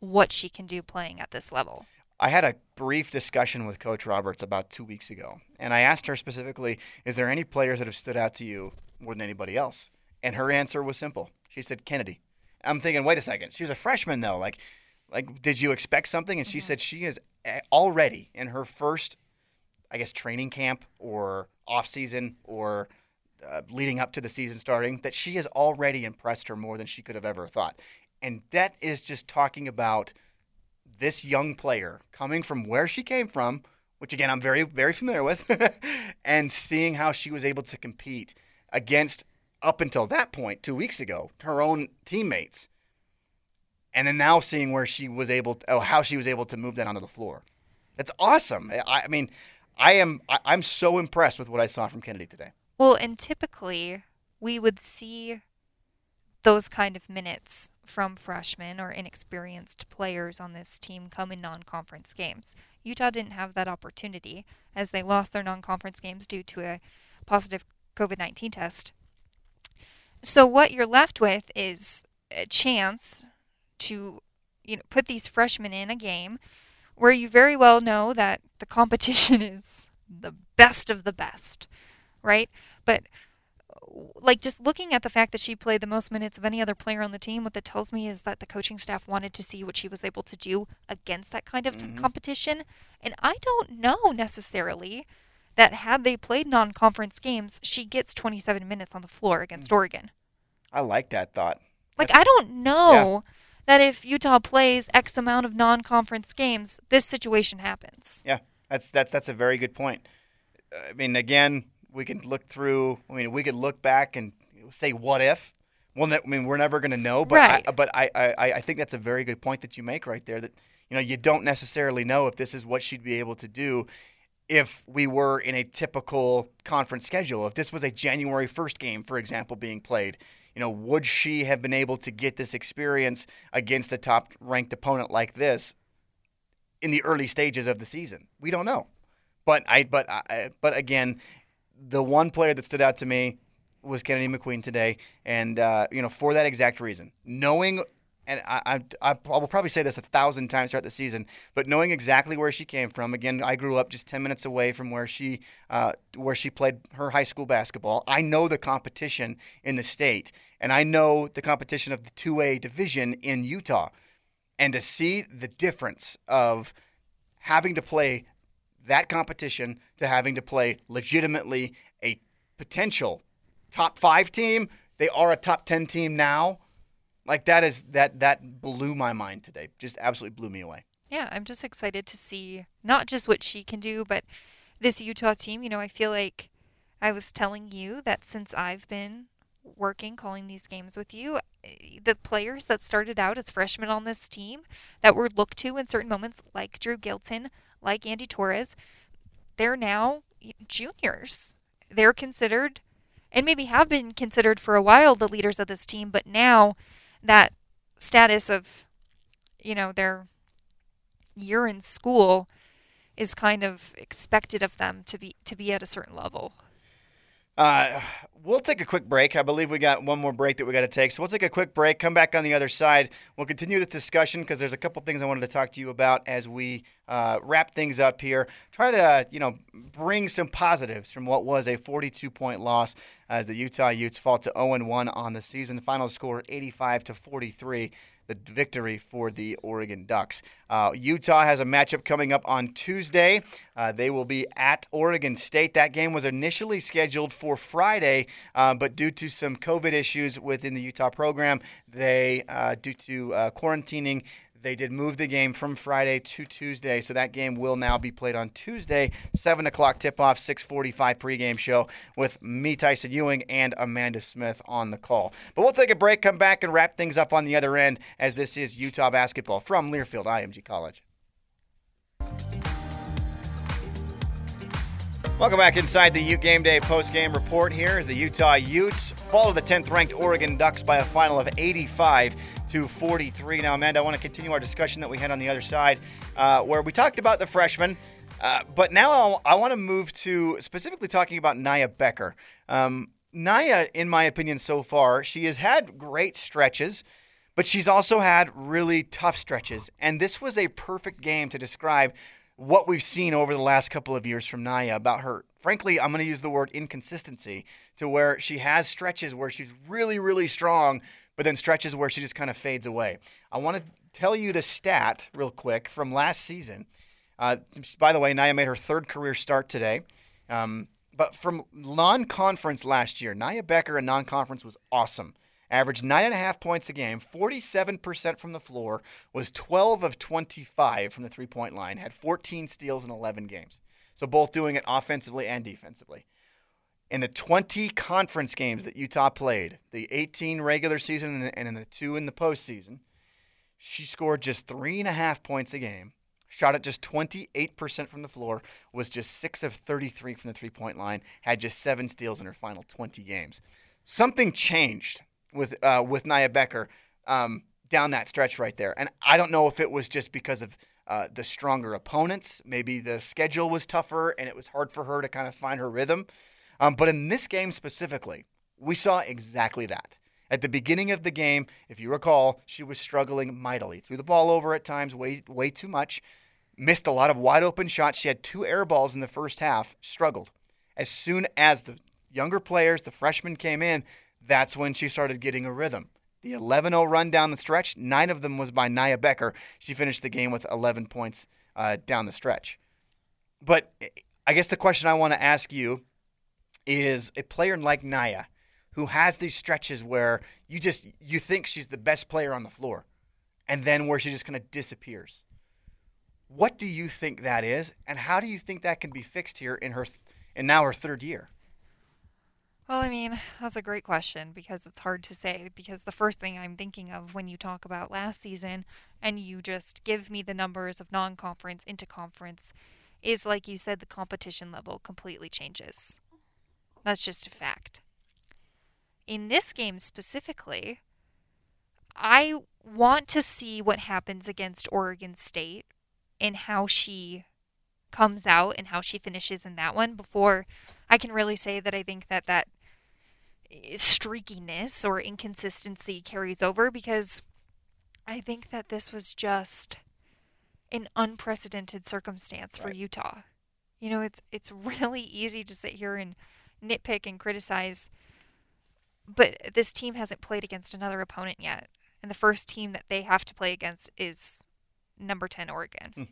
what she can do playing at this level. I had a brief discussion with Coach Roberts about two weeks ago, and I asked her specifically, "Is there any players that have stood out to you more than anybody else?" And her answer was simple. She said, "Kennedy." I'm thinking, wait a second. She was a freshman though. Like, like, did you expect something? And she mm-hmm. said she is already in her first, I guess, training camp or off season or uh, leading up to the season starting. That she has already impressed her more than she could have ever thought, and that is just talking about this young player coming from where she came from, which again I'm very very familiar with, and seeing how she was able to compete against up until that point 2 weeks ago her own teammates. And then now seeing where she was able to, oh, how she was able to move that onto the floor. That's awesome. I, I mean, I am I, I'm so impressed with what I saw from Kennedy today. Well, and typically we would see those kind of minutes from freshmen or inexperienced players on this team come in non conference games. Utah didn't have that opportunity as they lost their non conference games due to a positive COVID 19 test. So, what you're left with is a chance to you know, put these freshmen in a game where you very well know that the competition is the best of the best, right? But like just looking at the fact that she played the most minutes of any other player on the team, what that tells me is that the coaching staff wanted to see what she was able to do against that kind of mm-hmm. competition. And I don't know necessarily that had they played non-conference games, she gets 27 minutes on the floor against mm. Oregon. I like that thought. Like That's, I don't know yeah. that if Utah plays X amount of non-conference games, this situation happens. Yeah, that's that's that's a very good point. I mean, again, we can look through. I mean, we could look back and say, "What if?" Well, I mean, we're never going to know. But right. I, but I, I I think that's a very good point that you make right there. That you know you don't necessarily know if this is what she'd be able to do if we were in a typical conference schedule. If this was a January 1st game, for example, being played, you know, would she have been able to get this experience against a top ranked opponent like this in the early stages of the season? We don't know. but I but I, but again, the one player that stood out to me was Kennedy McQueen today, and uh, you know for that exact reason, knowing. And I, I, I will probably say this a thousand times throughout the season, but knowing exactly where she came from. Again, I grew up just ten minutes away from where she, uh, where she played her high school basketball. I know the competition in the state, and I know the competition of the two A division in Utah, and to see the difference of having to play that competition to having to play legitimately a potential top five team. They are a top ten team now. Like that is that that blew my mind today. Just absolutely blew me away. Yeah, I'm just excited to see not just what she can do, but this Utah team. You know, I feel like I was telling you that since I've been working calling these games with you, eh, the players that started out as freshmen on this team that were looked to in certain moments, like Dru Gylten, like Andy Torres, they're now juniors. They're considered, and maybe have been considered for a while, the leaders of this team, but now that status of, you know, their year in school is kind of expected of them to be to be at a certain level. Uh, we'll take a quick break. I believe we got one more break that we got to take. So we'll take a quick break, come back on the other side. We'll continue this discussion because there's a couple things I wanted to talk to you about as we uh, wrap things up here. Try to, you know, bring some positives from what was a 42 point loss as the Utah Utes fall to 0 1 on the season. Final score 85 to 43 the victory for the Oregon Ducks. Uh, Utah has a matchup coming up on Tuesday. Uh, they will be at Oregon State. That game was initially scheduled for Friday, uh, but due to some COVID issues within the Utah program, they, uh, due to uh, quarantining, they did move the game from Friday to Tuesday, so that game will now be played on Tuesday, seven o'clock tip-off, six forty-five pregame show with me, Tyson Ewing, and Amanda Smith on the call. But we'll take a break, come back, and wrap things up on the other end, as this is Utah basketball from Learfield IMG College. Welcome back inside the Ute Game Day post-game report. Here is the Utah Utes fall to the 10th-ranked Oregon Ducks by a final of 85 to 43. Now, Amanda, I want to continue our discussion that we had on the other side, uh, where we talked about the freshmen. Uh, but now I want to move to specifically talking about Niyah Becker. Um, Niyah, in my opinion, so far, she has had great stretches, but she's also had really tough stretches. And this was a perfect game to describe what we've seen over the last couple of years from Niyah about her. Frankly, I'm going to use the word inconsistency to where she has stretches where she's really, really strong, but then stretches where she just kind of fades away. I want to tell you the stat real quick from last season. Uh, by the way, Niyah made her third career start today. Um, but from non conference last year, Niyah Becker in non conference was awesome averaged nine and a half points a game, 47% from the floor, was 12 of 25 from the three point line, had 14 steals in 11 games. So both doing it offensively and defensively. In the 20 conference games that Utah played, the 18 regular season and in the two in the postseason, she scored just three and a half points a game, shot at just 28% from the floor, was just six of 33 from the three point line, had just seven steals in her final 20 games. Something changed with uh, with Niyah Becker um, down that stretch right there. And I don't know if it was just because of uh, the stronger opponents. Maybe the schedule was tougher and it was hard for her to kind of find her rhythm. Um, but in this game specifically, we saw exactly that. At the beginning of the game, if you recall, she was struggling mightily. Threw the ball over at times, way way too much. Missed a lot of wide open shots. She had two air balls in the first half. Struggled. As soon as the younger players, the freshmen came in, that's when she started getting a rhythm. The 11 0 run down the stretch, nine of them was by Niyah Becker. She finished the game with 11 points uh, down the stretch. But I guess the question I want to ask you is a player like Niyah, who has these stretches where you just you think she's the best player on the floor, and then where she just kind of disappears. What do you think that is, and how do you think that can be fixed here in her, in now her third year? Well, I mean, that's a great question because it's hard to say. Because the first thing I'm thinking of when you talk about last season and you just give me the numbers of non conference into conference is like you said, the competition level completely changes. That's just a fact. In this game specifically, I want to see what happens against Oregon State and how she comes out and how she finishes in that one before I can really say that I think that that streakiness or inconsistency carries over because I think that this was just an unprecedented circumstance for Right. Utah. You know, it's it's really easy to sit here and nitpick and criticize, but this team hasn't played against another opponent yet, and the first team that they have to play against is number ten Oregon. Hmm.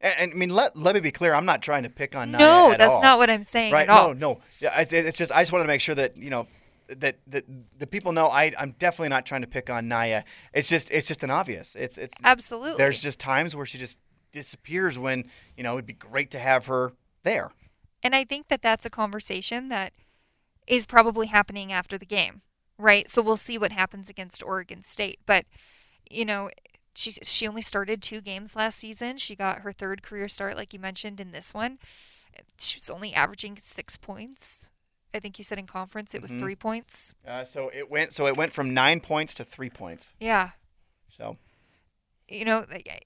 And, and I mean, let let me be clear. I'm not trying to pick on Niyah No, at that's all. not what I'm saying Right? at all. No, no. Yeah, it's, it's just I just wanted to make sure that you know that that the people know I I'm definitely not trying to pick on Niyah. It's just it's just an obvious. It's it's Absolutely. There's just times where she just disappears when you know it'd be great to have her there. And I think that that's a conversation that is probably happening after the game, right? So we'll see what happens against Oregon State. But, you know, she, she only started two games last season. She got her third career start, like you mentioned, in this one. She was only averaging six points. I think you said in conference it was Mhm. three points. Uh, so it went so it went from nine points to three points. Yeah. So you know,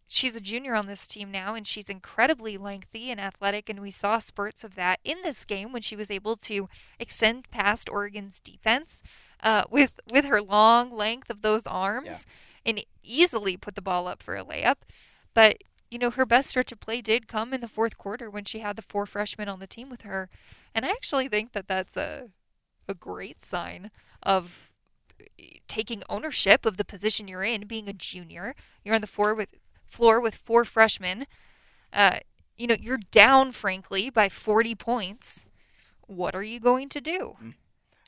she's a junior on this team now, and she's incredibly lengthy and athletic, and we saw spurts of that in this game when she was able to extend past Oregon's defense uh, with with her long length of those arms and easily put the ball up for a layup. But you know, her best stretch of play did come in the fourth quarter when she had the four freshmen on the team with her, and I actually think that that's a a great sign of taking ownership of the position you're in, being a junior. You're on the floor with floor with four freshmen. Uh, you know, you're down, frankly, by 40 points. What are you going to do?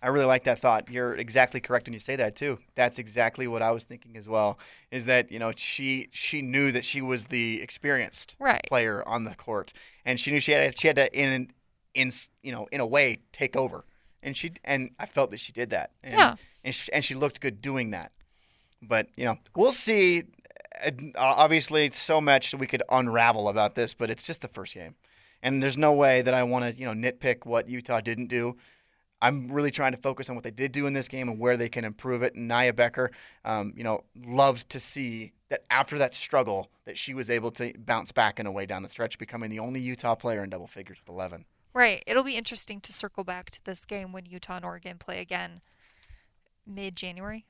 I really like that thought. You're exactly correct when you say that too. That's exactly what I was thinking as well. Is that you know she she knew that she was the experienced Right. player on the court, and she knew she had she had to in in you know in a way take over, and she and I felt that she did that. And, Yeah. And she, and she looked good doing that. But you know we'll see. Uh, Obviously, it's so much we could unravel about this, but it's just the first game, and there's no way that I want to you know nitpick what Utah didn't do. I'm really trying to focus on what they did do in this game and where they can improve it. And Niyah Becker, um, you know, loved to see that after that struggle that she was able to bounce back in a way down the stretch, becoming the only Utah player in double figures with 11. Right. It'll be interesting to circle back to this game when Utah and Oregon play again mid January.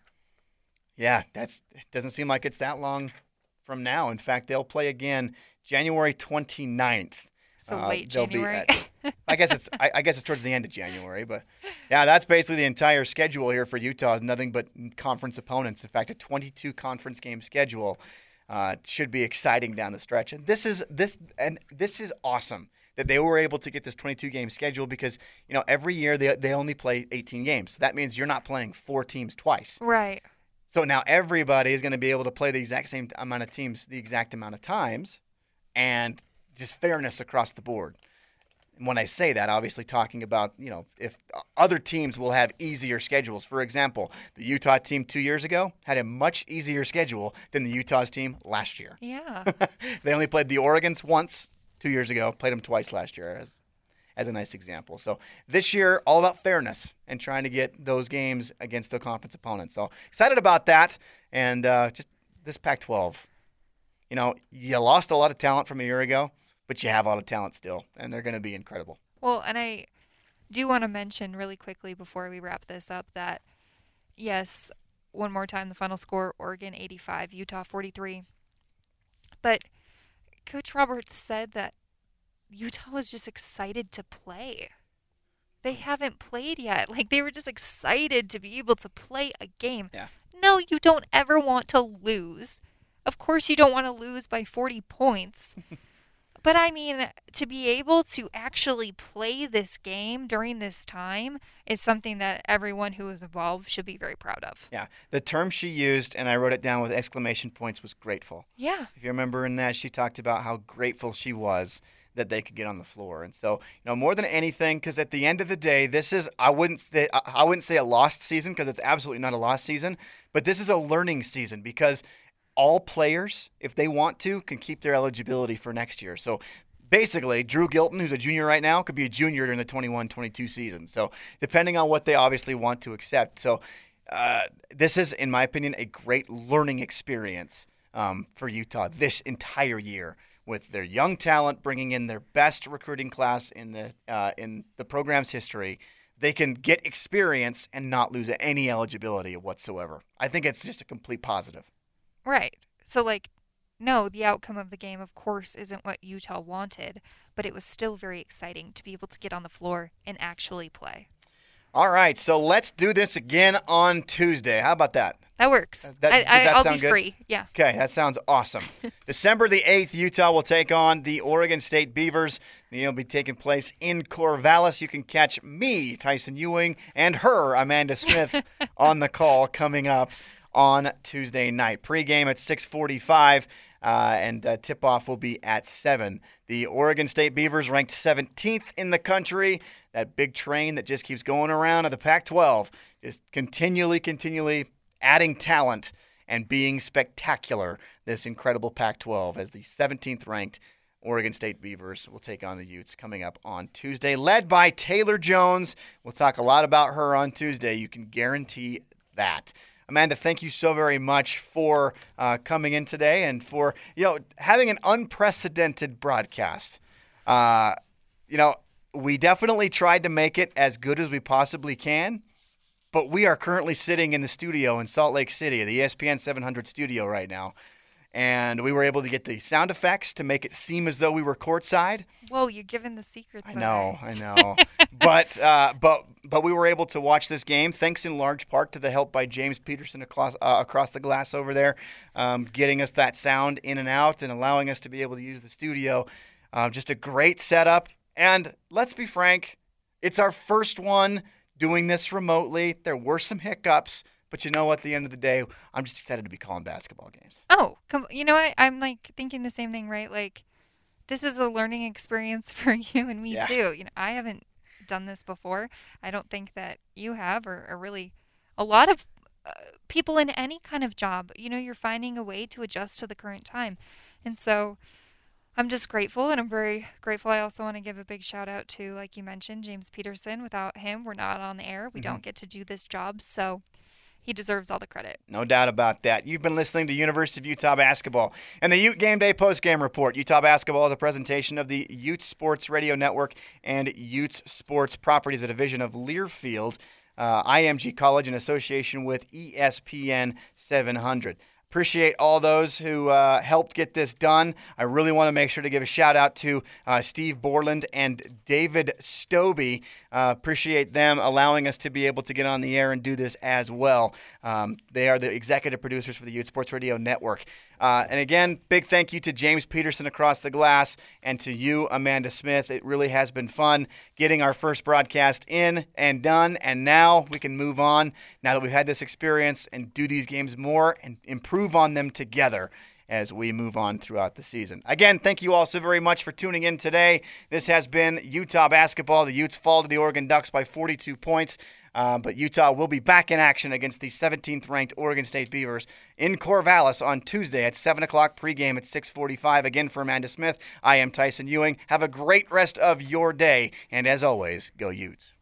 Yeah, that's it doesn't seem like it's that long from now. In fact, they'll play again January 29th. So Uh, late January. at- I guess it's I, I guess it's towards the end of January, but yeah, that's basically the entire schedule here for Utah. Is nothing but conference opponents. In fact, a 22 conference game schedule uh, should be exciting down the stretch. And this is this and this is awesome that they were able to get this 22 game schedule because you know every year they they only play 18 games. That means you're not playing four teams twice. right. So now everybody is going to be able to play the exact same amount of teams, the exact amount of times, and just fairness across the board. And when I say that, obviously talking about you know if uh, other teams will have easier schedules. For example, the Utah team two years ago had a much easier schedule than the Utah's team last year. Yeah. they only played the Oregons once two years ago, played them twice last year as, as a nice example. So this year, all about fairness and trying to get those games against the conference opponents. So excited about that. And uh, just this Pac 12. You know, you lost a lot of talent from a year ago, but you have a lot of talent still, and they're going to be incredible. Well, and I do want to mention really quickly before we wrap this up that, yes, one more time the final score Oregon 85, Utah 43. But Coach Roberts said that Utah was just excited to play. They hmm. haven't played yet. Like they were just excited to be able to play a game. Yeah. No, you don't ever want to lose. Of course, you don't want to lose by 40 points. But I mean, to be able to actually play this game during this time is something that everyone who was involved should be very proud of. Yeah. The term she used, and I wrote it down with exclamation points, was grateful. Yeah. If you remember in that, she talked about how grateful she was that they could get on the floor. And so, you know, more than anything, because at the end of the day, this is I wouldn't say I I wouldn't say a lost season because it's absolutely not a lost season, but this is a learning season because all players, if they want to, can keep their eligibility for next year. So basically, Dru Gylten, who's a junior right now, could be a junior during the 21-22 season. So depending on what they obviously want to accept. So uh, this is, in my opinion, a great learning experience um, for Utah this entire year, with their young talent, bringing in their best recruiting class in the uh, in the program's history, they can get experience and not lose any eligibility whatsoever. I think it's just a complete positive. Right. So, like, no, the outcome of the game, of course, isn't what Utah wanted, but it was still very exciting to be able to get on the floor and actually play. All right, so let's do this again on Tuesday. How about that? That works. Uh, that, I, does that I, will sound be good? free. Yeah. Okay, that sounds awesome. December the 8th, Utah will take on the Oregon State Beavers. It'll be taking place in Corvallis. You can catch me, Tyson Ewing, and her, Amanda Smith, on the call coming up on Tuesday night. Pre-game at 645. Uh, and uh, tip off will be at 7. The Oregon State Beavers ranked 17th in the country. That big train that just keeps going around of the Pac 12, just continually, continually adding talent and being spectacular. This incredible Pac 12 as the 17th ranked Oregon State Beavers will take on the Utes coming up on Tuesday, led by Taylor Jones. We'll talk a lot about her on Tuesday. You can guarantee that. Amanda, thank you so very much for uh, coming in today and for you know having an unprecedented broadcast. Uh, you know, we definitely tried to make it as good as we possibly can, but we are currently sitting in the studio in Salt Lake City, the ESPN 700 studio right now. And we were able to get the sound effects to make it seem as though we were courtside. Whoa, you're giving the secrets. I know, I know. but uh, but but we were able to watch this game thanks in large part to the help by James Peterson across uh, across the glass over there, um, getting us that sound in and out and allowing us to be able to use the studio. Uh, just a great setup. And let's be frank, it's our first one doing this remotely. There were some hiccups, but you know what? At the end of the day, I'm just excited to be calling basketball games. Oh, come, you know what? I'm like thinking the same thing, right? Like, this is a learning experience for you and me Yeah. too. You know, I haven't done this before. I don't think that you have, or, or really a lot of uh, people in any kind of job. You know, you're finding a way to adjust to the current time, and so I'm just grateful, and I'm very grateful. I also want to give a big shout out to, like you mentioned, James Peterson. Without him, we're not on the air. We Mhm. don't get to do this job, so he deserves all the credit. No doubt about that. You've been listening to University of Utah Basketball and the Ute Game Day postgame report. Utah Basketball is a presentation of the Ute Sports Radio Network and Ute Sports Properties, a division of Learfield uh, IMG College in association with ESPN 700. Appreciate all those who uh, helped get this done. I really want to make sure to give a shout out to uh, Steve Borland and David Stobie. Uh, appreciate them allowing us to be able to get on the air and do this as well. Um, they are the executive producers for the Ute Sports Radio Network. Uh, and again, big thank you to James Peterson across the glass and to you, Amanda Smith. It really has been fun getting our first broadcast in and done. And now we can move on, now that we've had this experience, and do these games more and improve on them together as we move on throughout the season. Again, thank you all so very much for tuning in today. This has been Utah basketball. The Utes fall to the Oregon Ducks by 42 points. Uh, but Utah will be back in action against the 17th ranked Oregon State Beavers in Corvallis on Tuesday at 7 o'clock pregame at 645. Again, for Amanda Smith, I am Tyson Ewing. Have a great rest of your day. And as always, go Utes.